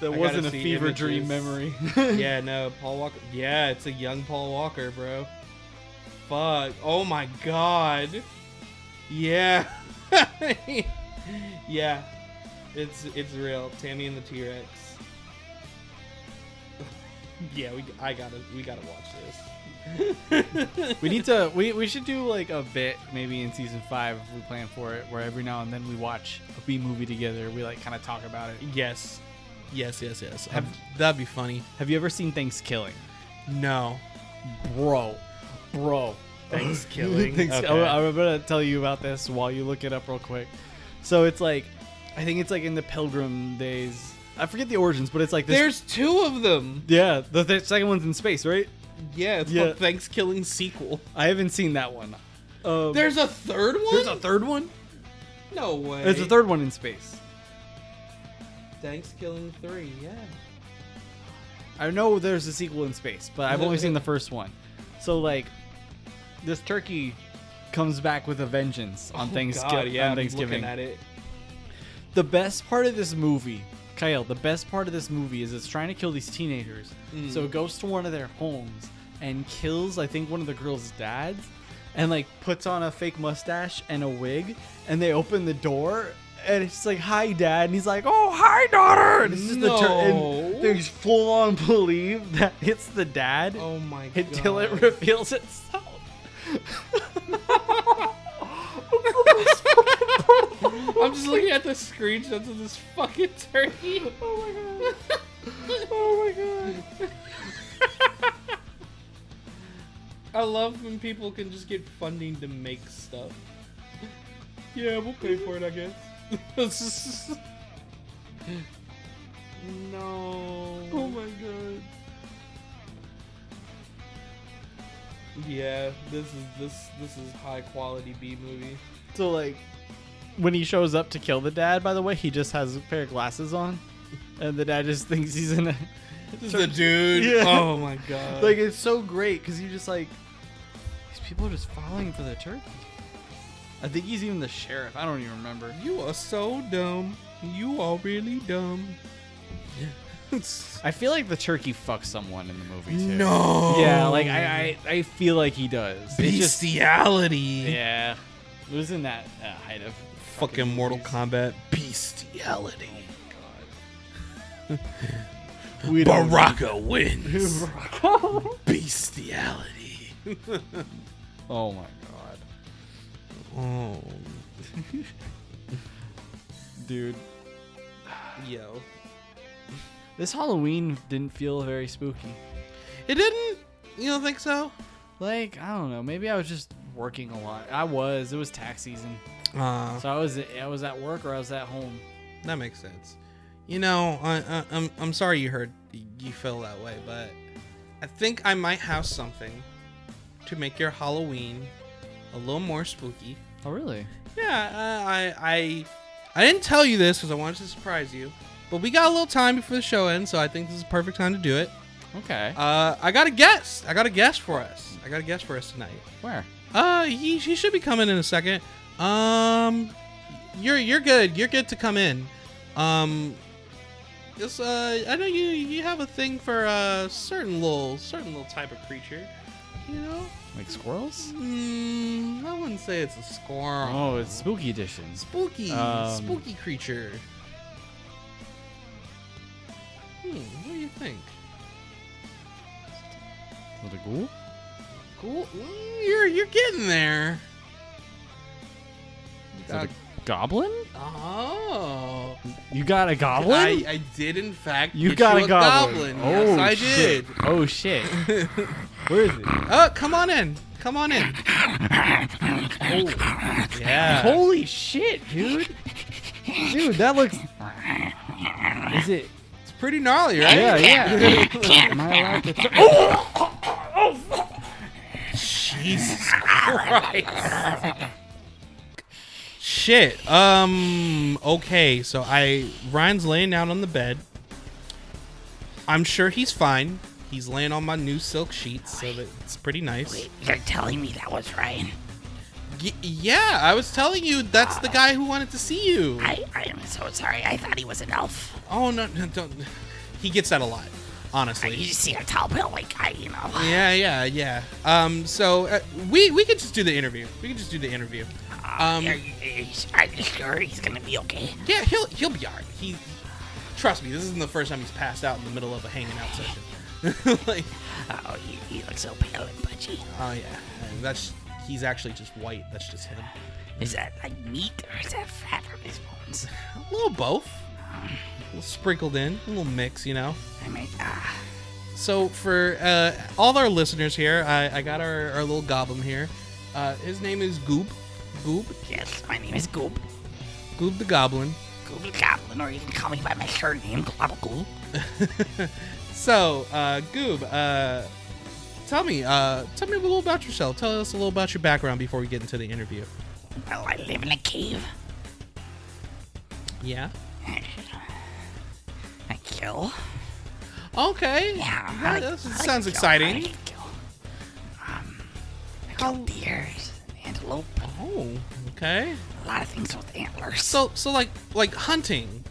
That I wasn't a see fever dream memory. yeah, no, Paul Walker. Yeah, it's a young Paul Walker, bro. Fuck. Oh my god. Yeah. yeah. It's it's real. Tammy and the T Rex. Yeah, we I gotta we gotta watch this. We need to. We, we should do like a bit maybe in season five if we plan for it, where every now and then we watch a B movie together. We like kind of talk about it. Yes, yes, yes, yes. Have- that'd be funny. Have you ever seen Thanksgiving? No. Bro, bro. Thanksgiving. Thanks- Okay. I'm, I'm gonna tell you about this while you look it up real quick. So it's like, I think it's like in the Pilgrim days. I forget the origins, but it's like this. There's two of them. yeah, the, the second one's in space, right? Yeah, it's Yeah. called Thanksgiving sequel. I haven't seen that one. Um, There's a third one. there's a third one. no way. There's a third one in space. Thanksgiving three. Yeah. I know there's a sequel in space, but I've only seen the first one. So like, this turkey comes back with a vengeance on, Oh, God, yeah, on I'm Thanksgiving. looking at it. The best part of this movie, Kyle, the best part of this movie is it's trying to kill these teenagers. Mm. So it goes to one of their homes and kills, I think, one of the girl's dads, and like puts on a fake mustache and a wig, and they open the door. And it's like, "Hi, Dad," and he's like, "Oh, hi, daughter." And it's just the tur- No. and they full on believe that it's the dad Oh my god. until it reveals itself. I'm just looking at the screenshots of this fucking turkey. Oh my god! Oh my god! I love when people can just get funding to make stuff. Yeah, we'll pay for it, I guess. no. Oh my god! Yeah, this is this this is high quality B movie. So like, when he shows up to kill the dad, by the way, he just has a pair of glasses on, and the dad just thinks he's in a. This is the dude. Yeah. Oh my god. Like it's so great because you're just like, these people are just falling for the turkey. I think he's even the sheriff. I don't even remember. you are so dumb. You are really dumb. I feel like the turkey fucks someone in the movie too. no. Yeah, like I, I, I feel like he does. It just- bestiality. yeah, it was in that uh, height of Fucking Mortal. Kombat bestiality. We don't- Baraka wins. bestiality. Oh my god, Oh, oh. dude. yo. This Halloween didn't feel very spooky. It didn't. You don't think so? Like I don't know. Maybe I was just working a lot. I was. It was tax season, Uh, so I was. I was at work or I was at home. that makes sense. You know, I, I, I'm I'm sorry you heard you feel that way, but I think I might have something to make your Halloween a little more spooky. Oh really? Yeah, uh, I I I didn't tell you this because I wanted to surprise you, but we got a little time before the show ends, so I think this is perfect time to do it. Okay. Uh, I got a guest. I got a guest for us. I got a guest for us tonight. Where? Uh, he, he should be coming in a second. Um, you're you're good. You're good to come in. Um, this uh, I know you you have a thing for a certain little certain little type of creature. You know, Like squirrels? mm, I wouldn't say it's a squirrel. Oh, it's spooky edition. spooky, Um, spooky creature. Hmm, what do you think? With a ghoul? Cool. You're you're getting there. Is it a goblin? Oh. You got a goblin? I, I did in fact. you get got you a goblin. Yes, oh, I shit. did. Oh shit. Where is it? Oh, come on in. Come on in. Oh, yeah. Holy shit, dude. Dude, that looks. Is it? It's pretty gnarly, right? Yeah, yeah. Am I allowed to? Oh, oh, oh, Jesus Christ. Shit. Um. Okay. So I Ryan's laying down on the bed. I'm sure he's fine. He's laying on my new silk sheets, so that it's pretty nice. Wait, you're telling me that was Ryan? Y- yeah, I was telling you that's the guy who wanted to see you. I, I am so sorry. I thought he was an elf. Oh no, no, don't. He gets that a lot, honestly. you see a tall billy guy, you know. Yeah, yeah, yeah. Um, so uh, we we could just do the interview. We could just do the interview. Um, are, you, are you- sure he's gonna be okay? yeah, he'll he'll be alright. He, trust me, this isn't the first time he's passed out in the middle of a hanging out session. like, Oh, you, you look so pale and pudgy. oh yeah, and that's he's actually just white. That's just him. Is that like meat or is that fat from his bones? A little both, a little sprinkled in, a little mix, you know. I mean, ah, So for uh, all our listeners here, I, I got our, our little goblin here. Uh, his name is Goob. Goob. yes, my name is Goob. Goob the Goblin. Goob the Goblin, or you can call me by my surname, Globble So, uh, Goob, uh, tell me, uh, tell me a little about yourself. Tell us a little about your background before we get into the interview. Well, I live in a cave. Yeah. Kill. Okay. Yeah, Yeah, like- that like sounds to kill. I exciting. like kill. Um, I kill deers, antelope, Oh, okay. a lot of things with antlers. So, so like, like hunting.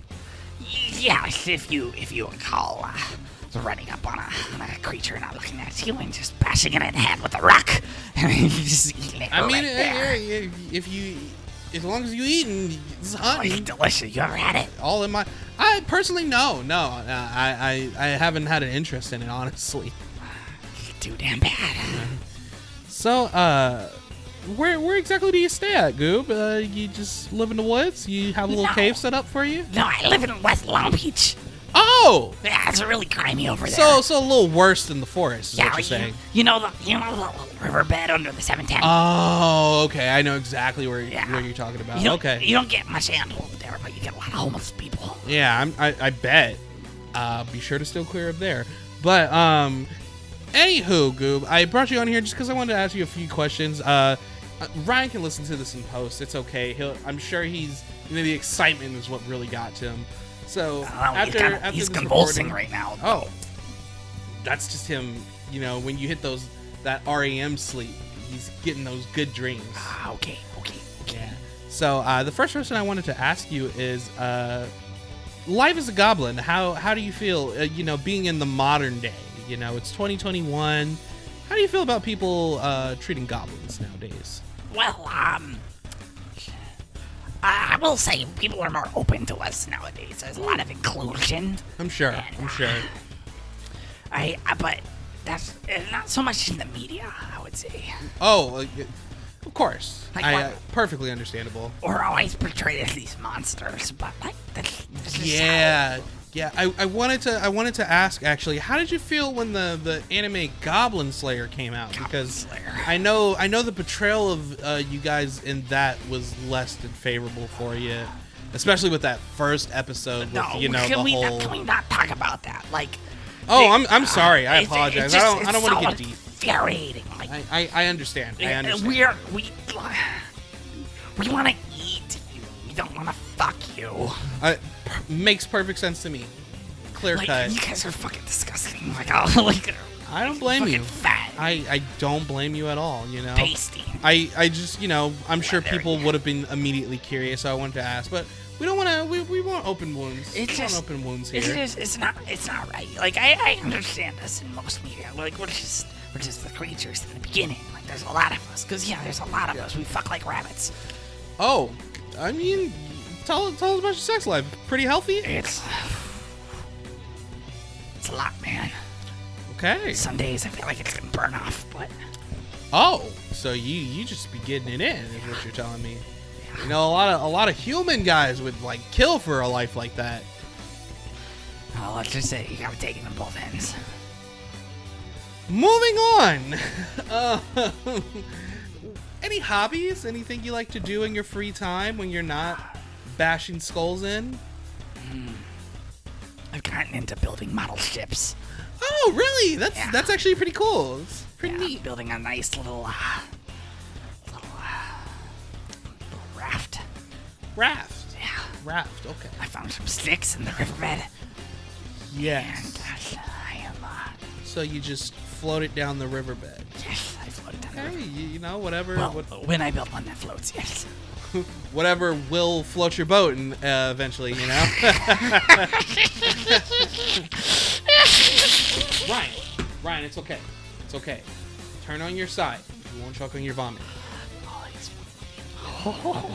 Yes, if you if you recall, uh, running up on a, on a creature and not looking at you and just bashing it in the head with a rock, and just eating it I mean, right there. yeah, yeah, if you, as long as you eating, it's Oh, it's delicious. You ever had it? all in my i personally no no uh, I, I i haven't had an interest in it honestly It's too damn bad. so uh where where exactly do you stay at goob uh you just live in the woods you have a little No. cave set up for you No, I live in West Long Beach. Oh Yeah, it's really grimy over there. so so a little worse than the forest is yeah, what you're you, saying you know the you know the little riverbed under the 710. oh okay i know exactly where Yeah. where you're talking about you okay You don't get much antelope there, but you get a lot of homeless people. Yeah, I'm, I, I bet. Uh, be sure to still clear up there. But um, anywho, Goob, I brought you on here just because I wanted to ask you a few questions. Uh, uh, Ryan can listen to this in post. It's okay. He'll. I'm sure he's. You know, the excitement is what really got to him. So after he's, kinda, he's convulsing right now. Oh, that's just him. You know, when you hit those that REM sleep, he's getting those good dreams. Ah, okay, okay, okay. Yeah. So uh, the first question I wanted to ask you is, uh, life as a goblin. How how do you feel? Uh, you know, being in the modern day. You know, it's 2021. How do you feel about people uh, treating goblins nowadays? Well, um, I will say people are more open to us nowadays. There's a lot of inclusion. I'm sure. I'm sure. I, I but that's not so much in the media. I would say Oh, of course. Like I, uh, perfectly understandable. we're always portrayed as these monsters, but like this, this is Yeah. Yeah, I, I wanted to I wanted to ask actually, how did you feel when the, the anime Goblin Slayer came out? Because Slayer. I know I know the portrayal of uh, you guys in that was less than favorable for you, especially with that first episode with No, you know can the we whole. not, can we not talk about that? Like, oh, they- I'm I'm sorry. I it's- it's apologize. just- I don't I don't want to get deep. Infuriating. Like, I, I, I understand. I uh, understand. we're we we want to eat you. We don't want to fuck you. Uh, per- makes perfect sense to me. Clear Like, cut. you guys are fucking disgusting. Like, oh, like I don't blame you. fat, I, I don't blame you at all. You know. pasty. I, I just, you know, I'm sure people would have been immediately curious, so I wanted to ask. But we don't want to, we, we want open wounds. we It's want just open wounds here. It's just it's not it's not right. Like I, I understand this in most media. Like we're just we're just the creatures in the beginning. Like there's a lot of us. Cause yeah, there's a lot of us. We fuck like rabbits. Oh, I mean, tell, tell us about your sex life. Pretty healthy? It's it's a lot, man. Okay. Some days I feel like it's gonna burn off, but Oh, so you you just be getting it in, is what you're telling me. You know, a lot of a lot of human guys would like kill for a life like that. well, let's just say you gotta take it on both ends. Moving on. Uh, any hobbies? Anything you like to do in your free time when you're not bashing skulls in? I've gotten into building model ships. Oh, really? That's Yeah. that's actually pretty cool. It's pretty Yeah, neat. building a nice little uh, little, uh, little raft. Raft. Yeah. Raft. Okay. I found some sticks in the riverbed. And Yes. uh, I am, uh, So you just float it down the riverbed. yes, I floated down the Okay. You, you know, whatever. Well, what, when I build one that floats, yes. whatever will float your boat, and uh, eventually, you know. Ryan, Ryan, it's okay. It's okay. Turn on your side. You won't choke on your vomit.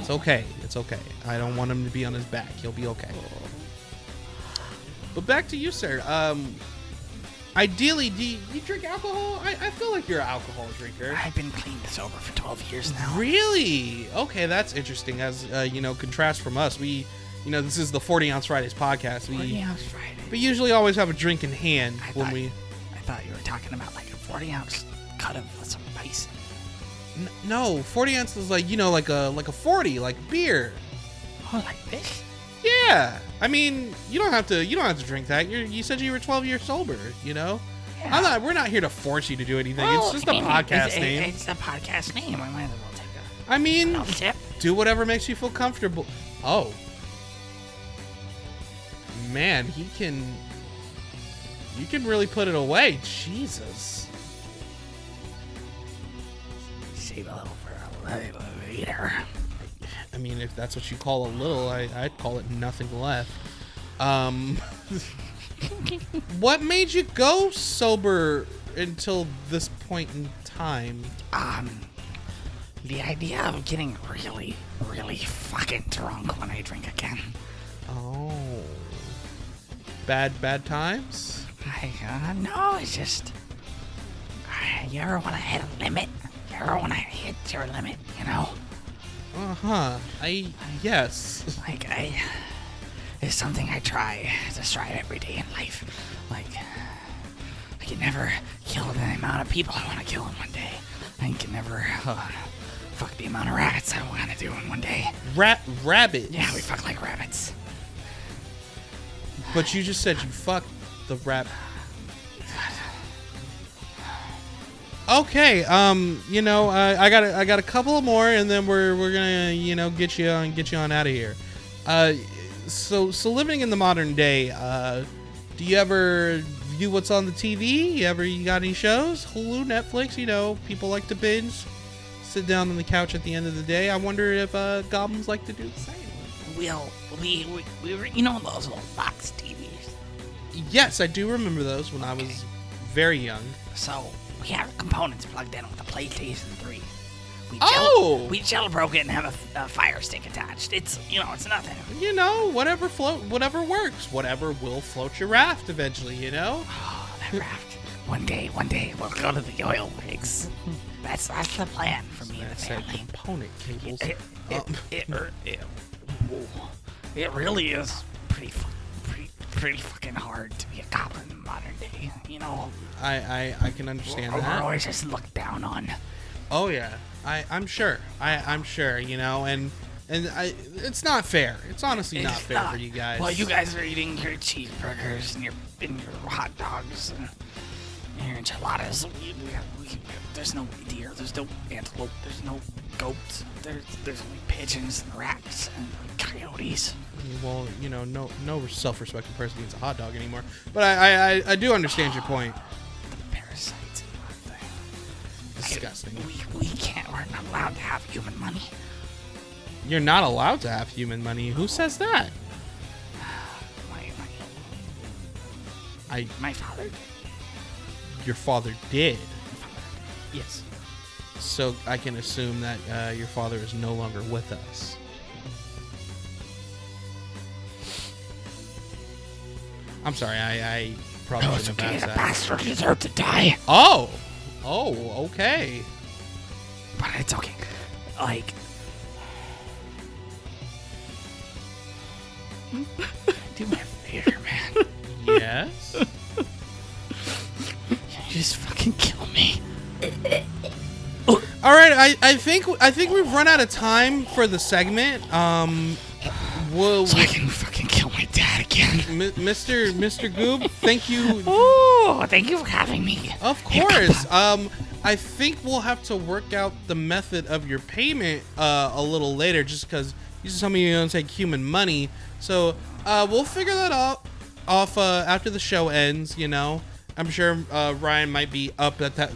It's okay. It's okay. I don't want him to be on his back. He'll be okay. But back to you, sir. Um, ideally, do you, you drink alcohol? I, I feel like you're an alcohol drinker. I've been clean sober for 12 years now. Really? Okay, that's interesting. As uh, you know, contrast from us, we, you know, this is the 40 ounce Fridays podcast. We, 40 ounce Friday. we usually always have a drink in hand I when thought, we. I thought you were talking about like a 40 ounce cut of some bison. N- no, 40 ounces is like you know, like a like a 40, like beer. Oh, like this? Yeah, I mean, you don't have to. You don't have to drink that. You're, you said you were 12 years sober. You know, Yeah. I'm not. We're not here to force you to do anything. Well, it's just a I mean, podcast it's, name. It's a podcast name. I might as well take a I mean, sip. do whatever makes you feel comfortable. Oh, man, he can. You can really put it away. Jesus. Save a little for a little later. I mean, if that's what you call a little, I, I'd call it nothing left. Um, what made you go sober until this point in time? Um, the idea of getting really, really fucking drunk when I drink again. Oh, bad, bad times. I, uh, no, it's just. Uh, you ever want to hit a limit? You ever want to hit your limit, you know? Uh huh. I yes. Like, I. It's something I try to strive every day in life. Like, I can never kill the amount of people I want to kill in one day. I can never uh, fuck the amount of rabbits I want to do in one day. Rat rabbit. Yeah, we fuck like rabbits. But you just said you fuck the rap. Okay, um, you know, uh, I got a, I got a couple more, and then we're we're gonna you know get you on get you on out of here. Uh, so so living in the modern day, uh, do you ever view what's on the TV? You ever you got any shows? Hulu, Netflix? You know, people like to binge, sit down on the couch at the end of the day. I wonder if uh, goblins like to do the same. We'll, we, we, we were, you know, those little box TVs. Yes, I do remember those when I was very young. So we have components plugged in with the PlayStation 3. We Oh! we jailbroke it and have a, a fire stick attached. It's, you know, it's nothing. you know, whatever float, whatever works, whatever will float your raft eventually. You know. Oh, that raft. One day, one day, we'll go to the oil rigs. That's that's the plan for me and the That's family. component cables. It, it, it, it, it really is pretty, fu- pretty, fucking hard to be a goblin in the modern day. You know, I, I, I can understand we're that. always just looked down on. Oh yeah, I, I'm sure. I, I'm sure. You know, and and I, it's not fair. It's honestly not It's fair for you guys. Well, you guys are eating your cheeseburgers and your and your hot dogs and your enchiladas. There's no deer. There's no antelope. There's no goats. There's there's only pigeons and rats and coyotes. Well, you know, no no self-respecting person eats a hot dog anymore. But I, I, I, do understand your point. The parasites. Disgusting. We, we can't. We're not allowed to have human money. You're not allowed to have human money. Who says that? My my I, my father. Your father did. Yes. So I can assume that uh, your father is no longer with us. I'm sorry, I, I probably No, it's shouldn't okay. have The asked that. bastard deserved to die. Oh, oh, okay. But it's okay. Like. Do me a favor, man. Yes. Just fucking kill me. All right, I, I think I think we've run out of time for the segment. Um, we'll, So I can fucking kill my dad again. M- Mr. Mr. Goob, thank you Oh, thank you for having me. Of course. Um, I think we'll have to work out the method of your payment uh, a little later, just because you just told me you don't take human money. So uh, we'll figure that out off uh, after the show ends. You know, I'm sure uh, Ryan might be up at that.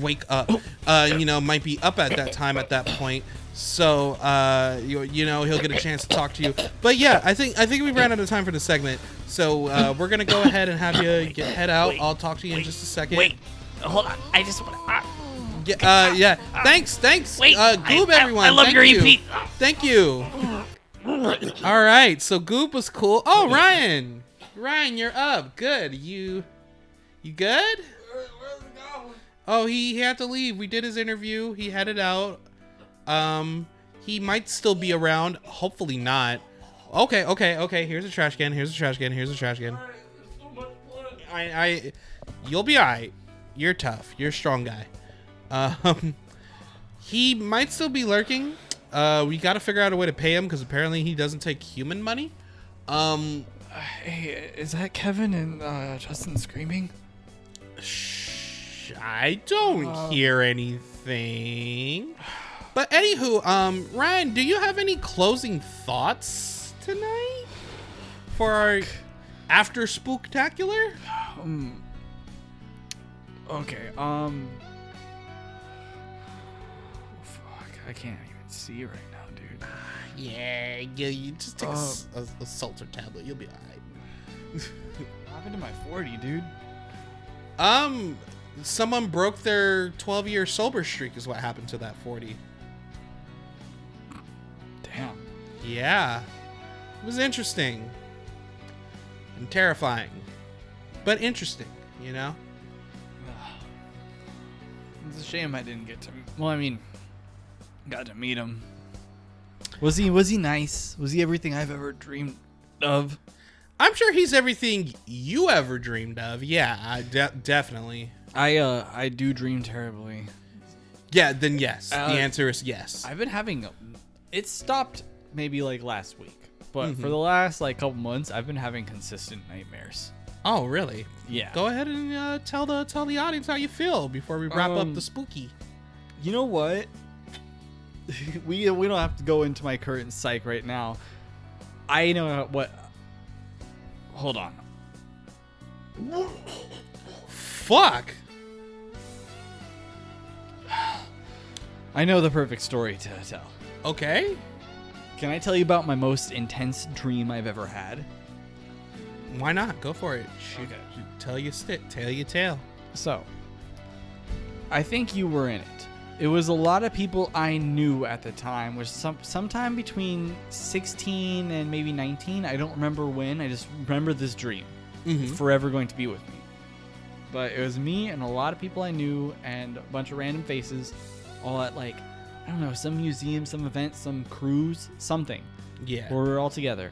Wake up, uh, you know, might be up at that time at that point. So uh, you, you know he'll get a chance to talk to you. But yeah, I think I think we ran out of time for the segment. So uh, we're gonna go ahead and have you get head out. Wait, I'll talk to you in just a second. Wait, hold on. I just want. Uh, Yeah, uh, yeah. Thanks, thanks. wait, uh, I- Goob, I- everyone. I, love Thank your you. EP. Thank you. All right, so Goob was cool. Oh, Ryan, Ryan, you're up. Good. You, You good? Oh, he, he had to leave. We did his interview. He headed out. Um, he might still be around. Hopefully not. Okay, okay, okay. Here's a trash can. Here's a trash can. Here's a trash can. I, I, you'll be alright. You're tough. You're a strong guy. Um, he might still be lurking. Uh, we got to figure out a way to pay him because apparently he doesn't take human money. Um, Hey, is that Kevin and uh, Justin screaming? Shh, I don't hear anything. But anywho, um, Ryan, do you have any closing thoughts tonight for our after spooktacular? Um, Okay, um. Fuck, I can't even see right now, dude. Yeah, yeah, you just take a s- a, a Salter tablet. You'll be alright. What happened to my 40, dude? Um, someone broke their 12 year sober streak, is what happened to that 40. Damn. Yeah. It was interesting. And terrifying. But interesting, you know? It's a shame I didn't get to. Well, I mean, got to meet him. Was he was he nice? Was he everything I've ever dreamed of? I'm sure he's everything you ever dreamed of. Yeah, I de- definitely. I uh I do dream terribly. Yeah, then yes. Uh, the answer is yes. I've been having it stopped maybe like last week, but Mm-hmm. for the last like couple months, I've been having consistent nightmares. oh, really? Yeah. Go ahead and uh, tell the tell the audience how you feel before we wrap up Um, the spooky. You know what? we we don't have to go into my current psych right now. I know what. Hold on. Fuck. I know the perfect story to tell. Okay. Can I tell you about my most intense dream I've ever had? Why not? Go for it. Shoot. Okay. Tell your stick. Tell your tale. So, I think you were in it. It was a lot of people I knew at the time, which some sometime between 16 and maybe 19. I don't remember when. I just remember this dream. Mhm. Forever going to be with me. But it was me and a lot of people I knew and a bunch of random faces, all at like, I don't know, some museum, some event, some cruise, something Yeah. where we were all together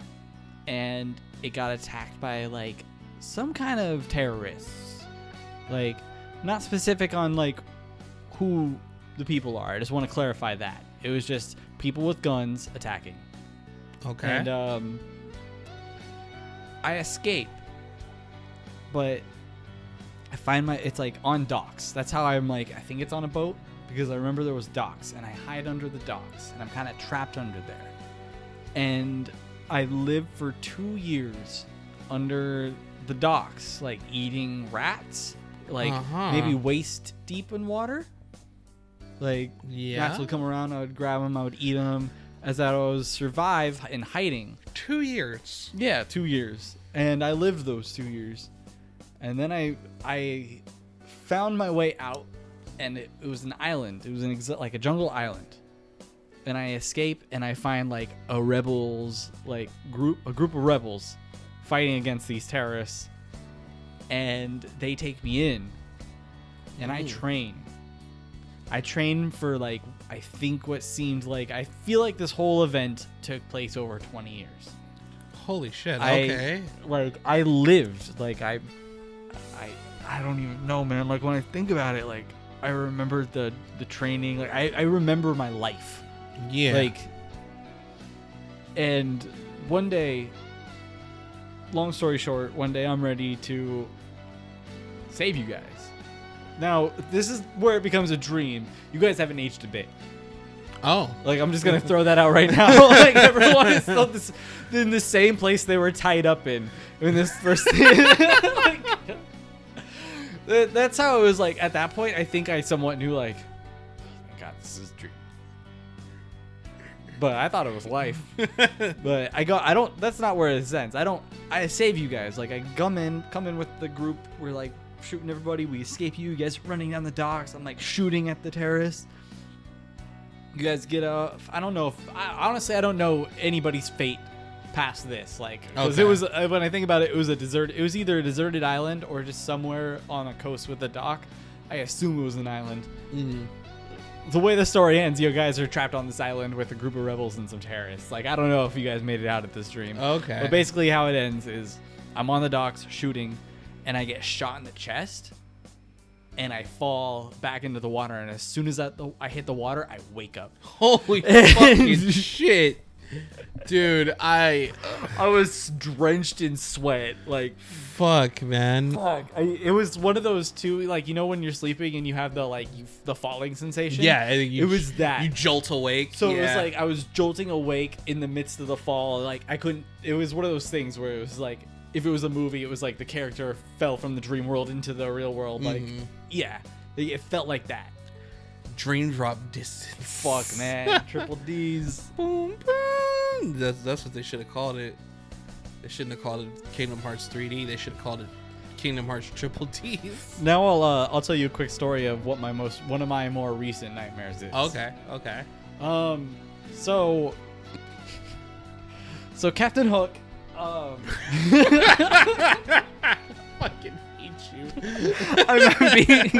and it got attacked by like some kind of terrorists like not specific on like who the people are. I just want to clarify that. It was just people with guns attacking. Okay. and um i escape but i find my it's like on docks. That's how i'm like i think it's on a boat because i remember there was docks and i hide under the docks and i'm kind of trapped under there. And i lived for two years under the docks like eating rats like Uh-huh. maybe waist deep in water like Yeah. rats would come around i would grab them i would eat them as i was survive in hiding Two years. yeah, two years, and I lived those two years, and then I I found my way out, and it, it was an island. It was an exa- like a jungle island, and I escape, and I find like a rebels like group a group of rebels fighting against these terrorists, and they take me in, and I train. I trained for like I think what seemed like I feel like this whole event took place over 20 years. Holy shit. I- Okay. Like I lived like I I I don't even know man like when I think about it like I remember the the training like I I remember my life yeah. like and one day long story short one day I'm ready to save you guys now this is where it becomes a dream you guys haven't aged a bit oh. like I'm just gonna throw that out right now. like everyone is still this, in the same place they were tied up in in this first. like, that's how it was. Like at that point, I think I somewhat knew. Like, oh my God, this is a dream. But I thought it was life. but I go. I don't. That's not where it ends. I don't. I save you guys. Like I come in, come in with the group. We're like shooting everybody. We escape you. You guys running down the docks. I'm like shooting at the terrorists. You guys get off. I don't know if I, honestly I don't know anybody's fate past this. Like, because Okay. it was uh, when I think about it, it was a desert. It was either a deserted island or just somewhere on a coast with a dock. I assume it was an island. Mhm. The way the story ends, you guys are trapped on this island with a group of rebels and some terrorists. Like, I don't know if you guys made it out of this dream. Okay. But basically, how it ends is I'm on the docks shooting, and I get shot in the chest, and I fall back into the water. And as soon as the, I hit the water, I wake up. Holy fucking shit, dude! I I was drenched in sweat. Like, fuck, man. fuck. I, it was one of those two. Like, you know, when you're sleeping and you have the like you, the falling sensation. Yeah, you, it was that. You jolt awake. So it was like I was jolting awake in the midst of the fall. Like I couldn't. It was one of those things where it was like if it was a movie, it was like the character fell from the dream world into the real world. Like Mhm. yeah, it it felt like that. dream drop distance. Fuck man, triple D's. Boom, boom. That's that's what they should have called it. They shouldn't have called it Kingdom Hearts 3D. They should have called it Kingdom Hearts Triple D's. Now I'll uh, I'll tell you a quick story of what my most one of my more recent nightmares is. Okay, okay. Um, so so Captain Hook. Um, Fucking hate you. I'm being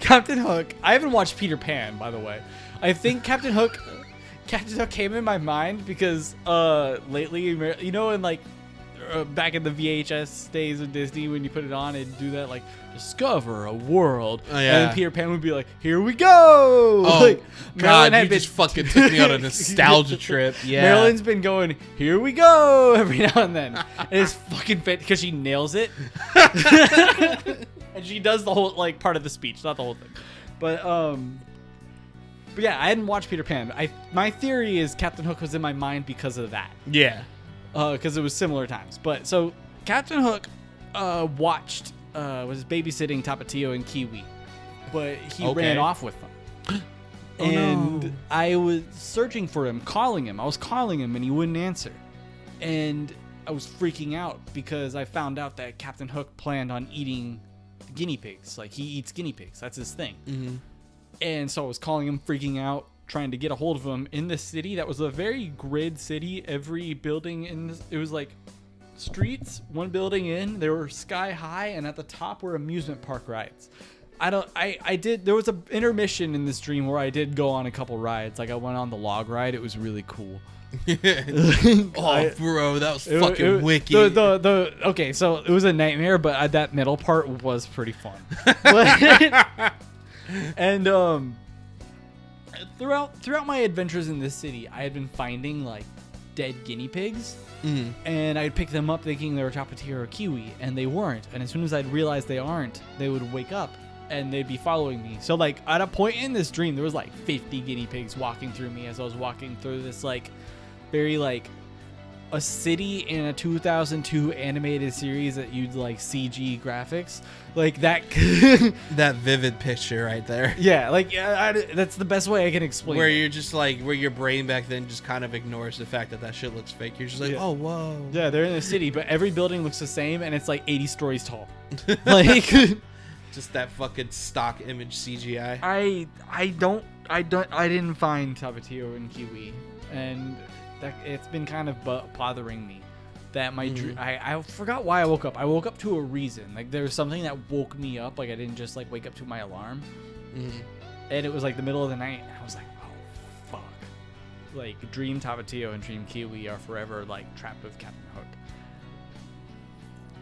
Captain Hook. I haven't watched Peter Pan, by the way. I think Captain Hook, Captain Hook came in my mind because uh lately, you know, in like uh, back in the VHS days of Disney, when you put it on and do that, like discover a world, Oh, yeah. and Peter Pan would be like, "Here we go!" Oh like, God, you just fucking took me on a nostalgia trip. Yeah. Marilyn's been going, "Here we go!" every now and then, and it's fucking fit because she nails it, and she does the whole like part of the speech, not the whole thing. But um, but yeah, I hadn't watched Peter Pan. I my theory is Captain Hook was in my mind because of that, Yeah. Because it was similar times. But so Captain Hook uh, watched uh, was babysitting Tapatio and Kiwi, but he Okay. ran off with them. Oh, and no. I was searching for him, calling him. I was calling him, and he wouldn't answer. And I was freaking out because I found out that Captain Hook planned on eating guinea pigs. Like he eats guinea pigs. That's his thing. Mhm. And so I was calling him, freaking out, trying to get a hold of him in this city that was a very grid city. Every building in this, it was like streets, one building in, they were sky high, and at the top were amusement park rides. I don't. I I did. There was a intermission in this dream where I did go on a couple rides. Like I went on the log ride. It was really cool. oh, I- bro, that was It- fucking it- wicked. The, the, the, okay, so it was a nightmare, but uh, that middle part was pretty fun. And um, throughout throughout my adventures in this city, I had been finding like dead guinea pigs, Mhm. and I'd pick them up thinking they were Tapatio or Kiwi, and they weren't. And as soon as I'd realize they aren't, they would wake up and they'd be following me. So like at a point in this dream, there was like 50 guinea pigs walking through me as I was walking through this like very like a city in a 2002 animated series that you'd like CG graphics, like that. that vivid picture right there. yeah, like yeah, I, that's the best way I can explain. Where it. you're just like, where your brain back then just kind of ignores the fact that that shit looks fake. You're just like, Yeah. oh, whoa. Yeah, they're in a city, but every building looks the same, and it's like 80 stories tall. like. Just that fucking stock image CGI. I I don't I don't I didn't find Tapatio and Kiwi, and that it's been kind of bu- bothering me that my dr- I I forgot why I woke up. I woke up to a reason. Like there was something that woke me up. Like I didn't just like wake up to my alarm, Mhm. and it was like the middle of the night. And I was like, oh fuck. Like Dream Tapatio and Dream Kiwi are forever like trapped with Captain Hook.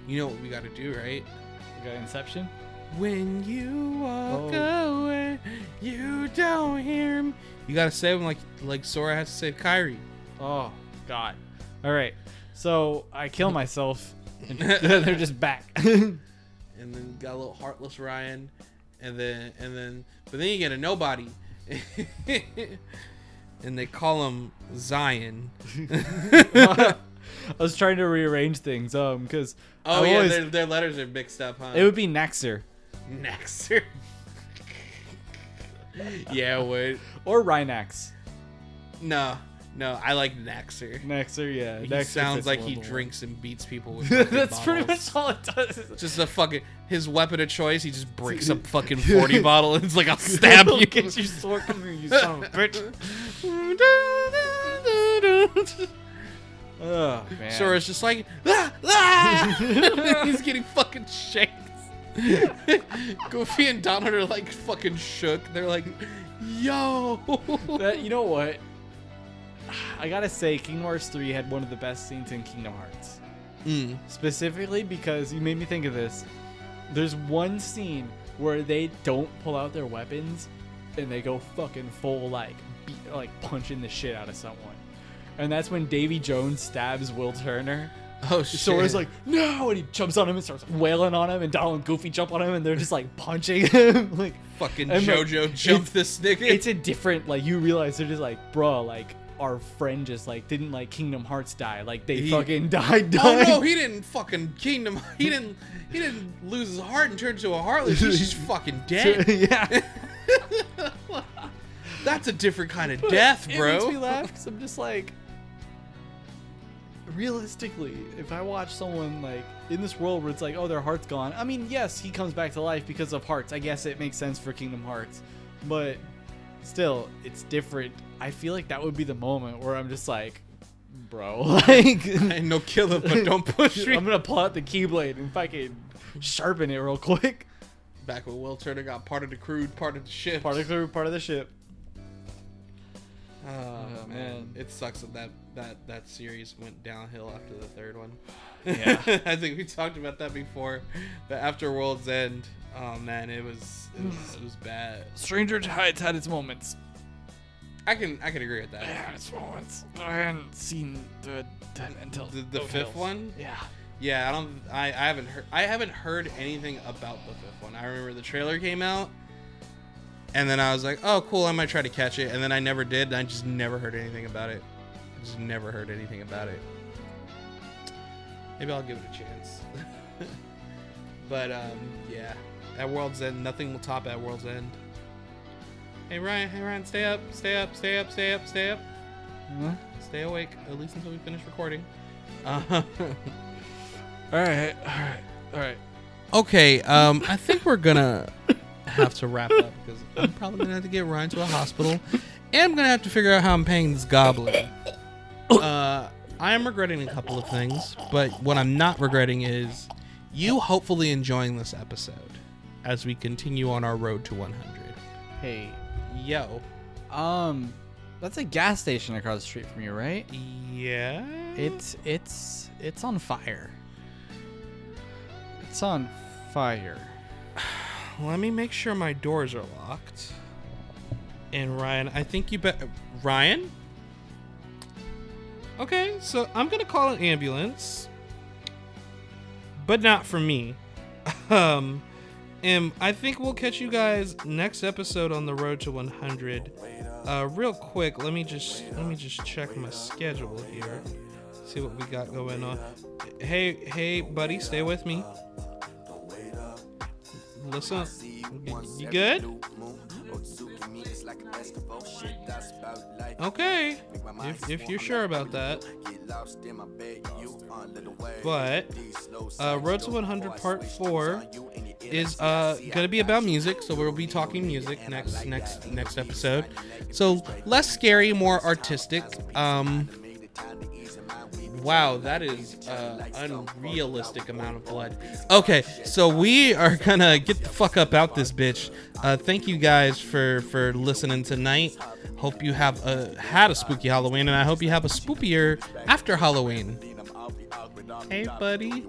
You know what we gotta do, right? We got Inception. When you walk Oh. away, you don't hear me. You gotta save him like like Sora has to save Kairi. Oh God. All right. So I kill myself, and they're just back. and then got a little heartless Ryan, and then and then but then you get a nobody, and they call him Zion. I was trying to rearrange things, um, because Oh I yeah, always- their, their letters are mixed up, huh? it would be Nexer Nexer. yeah, wait. or Rhinax. No, no, I like Nexer. Nexer, yeah. He Nexer sounds fits like he drinks and beats people with. That's pretty much all it does. Just a fucking his weapon of choice. He just breaks a fucking forty bottle and it's like I'll stab you. Get you sword from me, you son of a bitch. Oh man. Sora's just like, ah, ah! he's getting fucking shanked. Goofy and Donald are like fucking shook. They're like, yo. That, you know what? I gotta say, Kingdom Hearts 3 had one of the best scenes in Kingdom Hearts. Mm. Specifically because you made me think of this. There's one scene where they don't pull out their weapons and they go fucking full like beat, like punching the shit out of someone. And that's when Davy Jones stabs Will Turner. Oh shit. Sora's like, no, and he jumps on him and starts wailing on him, and Donald and Goofy jump on him, and they're just like punching him. like, fucking like, JoJo jumped it's- this nigga. it's a different like you realize they're just like, bro, like our friend just like didn't like Kingdom Hearts die, like they He- fucking died. Oh died. no, he didn't fucking Kingdom. He didn't. He didn't lose his heart and turn into a heartless. He's just fucking dead. yeah. That's a different kind of death, It bro. makes me laugh because I'm just like, realistically, if I watch someone like in this world where it's like, oh, their heart's gone. I mean, yes, he comes back to life because of hearts. I guess it makes sense for Kingdom Hearts, but still, it's different. I feel like that would be the moment where I'm just like, bro, like. I no kill him, but don't push me. I'm gonna pull out the keyblade and fucking sharpen it real quick. Back when Will Turner got part of the crew, part of the ship. Part of the crew, part of the ship. Oh, Oh, man, man. it sucks that, that that that series went downhill after the third one. Yeah. I think we talked about that before. But after World's End, oh man, it was it was, it was bad. Stranger Tides had its moments. I can I can agree with that. had its moments. I hadn't seen the, the until The, the fifth Hills. one, Yeah. yeah, I don't, I, I haven't heard, I haven't heard anything about the fifth one. I remember the trailer came out, and then I was like, oh cool, I might try to catch it, and then I never did. And I just never heard anything about it. I just never heard anything about it. Maybe I'll give it a chance. but um, yeah, at World's End, nothing will top at World's End. Hey Ryan, hey Ryan, stay up, stay up, stay up, stay up, stay up, stay awake at least until we finish recording. Uh, All right. All right. All right. okay, um, I think we're gonna have to wrap up because I'm probably gonna have to get Ryan to a hospital, and I'm gonna have to figure out how I'm paying this goblin. Uh, I am regretting a couple of things, but what I'm not regretting is you hopefully enjoying this episode as we continue on our road to 100. Hey, Yo, um, that's a gas station across the street from you, right? yeah, It's it's it's on fire. It's on fire. Let me make sure my doors are locked. And Ryan, I think you bet Ryan. Okay, so I'm gonna call an ambulance, but not for me. Um, I think we'll catch you guys next episode on the road to 100. Uh, real quick, let me just let me just check my schedule here. See what we got going on. Hey, hey, buddy, stay with me. Listen, you good? Okay, if, if you're sure about that. But uh, Road to 100 Part 4 is uh, gonna be about music, so we'll be talking music next next next episode. So less scary, more artistic. Um, wow, that is uh, unrealistic amount of blood. Okay, so we are gonna get the fuck up out this bitch. Uh, thank you guys for for listening tonight. Hope you have a, had a spooky Halloween, and I hope you have a spookier after Halloween. Hey, buddy.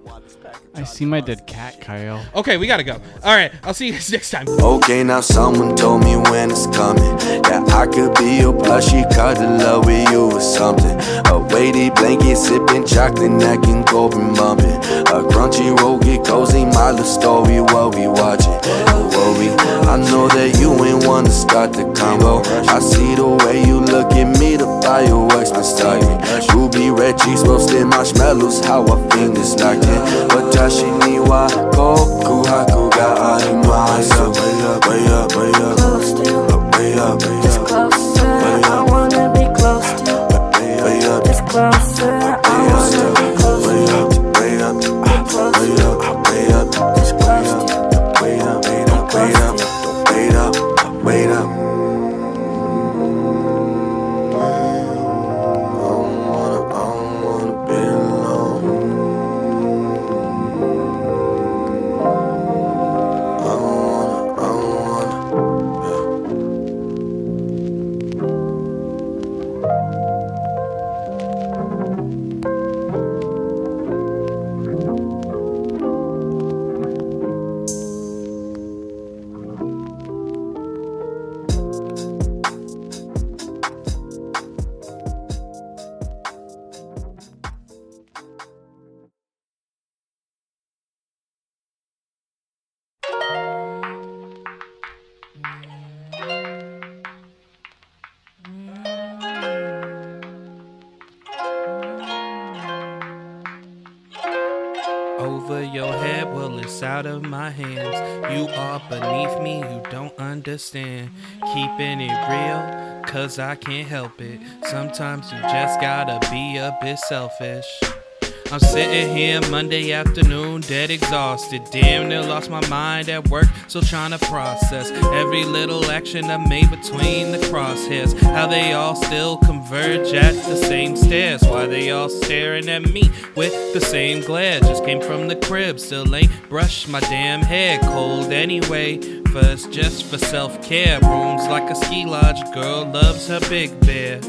I see my dead cat, Kyle. Okay, we gotta go. All right, I'll see you guys next time. Okay, now someone told me when it's coming. Yeah, I could be your plushie, cuddle love with you or something. A weighted blanket, sipping chocolate, neck and go and bumping. A Crunchyroll, get cozy, my little story, what we watching. Don't worry, I know that you ain't one to start the combo. I see the way you look at me, the fireworks been starting. Ruby red cheeks roasting marshmallows, how our fingers locked in. Watashi ni wa koku haku ga arimasu. Keeping it real, cause I can't help it. Sometimes you just gotta be a bit selfish. I'm sitting here Monday afternoon, dead exhausted. Damn near lost my mind at work, still trying to process every little action I made between the crosshairs. How they all still converge at the same stairs. Why they all staring at me with the same glare? Just came from the crib, still ain't brushed my damn hair. Cold anyway, first just for self care. Rooms like a ski lodge, girl loves her big bear.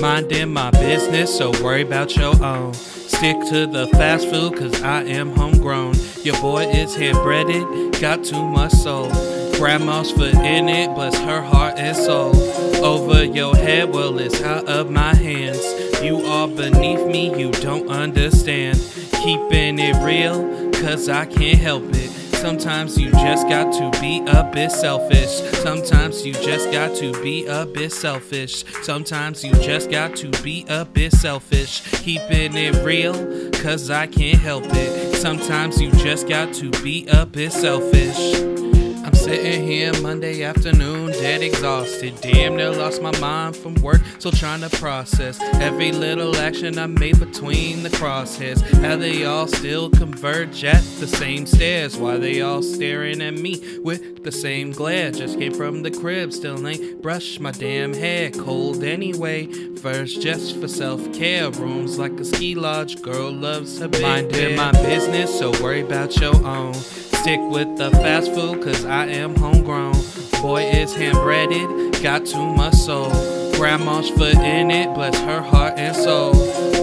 Minding my business, so worry about your own. Stick to the fast food, cause I am homegrown. Your boy is hand breaded, got too much soul. Grandma's foot in it, bless her heart and soul. Over your head, well, it's out of my hands. You are beneath me, you don't understand. Keeping it real, cause I can't help it. Sometimes you just got to be a bit selfish. Sometimes you just got to be a bit selfish. Sometimes you just got to be a bit selfish. Keeping it real, cause I can't help it. Sometimes you just got to be a bit selfish. I'm sitting here Monday afternoon, dead exhausted. Damn near lost my mind from work, still trying to process every little action I made between the crosshairs. How they all still converge at the same stairs. Why they all staring at me with the same glare? Just came from the crib, still ain't brushed my damn hair. Cold anyway, first just for self care. Rooms like a ski lodge, girl loves her big Minding my business, so worry about your own. Stick with the fast food, cause I am homegrown. Boy is hand breaded, got too much soul. Grandma's foot in it, bless her heart and soul.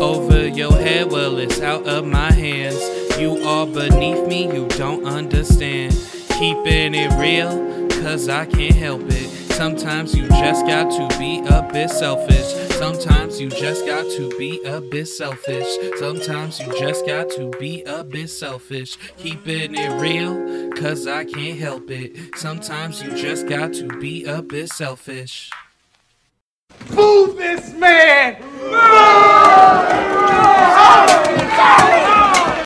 Over your head, well, it's out of my hands. You are beneath me, you don't understand. Keeping it real, cause I can't help it. Sometimes you just got to be a bit selfish. Sometimes you just got to be a bit selfish. Sometimes you just got to be a bit selfish. Keeping it real, cause I can't help it. Sometimes you just got to be a bit selfish. Boo this man!